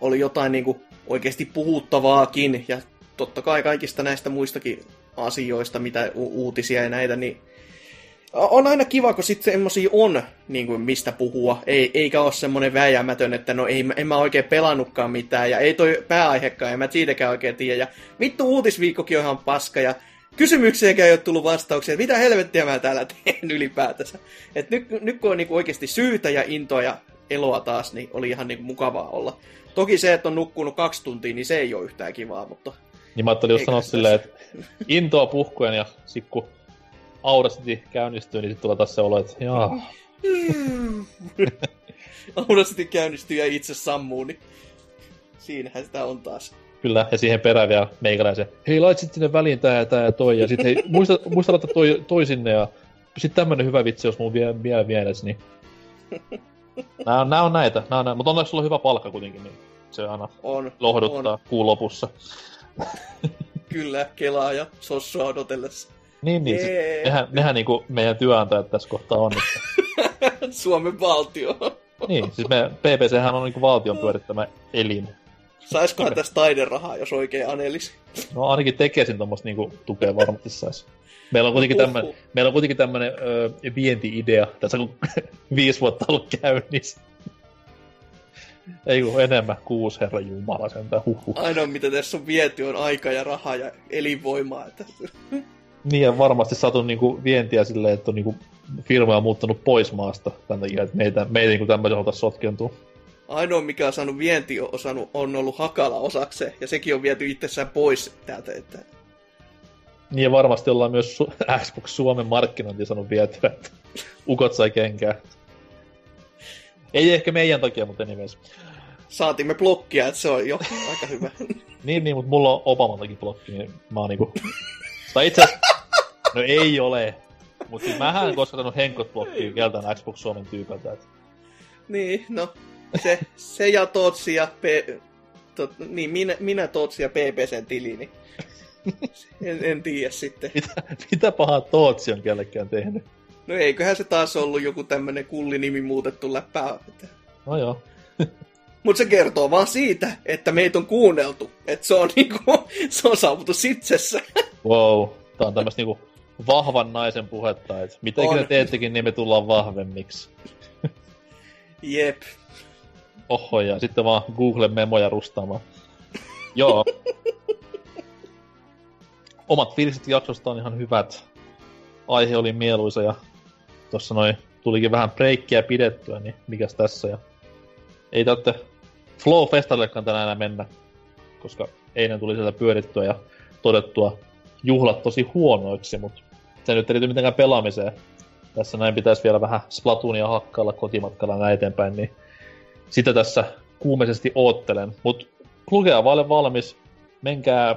oli jotain niinku oikeasti puhuttavaakin, ja totta kai kaikista näistä muistakin asioista, mitä u- uutisia ja näitä, niin on aina kiva, kun sitten semmosia on, niin kuin mistä puhua, ei, eikä ole semmoinen väijämätön, että no ei, en mä oikein pelannutkaan mitään, ja ei toi pääaihekaan, ja mä siitäkään oikein tiedä, ja vittu uutisviikkokin on ihan paska, ja kysymyksiäkään ei ole tullut vastauksia, mitä helvettiä mä täällä teen ylipäätänsä. Et nyt, nyt kun on niinku oikeasti syytä ja intoa ja eloa taas, niin oli ihan niinku mukavaa olla. Toki se, että on nukkunut kaksi tuntia, niin se ei ole yhtään kivaa, mutta Niin mä ajattelin just sanoa silleen, että intoa puhkuen ja sit kun Audacity käynnistyy, niin sit tulee taas se olo, että jaa, Audacity käynnistyy ja itse sammuu, niin siinähän sitä on taas. kyllä, ja siihen perään vielä meikäläisen, hei lait sit sinne väliin tää ja tää ja toi, ja sit hei, muista, muista laittaa toi, toi sinne, ja sit tämmönen hyvä vitsi, jos mun vie, vielä mielessä, niin... Nää on, nää on näitä, nää on näitä, mutta onneksi sulla on hyvä palkka kuitenkin, niin se aina On, lohduttaa on. kuun lopussa. Kyllä, kelaa ja sossua odotellessa. Niin, niin. Jee. Siis, nehän, nehän niinku meidän työnantajat tässä kohtaa on. Että, Suomen valtio. niin, siis me, PPChän on niinku valtion pyörittämä elin. Saiskohan tästä taiderahaa, jos oikein anelisi? No ainakin tekesin tuommoista niinku tukea varmasti sais. Meillä on kuitenkin tämmönen, Uhuh. meillä on kuitenkin tämmönen ö, vienti-idea, tässä kun viisi vuotta ollut käynnissä. Ei kun enemmän, kuusi herra jumala sentään, huhhuh. Ainoa mitä tässä on viety on aika ja raha ja elinvoimaa. Että... Niin ja varmasti saatu niinku vientiä silleen, että on niinku firma on muuttanut pois maasta tämän takia, että meitä, meitä niinku tämmöisen halutaan sotkentua. Ainoa mikä on saanut vienti on, osannut, on ollut Hakala osakseen, ja sekin on viety itsessään pois täältä. Että... Niin ja varmasti ollaan myös Su- Xbox Suomen markkinointi saanut vietyä, että ukot sai kenkää. Ei ehkä meidän takia, mutta anyways. Saatimme blokkia, että se on jo aika hyvä. Niin, niin, mutta mulla on Obamaltakin blokki, niin mä oon niinku... Tai itse. No ei ole. Mutta siis mähän en koskaan Henkot blokkiin keltään Xbox Suomen tyypältä. Et... niin, no. Se, se ja Totsi ja P... Tot, niin, minä, minä Tootsi ja PPCn tili, niin en, en tiedä sitten. Mitä, mitä pahaa Tootsi on kellekään tehnyt? No eiköhän se taas ollut joku tämmönen kullinimi muutettu läppää. No joo. Mutta se kertoo vaan siitä, että meitä on kuunneltu. Että se on, niinku, se on saavutus itsessä. Wow. Tää on tämmöistä niinku vahvan naisen puhetta, että mitä On. te teettekin, niin me tullaan vahvemmiksi. Jep. Oho, ja sitten vaan Google memoja rustaamaan. Joo. Omat fiiliset jaksosta on ihan hyvät. Aihe oli mieluisa ja tossa noin tulikin vähän breikkiä pidettyä, niin mikäs tässä. Ja ei tarvitse Flow Festallekaan tänään enää mennä, koska eilen tuli sieltä pyörittyä ja todettua juhlat tosi huonoiksi, mutta se nyt ei liity mitenkään pelaamiseen. Tässä näin pitäisi vielä vähän Splatoonia hakkailla kotimatkalla näin eteenpäin, niin sitä tässä kuumeisesti oottelen. Mutta lukea vaan valmis, menkää,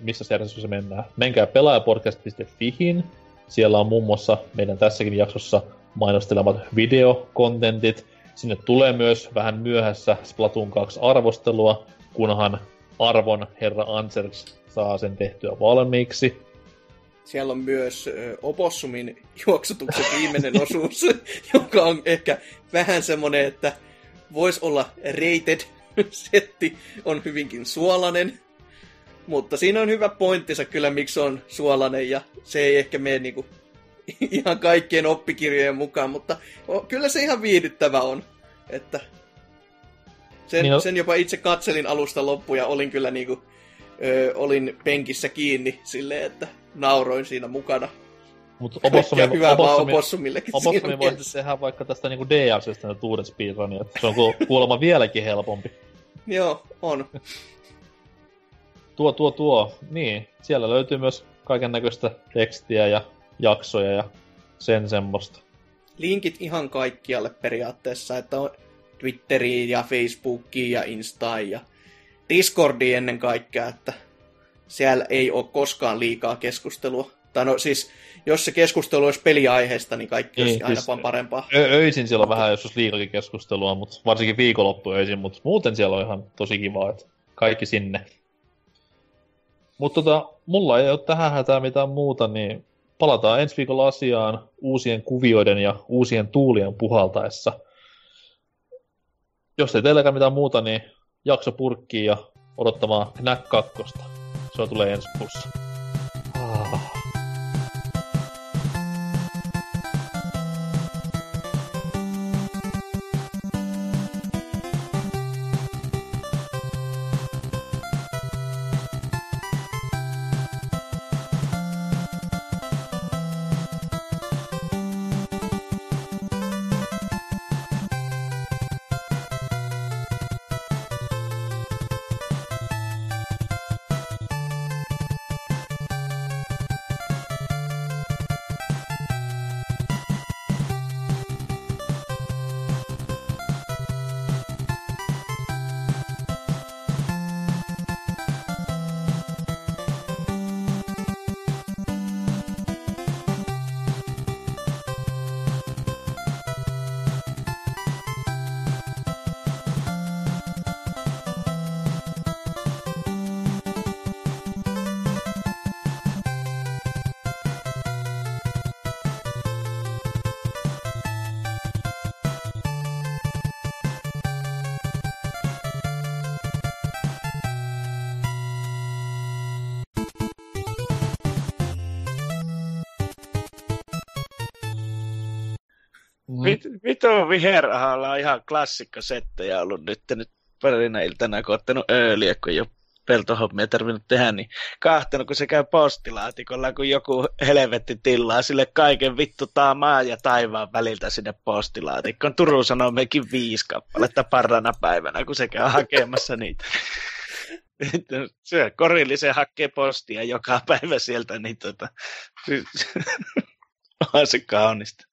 missä järjestyksessä mennään, menkää pelaajapodcast.fihin, siellä on muun muassa meidän tässäkin jaksossa mainostelemat videokontentit, sinne tulee myös vähän myöhässä Splatoon 2 arvostelua, kunhan arvon herra Anserks saa sen tehtyä valmiiksi. Siellä on myös ö, Opossumin juoksutuksen viimeinen osuus, joka on ehkä vähän semmonen, että voisi olla rated setti, on hyvinkin suolainen. Mutta siinä on hyvä pointtinsa kyllä, miksi on suolainen ja se ei ehkä mene niinku ihan kaikkien oppikirjojen mukaan, mutta kyllä se ihan viihdyttävä on. Että sen, Niin on- sen jopa itse katselin alusta loppuun ja olin kyllä niinku, ö, olin penkissä kiinni silleen, että nauroin siinä mukana. Mutta Opossumi, vaan Opossumi, Opossumillekin Opossumi voisi tehdä vaikka tästä niinku DLCstä nyt uuden speedrunin, että se on ku- kuulemma vieläkin helpompi. Joo, on. Tuo, tuo, tuo. Niin, siellä löytyy myös kaiken näköistä tekstiä ja jaksoja ja sen semmoista. linkit ihan kaikkialle periaatteessa, että on Twitteriin ja Facebookiin ja Instaan ja Discordiin ennen kaikkea, että siellä ei ole koskaan liikaa keskustelua. Tai no siis, jos se keskustelu olisi peliaiheesta, niin kaikki olisi Niin, aina siis- vaan parempaa. Ö- öisin siellä on vähän joskus liikakin keskustelua, mutta varsinkin viikonloppuöisin, mutta muuten siellä on ihan tosi kiva, että kaikki sinne. Mutta tota, mulla ei ole tähän hätää mitään muuta, niin palataan ensi viikolla asiaan uusien kuvioiden ja uusien tuulien puhaltaessa. Jos ei teilläkään mitään muuta, niin jakso purkkiin ja odottamaan Knack 2. Se tulee ensi kuussa. Viherahalla on ihan klassikko settejä ollut nyt, nyt parinä iltana, kun ottanut ööliä, kun ole peltohommia tarvinnut tehdä, niin kahtanut, kun se käy postilaatikolla, kun joku helvetti tilaa sille kaiken vittu maa ja taivaan väliltä sinne postilaatikkoon. Turun Sanomikin viisi kappaletta parrana päivänä, kun se käy hakemassa niitä. Se korillisen hakee postia joka päivä sieltä, niin tota, onhan se kaunista.